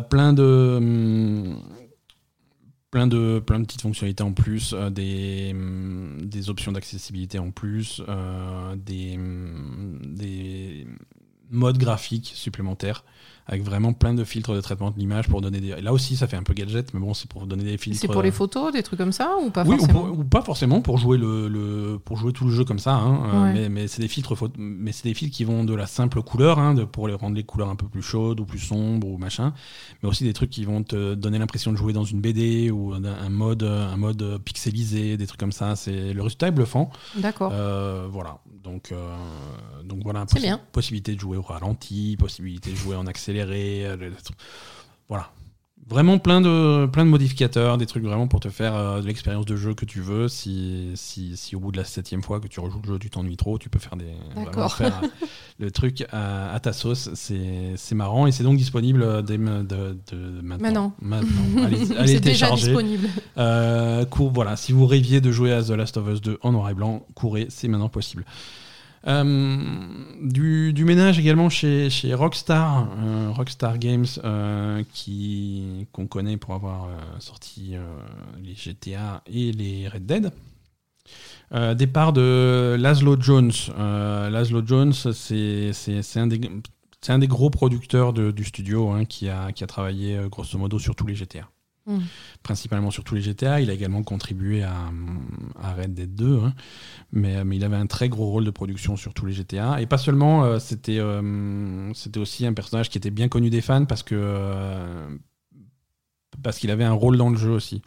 Plein de. hum, Plein de, plein de petites fonctionnalités en plus, euh, des, hum, des options d'accessibilité en plus, euh, hum, des modes graphiques supplémentaires avec vraiment plein de filtres de traitement de l'image pour donner des. Là aussi, ça fait un peu gadget, mais bon, c'est pour donner des filtres. C'est pour les euh, photos, des trucs comme ça ou pas oui, ou, forcément pour- ou pas forcément pour jouer le, le- pour jouer tout le jeu comme ça, hein, euh, Ouais. mais, mais c'est des filtres, mais c'est des filtres qui vont de la simple couleur, hein, de, pour les rendre les couleurs un peu plus chaudes ou plus sombres ou machin, mais aussi des trucs qui vont te donner l'impression de jouer dans une BD ou un mode, un mode pixelisé, des trucs comme ça. C'est le résultat est bluffant. D'accord. Euh, voilà, donc euh, donc voilà, C'est bien. possibilité de jouer au ralenti, possibilité de jouer en accéléré, euh, le- le truc. voilà. Vraiment plein de, plein de modificateurs, des trucs vraiment pour te faire euh, de l'expérience de jeu que tu veux. Si, si, si au bout de la septième fois que tu rejoues le jeu, tu t'ennuies trop, tu peux faire, des, vraiment D'accord. faire euh, le truc à, à ta sauce. C'est c'est marrant et c'est donc disponible dès de, de maintenant. Maintenant. Maintenant. Allez, allez C'est déjà télécharger. disponible. Euh, cours, voilà, si vous rêviez de jouer à The Last of Us 2 en noir et blanc, courez, c'est maintenant possible. Euh, du, ménage également chez, Rockstar, euh, Rockstar Games, euh, qui qu'on connaît pour avoir sorti les GTA et les Red Dead. Départ de Laszlo Jones. Laszlo Jones, c'est un des gros producteurs du studio hein, qui, a, qui a travaillé grosso modo sur tous les GTA Mm. principalement sur tous les GTA. Il a également contribué à, à Red Dead 2, hein. mais, mais il avait un très gros rôle de production sur tous les GTA. Et pas seulement, euh, c'était euh, c'était aussi un personnage qui était bien connu des fans parce que euh, parce qu'il avait un rôle dans le jeu aussi.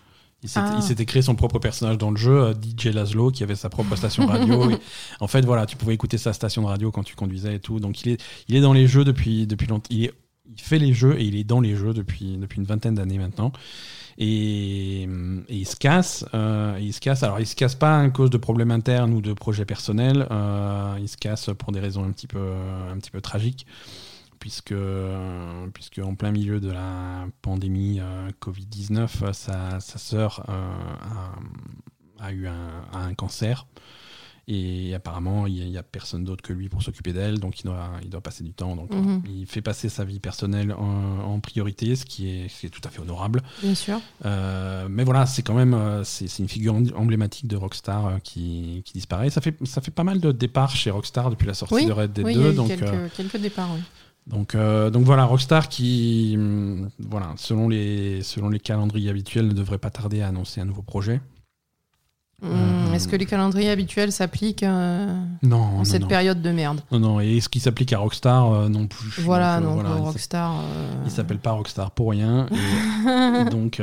Il s'était Ah. créé son propre personnage dans le jeu, euh, DJ Laszlo, qui avait sa propre station radio. Et en fait, voilà, tu pouvais écouter sa station de radio quand tu conduisais et tout. Donc il est, il est dans les jeux depuis, depuis longtemps. Il, est- il fait les jeux et il est dans les jeux depuis, depuis une vingtaine d'années maintenant. Et, et il se casse. euh, il se casse. Alors, il se casse pas à cause de problèmes internes ou de projets personnels. euh, il se casse pour des raisons un petit peu, un petit peu tragiques. Puisque, puisque en plein milieu de la pandémie euh, Covid-19, sa, sa sœur euh, a, eu un cancer. Et apparemment, il n'y a, personne d'autre que lui pour s'occuper d'elle, donc il doit, il doit passer du temps. Donc, Mhm. il fait passer sa vie personnelle en, en priorité, ce qui, est, ce qui est tout à fait honorable. Bien sûr. Euh, mais voilà, c'est quand même euh, c'est une figure em- emblématique de Rockstar euh, qui, qui disparaît. Ça fait, ça fait pas mal de départs chez Rockstar depuis la sortie Oui, de Red Dead Oui, il y 2. a eu donc, quelques, euh, quelques départs. oui. donc, euh, donc voilà, Rockstar qui, voilà, selon les, selon les calendriers habituels, ne devrait pas tarder à annoncer un nouveau projet. Hum, Euh, Est-ce que les calendriers habituels s'appliquent euh, Non, en non, cette non. période de merde? Non, non, et ce qui s'applique à Rockstar euh, non plus. Voilà, donc, voilà, euh, Rockstar. Il s'appelle pas Rockstar pour rien. et donc,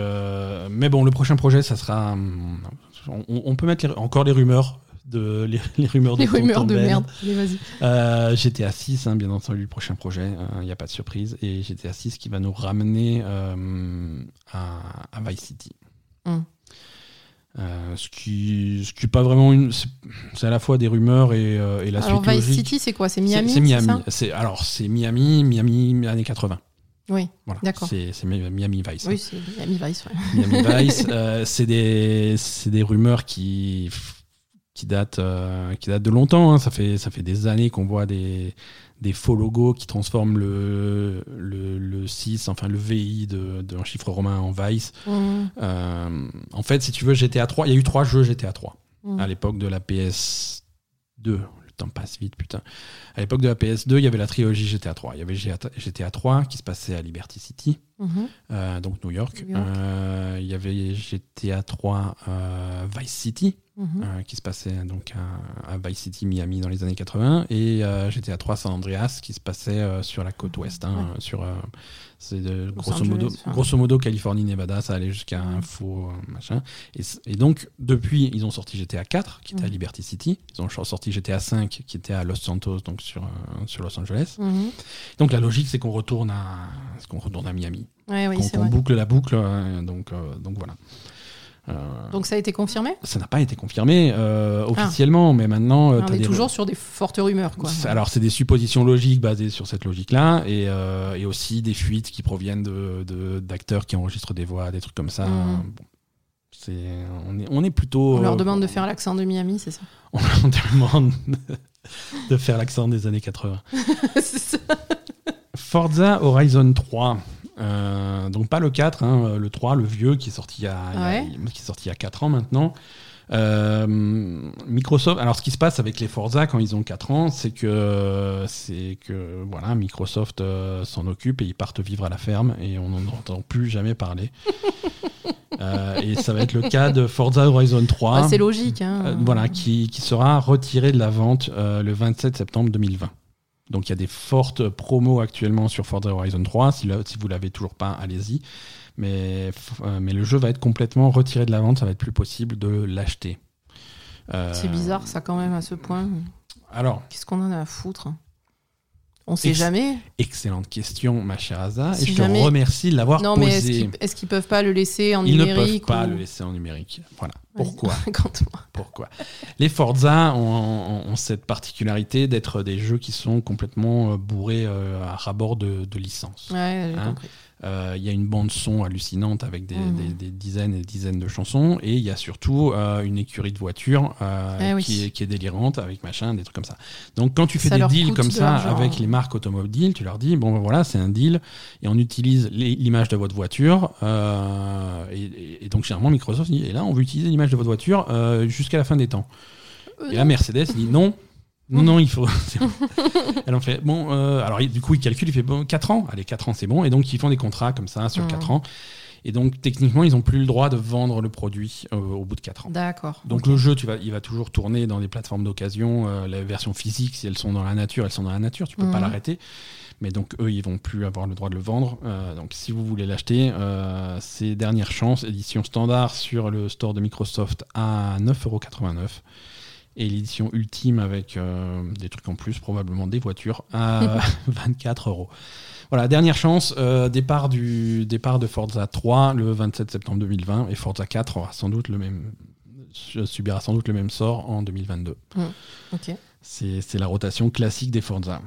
mais bon, le prochain projet, ça sera. hum, On, on peut mettre les- encore les rumeurs de les, les rumeurs de Les rumeurs de Ben. merde. Allez, vas-y. Euh, GTA 6, hein, bien entendu, le prochain projet, il n'y a pas de surprise. Et GTA 6 qui va nous ramener euh, à, à Vice City. Mm. Euh, ce qui ce qui est pas vraiment une. C'est à la fois des rumeurs et, euh, et la Alors, suite Vice logique. City, c'est quoi? C'est Miami C'est Miami. C'est- alors, c'est Miami, Miami années 80. Oui, Voilà. D'accord. C'est c'est Mi- Miami Vice. oui c'est Miami Vice. ouais. Miami Vice, euh, c'est des, c'est des rumeurs qui, qui, datent, euh, qui datent de longtemps. hein. Ça, fait, ça fait des années qu'on voit des, des faux logos qui transforment le, le, le 6, enfin le VI de- d'un chiffre romain en Vice. Mhm. Euh, en fait, si tu veux, GTA 3, il y a eu trois jeux GTA 3 Mhm. à l'époque de la PS2. Le temps passe vite, putain. À l'époque de la PS2, il y avait la trilogie GTA 3. Il y avait GTA 3 qui se passait à Liberty City. Mhm. Euh, donc New York. Euh, Il y avait GTA 3 euh, Vice City Mhm. euh, qui se passait donc à, à Vice City Miami dans les années 80 et euh, GTA 3 San Andreas qui se passait euh, sur la côte ouest hein, Ouais. sur euh, c'est grosso Angeles, modo enfin. grosso modo Californie Nevada ça allait jusqu'à un faux euh, machin et, donc depuis ils ont sorti GTA 4 qui était à Mhm. Liberty City ils ont sorti GTA 5 qui était à Los Santos donc sur euh, sur Los Angeles Mhm. donc la logique c'est qu'on retourne à qu'on retourne à Miami Ouais, oui, qu'on boucle la boucle. euh, donc, euh, donc voilà. Euh, Donc ça a été confirmé? ça n'a pas été confirmé euh, officiellement, mais maintenant. euh, On est des- toujours sur des fortes rumeurs. Quoi. Alors, c'est des suppositions logiques basées sur cette logique-là, et, euh, et aussi des fuites qui proviennent de- de- d'acteurs qui enregistrent des voix, des trucs comme ça. Bon. C'est- on, est, on est plutôt. On leur demande de faire l'accent de Miami, c'est ça? On leur demande de faire l'accent des années 80. C'est ça. Forza Horizon 3. Euh, donc pas le 4, hein, le 3, le vieux, qui est sorti il y a, il y a- Ouais. qui est sorti il y a 4 ans maintenant. Euh, Microsoft, alors ce qui se passe avec les Forza quand ils ont 4 ans, c'est que, c'est que voilà, Microsoft euh, s'en occupe et ils partent vivre à la ferme et on n'en entend plus jamais parler. Euh, et ça va être le cas de Forza Horizon 3. Bah, c'est logique. Hein. Euh, voilà, qui, qui sera retiré de la vente euh, le 27 septembre 2020. Donc il y a des fortes promos actuellement sur Forza Horizon 3. Si, le- si vous l'avez toujours pas, allez-y. Mais, euh, mais le jeu va être complètement retiré de la vente. Ça va être plus possible de l'acheter. Euh, C'est bizarre, ça, quand même, à ce point. Alors, Qu'est-ce qu'on en a à foutre? On sait Ex- jamais. excellente question, ma chère. Si et je te jamais- remercie de l'avoir Non, mais est-ce posée. qu'ils qu'ils peuvent pas le laisser en Ils ne numérique peuvent pas le laisser en numérique. Voilà. Pourquoi. Pourquoi Les Forza ont, ont- ont cette particularité d'être des jeux qui sont complètement euh, bourrés euh, à rabord de, de licences. Ouais, j'ai Hein compris. Euh, Il y a une bande son hallucinante avec des, Mhm. des- des dizaines et des dizaines de chansons et il y a surtout euh, une écurie de voitures euh, Eh oui. qui, est, qui est délirante avec machin, des trucs comme ça. Donc quand tu fais Ça des deals comme de ça avec les marques automobiles, tu leur dis bon ben voilà c'est un deal et on utilise l'image de votre voiture et, et- donc généralement Microsoft dit et là on veut utiliser l'image de votre voiture jusqu'à la fin des temps. Et là, Mercedes dit non. Non, non, il faut. bon. Elle en fait. Bon, euh, alors du coup, il calcule, il fait bon, 4 ans. Allez, 4 ans, c'est bon. Et donc, ils font des contrats comme ça sur Mhm. 4 ans. Et donc, techniquement, ils n'ont plus le droit de vendre le produit euh, au bout de 4 ans. D'accord. Donc, le jeu, tu vas, il va toujours tourner dans des plateformes d'occasion. Euh, la version physique, si elles sont dans la nature, elles sont dans la nature. Tu peux pas Mhm. l'arrêter. Mais donc, eux, ils vont plus avoir le droit de le vendre. Euh, donc, si vous voulez l'acheter, c'est dernière chance, édition standard sur le store de Microsoft à 9,89€. Et l'édition ultime avec euh, des trucs en plus, probablement des voitures, à 24 euros. Voilà, dernière chance, euh, départ, du, départ de Forza 3 le 27 septembre 2020 et Forza 4 aura sans doute le même, subira sans doute le même sort en 2022. Ok. C'est c'est la rotation classique des Forza.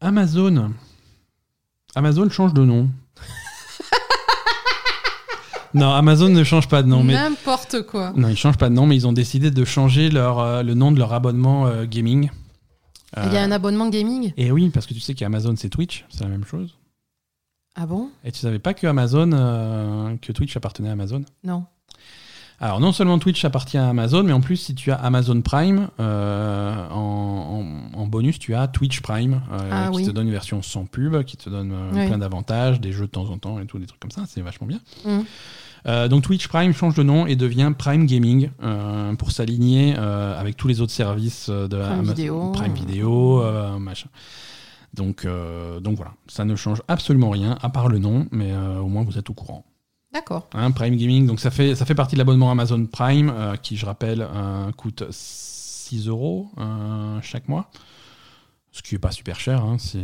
Amazon. Amazon change de nom. Non, Amazon ne change pas de nom. N'importe quoi. Non, ils changent pas de nom, mais ils ont décidé de changer leur, euh, le nom de leur abonnement euh, gaming. Il y a Euh, un abonnement gaming? Et oui, parce que tu sais qu'Amazon c'est Twitch, c'est la même chose. Ah bon? Et tu savais pas que Amazon, que Twitch appartenait à Amazon? Non. Alors non seulement Twitch appartient à Amazon, mais en plus si tu as Amazon Prime, euh, en, en- en bonus tu as Twitch Prime, euh, Ah qui oui. te donne une version sans pub, qui te donne euh, Oui. plein d'avantages, des jeux de temps en temps et tout, des trucs comme ça, c'est vachement bien. Mhm. Euh, donc Twitch Prime change de nom et devient Prime Gaming euh, pour s'aligner euh, avec tous les autres services de Prime Amazon- Video. Prime Video, machin. Donc, donc voilà, ça ne change absolument rien à part le nom, mais au moins vous êtes au courant. D'accord. Hein, Prime Gaming, donc ça fait, ça fait partie de l'abonnement Amazon Prime, qui, je rappelle, coûte 6 euros chaque mois. Ce qui est pas super cher. hein, c'est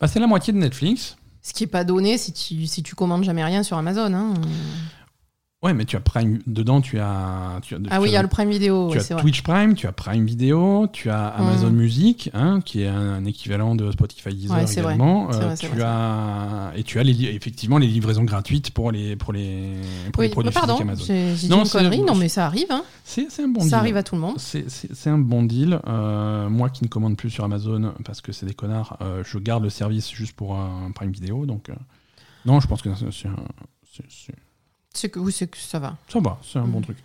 bah, c'est la moitié de Netflix. Ce qui est pas donné si tu, si tu commandes jamais rien sur Amazon. hein. Ouais, mais tu as Prime dedans, tu as. Tu as Ah tu oui, il y a le Prime Vidéo, Tu as vrai. Twitch Prime, tu as Prime Video, tu as Amazon Mm. Music, hein, qui est un, équivalent de Spotify Deezer Ouais, vrai. également. Euh, vrai, tu vrai, as et tu as les, effectivement les livraisons gratuites pour les pour les, pour les Oui, produits bah, pardon, physiques Amazon. j'ai Non, une connerie. Non, mais ça arrive. Hein. C'est c'est un bon ça deal. arrive à tout le monde. C'est- un bon deal. Euh, moi qui ne commande plus sur Amazon parce que c'est des connards, euh, je garde le service juste pour un Prime Vidéo. Donc non, je pense que c'est c'est un- c'est- oui, c'est que ça va. ça va, c'est un bon truc.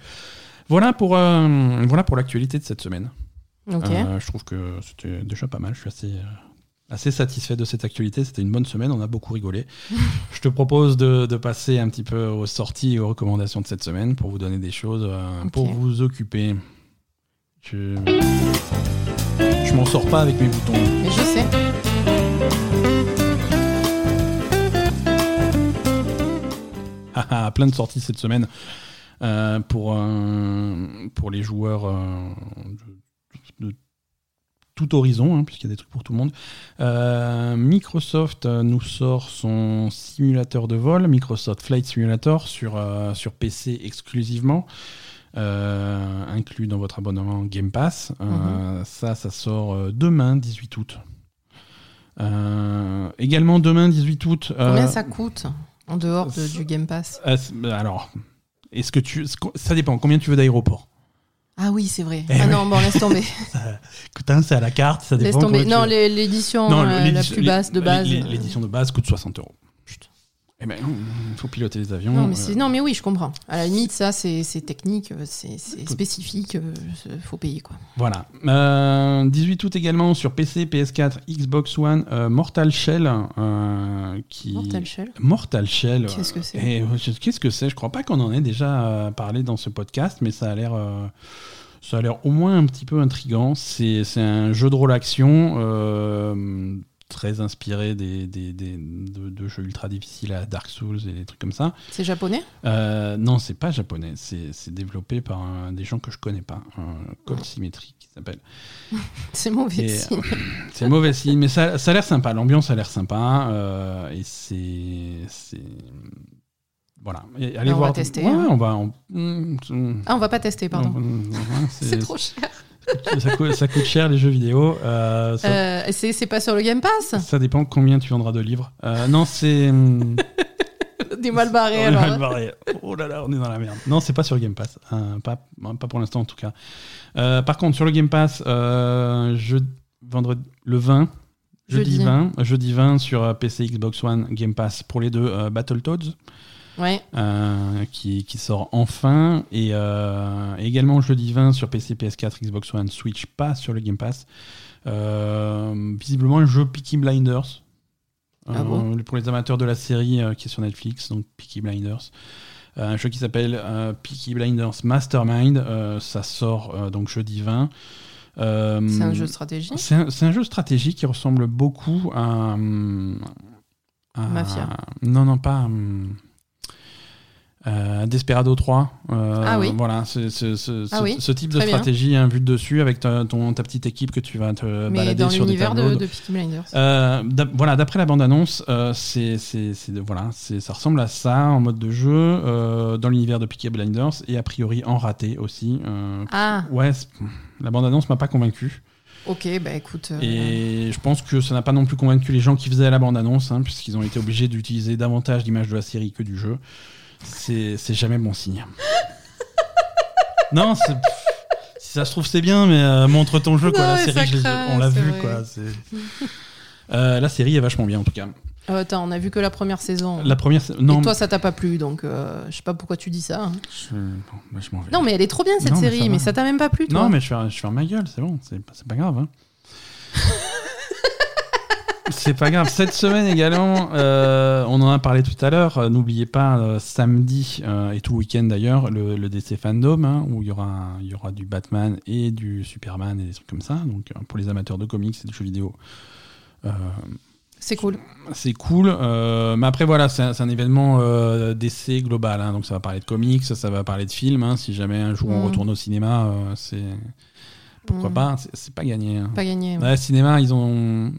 Voilà pour euh, voilà pour l'actualité de cette semaine. Euh, je trouve que c'était déjà pas mal. Je suis assez, euh, assez satisfait de cette actualité. C'était une bonne semaine. On a beaucoup rigolé. je te propose de, de passer un petit peu aux sorties et aux recommandations de cette semaine pour vous donner des choses pour vous occuper. Je, je m'en sors pas avec mes boutons. Mais je sais. plein de sorties cette semaine euh, pour, euh, pour les joueurs euh, de, de tout horizon, hein, puisqu'il y a des trucs pour tout le monde. Euh, Microsoft nous sort son simulateur de vol, Microsoft Flight Simulator, sur, euh, sur PC exclusivement. euh, inclus dans votre abonnement Game Pass. Euh, Ça, ça sort demain, 18 août. Également demain, 18 août. Combien ça coûte? En dehors de- du Game Pass euh, bah, alors, est-ce que tu. Ça dépend, combien tu veux d'aéroport Ah oui, c'est vrai. Eh ah non, bon, laisse tomber. Hein, c'est à la carte, ça laisse dépend. tomber. combien tu Non, veux. l'édition euh, la plus basse de base. l'é- L'édition de base coûte 60 euros. Eh ben, il faut piloter les avions. Non mais, euh, non, mais oui, je comprends. À la limite, ça, c'est technique, euh, c'est spécifique, euh, faut payer quoi. Voilà. Euh, 18 août également sur PC, PS4, Xbox One, euh, Mortal Shell. euh, qui... Mortal Shell. Mortal Shell. Qu'est-ce que c'est euh, je- Qu'est-ce que c'est? Je crois pas qu'on en ait déjà euh, parlé dans ce podcast, mais ça a l'air. euh, ça a l'air au moins un petit peu intriguant. C'est c'est un jeu de rôle action euh, très inspiré des, des- des- de, de jeux ultra difficiles à Dark Souls et des trucs comme ça. C'est japonais? Euh, non, c'est pas japonais. C'est développé par un- des gens que je connais pas. Un Code Symmetric qui s'appelle. C'est mauvais Et, signe. C'est mauvais signe, mais ça, ça a l'air sympa. L'ambiance a l'air sympa. euh, et c'est. c'est- Voilà. Et allez on va voir. tester, Ouais, hein. on va. on- mm, mm, Ah, on va pas tester, pardon. on- ouais, C'est trop cher. Ça, coûte, ça coûte cher les jeux vidéo. euh, Euh, c'est pas sur le Game Pass? Ça dépend combien tu vendras de livres. Euh, non, c'est. Des mal alors. barré. Oh là là, on est dans la merde. Non, c'est pas sur Game Pass. Pas, pas pour l'instant en tout cas. Par contre, sur le Game Pass, je, vendredi, le 20, jeudi. Jeudi. 20, jeudi 20 sur PC, Xbox One, Game Pass pour les deux Battletoads. Ouais, euh, qui, qui sort enfin. Et euh, également jeudi 20 sur PC, PS4, Xbox One, Switch, pas sur le Game Pass. Euh, visiblement, un jeu Peaky Blinders. Ah bon? pour les amateurs de la série qui est sur Netflix, donc Peaky Blinders. Un jeu qui s'appelle euh, Peaky Blinders Mastermind. Euh, ça sort euh, donc jeudi 20. Euh, c'est un jeu de stratégie. c'est un, jeu stratégique qui ressemble beaucoup à. hum, à- Mafia. Non, non, pas. Euh, Desperado 3. euh, Ah oui. Voilà, ce, Ah ce- oui, ce type de très stratégie, un vue de dessus avec ta, ton, ta petite équipe que tu vas te Mais balader dans sur des tableaux. de, de Peaky Blinders. Euh, voilà, d'après la bande-annonce, c'est, voilà, ça ressemble à ça en mode de jeu, dans l'univers de Peaky Blinders, et a priori en raté aussi. Ah, Ouais, la bande-annonce m'a pas convaincu. ok, bah écoute. euh, Et je pense que ça n'a pas non plus convaincu les gens qui faisaient la bande-annonce, hein, puisqu'ils ont été obligés d'utiliser davantage d'images de la série que du jeu. C'est, c'est jamais bon signe. non, c'est- si ça se trouve, c'est bien, mais euh, montre ton jeu, quoi. Non, la série, je on l'a vu, vrai. quoi. Euh, la série est vachement bien, en tout cas. euh, attends, on a vu que la première saison. La première. Non, Et toi, ça t'a pas plu, donc euh, je sais pas pourquoi tu dis ça. hein. je, bon, bah, je m'en vais. Non, mais elle est trop bien cette Non, mais série, ça mais ça t'a même pas plu, toi. Non, mais je ferme, je ferme ma gueule, c'est bon, c'est pas, c'est pas grave. hein. C'est pas grave. Cette semaine également, euh, on en a parlé tout à l'heure. euh, N'oubliez pas, euh, samedi euh, et tout le week-end d'ailleurs, le, le DC Fandom, hein, où il y, aura, il y aura du Batman et du Superman et des trucs comme ça. Donc pour les amateurs de comics et de jeux vidéo, C'est cool. C'est cool. mais après, voilà, c'est un, événement d'essai global. hein, donc, ça va parler de comics, ça va parler de films. hein, si jamais un jour on Mhm. retourne au cinéma, c'est. Pourquoi Mm. pas C'est- pas gagné. Pas gagné. ouais. Ouais, cinéma, ils ont.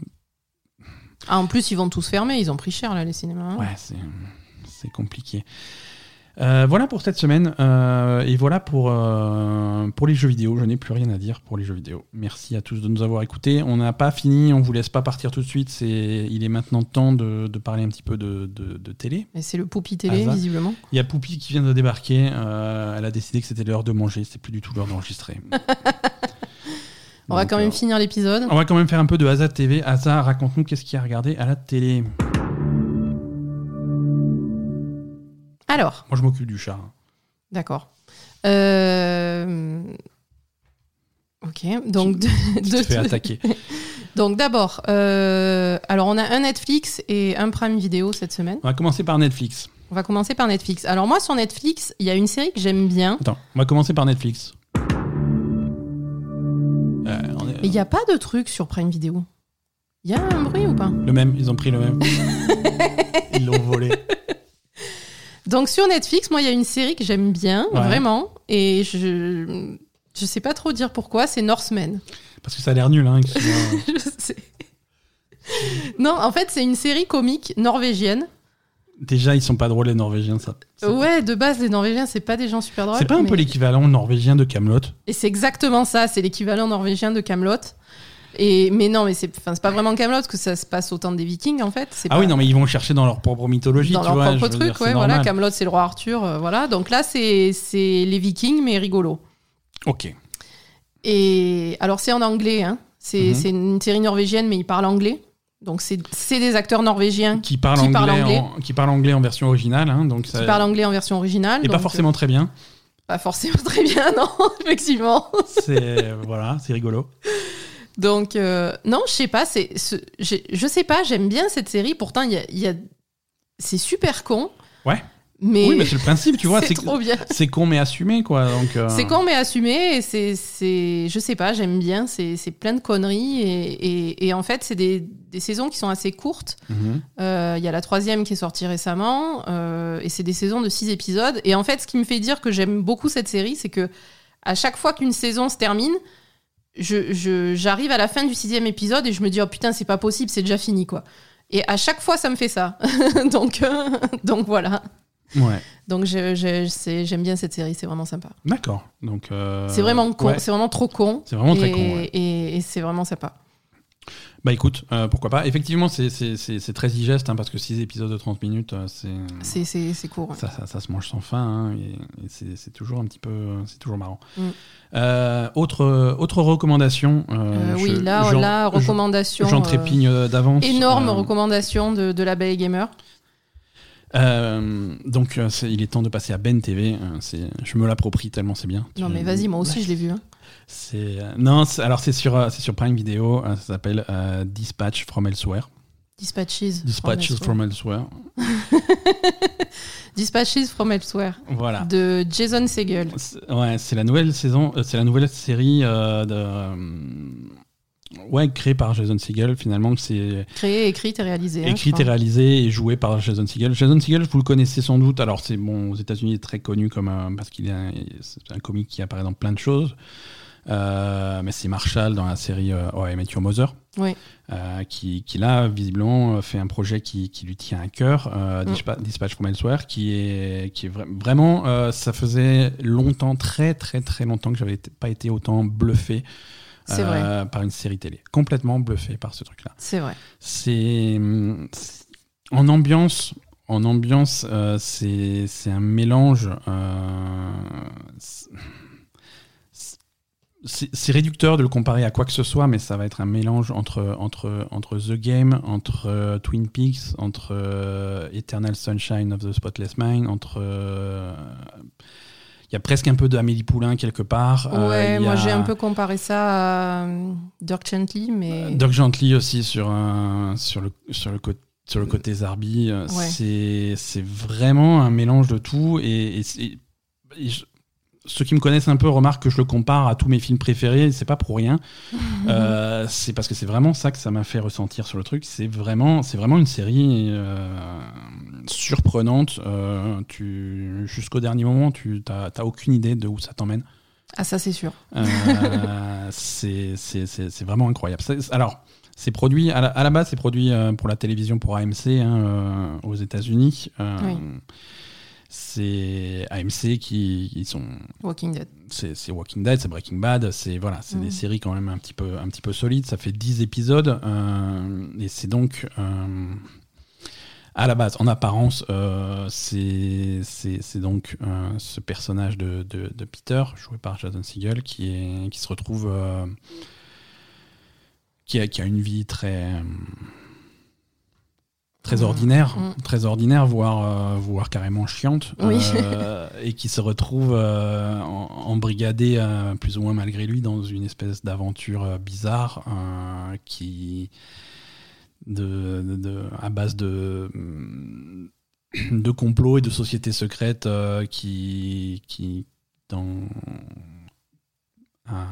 Ah, en plus, ils vont tous fermer. Ils ont pris cher, là, les cinémas. hein. Ouais, c'est compliqué. Euh, voilà pour cette semaine. euh, et voilà pour, euh, pour les jeux vidéo. Je n'ai plus rien à dire pour les jeux vidéo. Merci à tous de nous avoir écoutés. On n'a pas fini, on vous laisse pas partir tout de suite. C'est, il est maintenant temps de, de parler un petit peu de, de- de télé. Mais c'est le Poupie Télé, Ah, ça. visiblement. Il y a Poupie qui vient de débarquer. elle a décidé que c'était l'heure de manger. C'est plus du tout l'heure d'enregistrer. On va quand même euh, finir l'épisode. on va quand même faire un peu de Hazard TV. Hazard, raconte-nous qu'est-ce qu'il y a regardé à la télé. Alors, Moi, je m'occupe du chat. d'accord. Euh, Ok, donc de- Tu te de- fais attaquer. donc d'abord, euh, alors on a un Netflix et un Prime Video cette semaine. On va commencer par Netflix. On va commencer par Netflix. Alors moi sur Netflix, il y a une série que j'aime bien, Attends, on va commencer par Netflix. Mais il n'y a pas de truc sur Prime Video. Il y a un bruit ou pas Le même, ils ont pris le même. ils l'ont volé. Donc sur Netflix, moi il y a une série que j'aime bien, Ouais. vraiment, et je je sais pas trop dire pourquoi, c'est Northman. Parce que ça a l'air nul, hein. excuse-moi. Je sais. Non, en fait, c'est une série comique norvégienne. Déjà, ils sont pas drôles les Norvégiens, ça. Ouais, de base, les Norvégiens, c'est pas des gens super drôles. C'est pas un peu l'équivalent norvégien de Camelot Et c'est exactement ça, c'est l'équivalent norvégien de Camelot. Et mais non, mais c'est enfin, c'est pas vraiment Camelot que ça se passe au temps des Vikings en fait. Ah pas oui, non, mais ils vont chercher dans leur propre mythologie, dans tu leur vois. propre truc, dire, ouais, voilà. Camelot, c'est le roi Arthur, euh, voilà. Donc là, c'est c'est les Vikings mais rigolo. Ok. Et alors c'est en anglais, hein. C'est Mhm. c'est une série norvégienne, mais ils parlent anglais. Donc c'est des acteurs norvégiens Qui parle, Qui anglais. En, qui parle anglais en version originale, hein, donc ça. qui parlent anglais en version originale. Et pas forcément très bien. euh, pas forcément très bien, non, effectivement. C'est voilà, c'est rigolo. Donc, euh, non, je sais pas, c'est, je sais pas, j'aime bien cette série, pourtant, il y a, y a- c'est super con. Ouais. Mais, Oui, mais c'est le principe, tu vois. c'est trop bien. c'est con mais assumé, quoi. Donc. euh, C'est con, mais assumé, et c'est, c'est, je sais pas, j'aime bien, c'est, c'est plein de conneries, et, et, et en fait, c'est des, des saisons qui sont assez courtes. mhm. Euh, Il y a la troisième qui est sortie récemment, euh, et c'est des saisons de six épisodes. Et en fait, ce qui me fait dire que j'aime beaucoup cette série, c'est que à chaque fois qu'une saison se termine, je, je- j'arrive à la fin du sixième épisode et je me dis oh putain c'est pas possible, c'est déjà fini quoi. Et à chaque fois ça me fait ça. donc donc voilà. Ouais. Donc je- je- c'est- j'aime bien cette série, c'est vraiment sympa. D'accord. Donc. euh, c'est vraiment con, ouais. c'est vraiment trop con. C'est vraiment très et, con, ouais. et- et c'est vraiment sympa. Bah écoute, euh, pourquoi pas. Effectivement, c'est- très digeste hein, parce que 6 épisodes de 30 minutes, euh, c'est C'est, court. ça, ça, ça se mange sans fin hein, et, et c'est toujours un petit peu, c'est toujours marrant. Mm. Euh, autre autre recommandation. euh, oui, là, là, recommandation. J'en trépigne d'avance. Énorme recommandation de, de la Belle Gamer. Euh, donc euh, il est temps de passer à Ben TV. euh, je me l'approprie tellement c'est bien. Non Tu- mais vas-y, moi aussi je l'ai vu. hein. C'est non, alors c'est sur c'est sur Prime Video. ça s'appelle euh, Dispatch from Elsewhere. Dispatches. Dispatches from from Elsewhere. Dispatches from Elsewhere. Voilà. De Jason Segel. Ouais, c'est la nouvelle saison, euh, c'est la nouvelle série de, ouais, créée par Jason Segel finalement. C'est Créé, écrite et réalisé. hein, crois. et réalisée et jouée par Jason Segel. Jason Segel, vous le connaissez sans doute. Alors c'est bon aux États-Unis, il est très connu comme un- parce qu'il est un, comique qui apparaît dans plein de choses. Euh, mais c'est Marshall dans la série euh, Oh, Your Mother. Oui. Euh, qui, qui là visiblement euh, fait un projet qui, qui lui tient à cœur, euh, Mm. Dispa- Dispatch from Elsewhere, qui est, qui est vra- vraiment, ça faisait longtemps, très très très longtemps que j'avais pas été autant bluffé euh, par une série télé, complètement bluffé par ce truc-là. C'est vrai. C'est en ambiance. En ambiance, euh, c'est un mélange. euh, c'est- réducteur de le comparer à quoi que ce soit, mais ça va être un mélange entre, entre, entre The Game, entre euh, Twin Peaks, entre euh, Eternal Sunshine of the Spotless Mind, entre. euh, y a presque un peu d'Amélie Poulain quelque part. Euh, Ouais, il moi a j'ai un peu comparé ça à euh, Dirk Gently, mais. Doc Gently aussi sur, un, sur, le, sur, le, côté sur le côté Zarbi. euh, Ouais. C'est vraiment un mélange de tout. Et, et c'est- et je- ceux qui me connaissent un peu remarquent que je le compare à tous mes films préférés. C'est pas pour rien. Euh, c'est parce que c'est vraiment ça que ça m'a fait ressentir sur le truc. C'est vraiment, c'est vraiment une série euh, surprenante. Euh, tu, jusqu'au dernier moment, tu t'as aucune idée de où ça t'emmène. Ah, ça, c'est sûr. C'est c'est- vraiment incroyable. Alors, c'est produit à la, à la base, c'est produit pour la télévision pour AMC hein, aux États-Unis. Oui. C'est AMC qui, qui sont Walking Dead. c'est Walking Dead, c'est Breaking Bad, c'est voilà, c'est des séries quand même un petit peu un petit peu solides. Ça fait 10 épisodes euh, et c'est donc euh, à la base, en apparence, euh, c'est donc euh, ce personnage de, de, de Peter joué par Jason Segel qui est qui se retrouve qui a qui a une vie très très Mhm. ordinaire, Mhm. très ordinaire, voire euh, voire carrément chiante, Oui. euh, et qui se retrouve euh, en- embrigadé euh, plus ou moins malgré lui dans une espèce d'aventure bizarre qui de, de- de- à base de de complots et de sociétés secrètes qui qui dans à-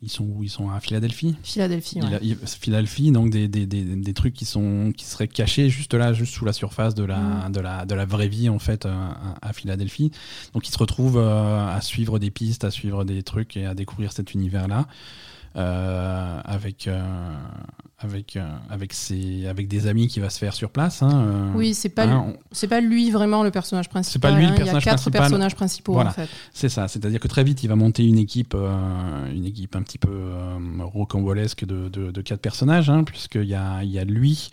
ils sont où? Ils sont à Philadelphie? Philadelphie, ouais. il a- il- Philadelphie, donc des, des, des, des trucs qui, sont, qui seraient cachés juste là, juste sous la surface de la, Mm. de la, de la vraie vie en fait euh, à, à Philadelphie. Donc ils se retrouvent euh, à suivre des pistes, à suivre des trucs et à découvrir cet univers-là. euh, avec euh, avec euh, avec ses avec des amis qui va se faire sur place hein, euh, Oui, c'est pas, hein, c'est pas lui vraiment le personnage principal. pas lui le hein. personnage Il y a quatre principal. personnages principaux Voilà. en fait. C'est ça, c'est-à-dire que très vite, il va monter une équipe, euh, une équipe un petit peu euh, rocambolesque de, de, de quatre personnages, hein, puisqu'il y a, il y a lui,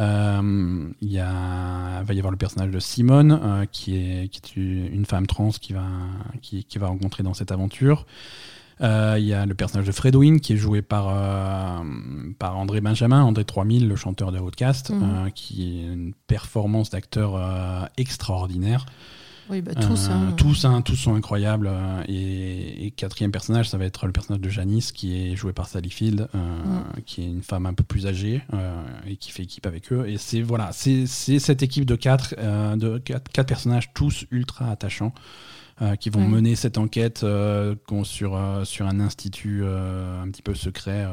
euh, il y a, va y avoir le personnage de Simone, euh, qui, est, qui est une femme trans qui va, qui, qui va rencontrer dans cette aventure. Euh, Il y a le personnage de Fredwin qui est joué par, euh, par André Benjamin, André 3000, le chanteur de Outcast, Mhm. euh, qui est une performance d'acteur extraordinaire. Oui, bah, tous. Euh, hein. tous, hein, tous sont incroyables. et, et quatrième personnage, ça va être le personnage de Janice, qui est joué par Sally Field, euh, Mm. qui est une femme un peu plus âgée euh, et qui fait équipe avec eux. Et c'est voilà, c'est cette équipe de quatre, de quatre, quatre personnages, tous ultra attachants. Euh, qui vont mener cette enquête euh, sur, euh, sur un institut un petit peu secret,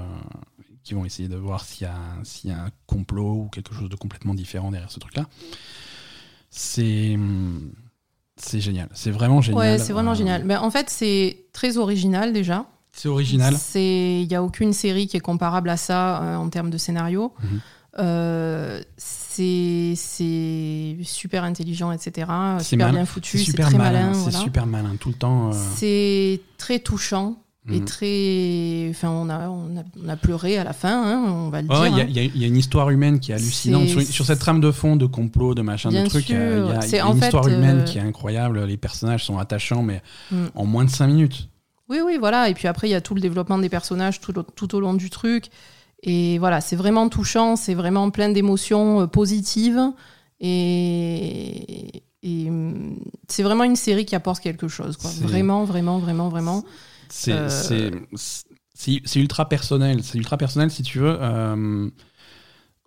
qui vont essayer de voir s'il y, y a un complot ou quelque chose de complètement différent derrière ce truc-là. C'est c'est génial, c'est vraiment génial. Ouais, c'est vraiment Euh, génial. Mais en fait, c'est très original déjà. C'est original. Il y a aucune série qui est comparable à ça euh, en termes de scénario. Mhm. Euh, c'est super intelligent, etc. C'est Super mal- bien foutu, c'est super très malin, malin. c'est voilà. super malin tout le temps. euh, C'est très touchant et mhm. très. Enfin, on a, on a, on a pleuré à la fin, hein, on va le dire. il y, a- hein. il y a- il y a une histoire humaine qui est hallucinante. Sur, sur cette trame de fond, de complot, de machin, Bien de trucs, il y a- y une fait, histoire humaine euh, qui est incroyable. Les personnages sont attachants, mais Mm. en moins de 5 minutes. Oui, oui, voilà. Et puis après, il y a tout le développement des personnages tout, tout au long du truc. Et voilà, c'est vraiment touchant, c'est vraiment plein d'émotions euh, positives. Et, et, hum, c'est vraiment une série qui apporte quelque chose. Quoi. Vraiment, vraiment, vraiment, vraiment. C'est Euh, ultra personnel. C'est ultra personnel, si tu veux. euh,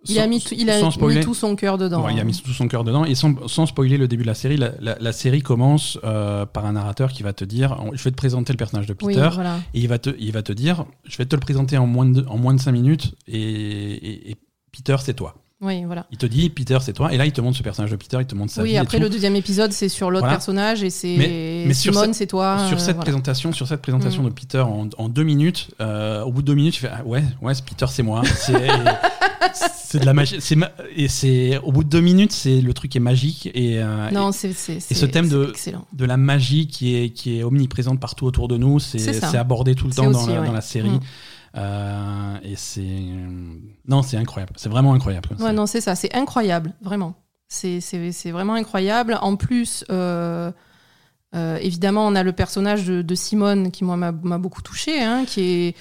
Il sans- a mis, tout- il a mis tout son cœur dedans. Ouais, il a mis tout son cœur dedans. Et sans, sans spoiler le début de la série, la, la- la série commence euh, par un narrateur qui va te dire Je vais te présenter le personnage de Oui, Peter. voilà. Et il va, te, il va te dire Je vais te le présenter en moins de, en moins de 5 minutes. Et, et- et Peter, c'est toi. Oui, voilà. Il te dit Peter, c'est toi. Et là, il te montre ce personnage de Peter, il te montre sa vie. Oui, et après tout. le deuxième épisode, c'est sur l'autre Voilà. personnage et c'est Mais- Simone, c'est toi. sur euh, cette voilà. présentation, sur cette présentation Mm. de Peter en, en deux minutes, euh, au bout de deux minutes, tu fais ah, ouais, ouais, Peter, c'est moi. C'est de la magie. C'est ma- et c'est au bout de deux minutes, c'est le truc est magique et, euh, Non, c'est c'est- ce thème de- excellent. et de la magie qui est qui est omniprésente partout autour de nous. C'est C'est abordé tout le temps dans, aussi, la, ouais. dans la série. Mm. Euh, et c'est non, c'est incroyable. C'est vraiment incroyable. Ouais, non, c'est ça, c'est incroyable, vraiment. C'est- C'est c'est vraiment incroyable. En plus, euh, euh, évidemment, on a le personnage de, de Simone qui, moi, m'a m'a beaucoup touché, hein, qui est.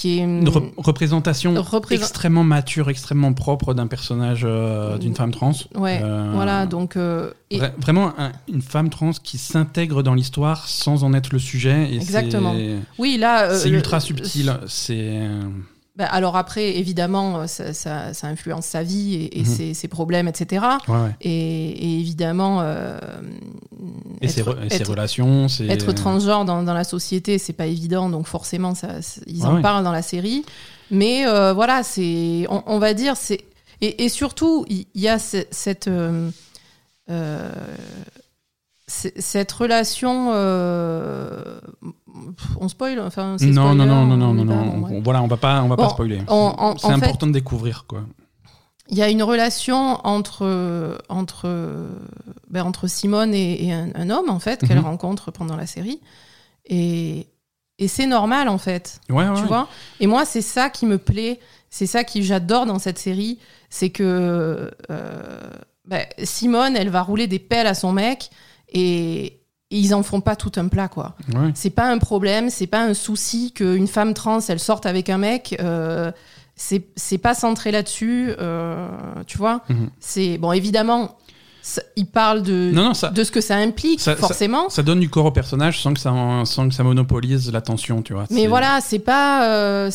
Qui est Une rep- représentation Représent- extrêmement mature, extrêmement propre d'un personnage euh, d'une femme trans. ouais, Euh, voilà, donc. euh, et- Vra- Vraiment un- une femme trans qui s'intègre dans l'histoire sans en être le sujet. Et Exactement. C'est oui, là. c'est ultra subtil. C'est. Euh, Bah, alors après, évidemment, ça, ça- ça influence sa vie et, et Mhm. ses, ses problèmes, etc. Ouais, ouais. Et, et évidemment, euh, Et, ses, être- re- et ses être- relations, être transgenre dans, dans la société, c'est pas évident, donc forcément, ça, ils Ouais, en parlent dans la série. Mais euh, voilà, c'est, on, on va dire, c'est et, surtout, il y, a ce- cette euh, euh, cette relation. euh, on spoil, enfin. Non, non, non, non, on non, non, ouais. Voilà, on va pas, on va pas spoiler. C'est fait- important de découvrir, quoi. Il y a une relation entre, entre, ben, entre Simone et, et un, un homme, en fait, qu'elle Mhm. rencontre pendant la série. Et, et c'est normal, en fait. Ouais, ouais. tu vois Et moi, c'est ça qui me plaît, c'est ça que j'adore dans cette série, c'est que euh, ben, Simone, elle va rouler des pelles à son mec et, et ils en font pas tout un plat, quoi. Ouais. C'est pas un problème, c'est pas un souci qu'une femme trans, elle sorte avec un mec. euh, c'est c'est pas centré là-dessus, euh, tu vois. Mhm. C'est bon, évidemment, ça- il parle de Non, non, ça, de ce que ça implique, Ça- forcément. ça donne du corps au personnage sans que ça, sans que ça monopolise l'attention, tu vois. Mais voilà, c'est pas. euh,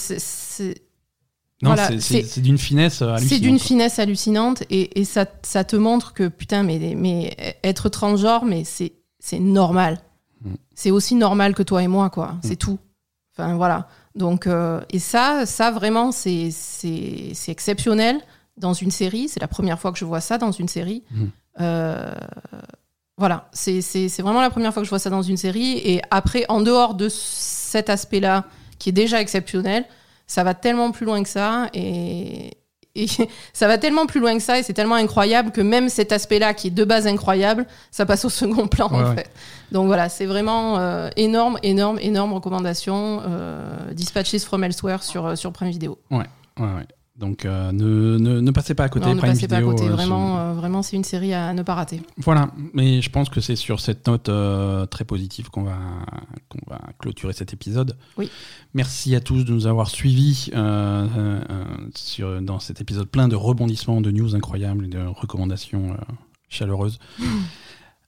Non, voilà, c'est- d'une finesse euh, hallucinante. c'est d'une finesse hallucinante et, et ça, ça te montre que putain, mais, mais être transgenre, mais c'est normal. Mm. C'est aussi normal que toi et moi, quoi. C'est tout. Enfin voilà. Donc euh, et ça, ça vraiment, c'est exceptionnel dans une série. C'est la première fois que je vois ça dans une série. Mm. Euh, voilà, c'est vraiment la première fois que je vois ça dans une série. Et après, en dehors de cet aspect-là, qui est déjà exceptionnel, ça va tellement plus loin que ça. Et, et ça va tellement plus loin que ça. Et c'est tellement incroyable que même cet aspect-là, qui est de base incroyable, ça passe au second plan, Ouais, en ouais. fait. Donc voilà, c'est vraiment euh, énorme, énorme, énorme recommandation. Euh, Dispatches from Elsewhere sur, sur Prime Video. Ouais, ouais. Donc euh, ne, ne, ne passez pas à côté. non, ne Prime passez pas à côté. euh, Vraiment, euh, vraiment c'est une série à ne pas rater. Voilà, mais je pense que c'est sur cette note euh, très positive qu'on va, qu'on va clôturer cet épisode. Oui. Merci à tous de nous avoir suivis sur, dans cet épisode plein de rebondissements, de news incroyables et de recommandations chaleureuses.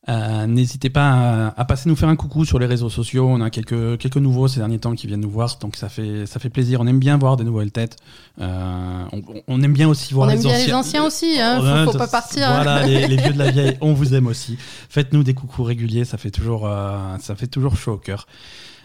Euh, N'hésitez pas à, à passer nous faire un coucou sur les réseaux sociaux. On a quelques, quelques nouveaux ces derniers temps qui viennent nous voir, donc ça fait, ça fait plaisir. On aime bien voir des nouvelles têtes. Euh, on, on aime bien aussi voir On aime les bien anciens. les anciens aussi, hein. Faut, faut pas partir. Voilà, les, les vieux de la vieille, on vous aime aussi. Faites-nous des coucous réguliers, ça fait toujours, euh, ça fait toujours chaud au cœur.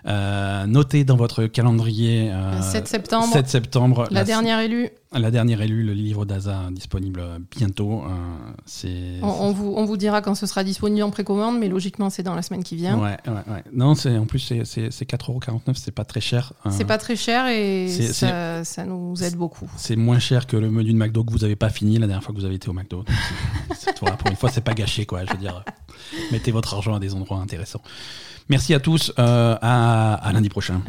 Euh, notez dans votre calendrier euh, 7 septembre, 7 septembre, la dernière élue. la dernière élue, le livre d'Aza disponible bientôt. euh, On, on vous, on vous dira quand ce sera disponible en précommande, mais logiquement, c'est dans la semaine qui vient. Ouais, ouais, ouais. Non, c'est en plus c'est c'est- c'est 4,49€, c'est pas très cher. Euh, C'est pas très cher et ça, ça nous aide beaucoup. C'est moins cher que le menu de McDo que vous avez pas fini la dernière fois que vous avez été au McDo. Donc, voilà, pour une fois, c'est pas gâché, quoi. Je veux dire, mettez votre argent à des endroits intéressants. Merci à tous. euh, à, lundi prochain.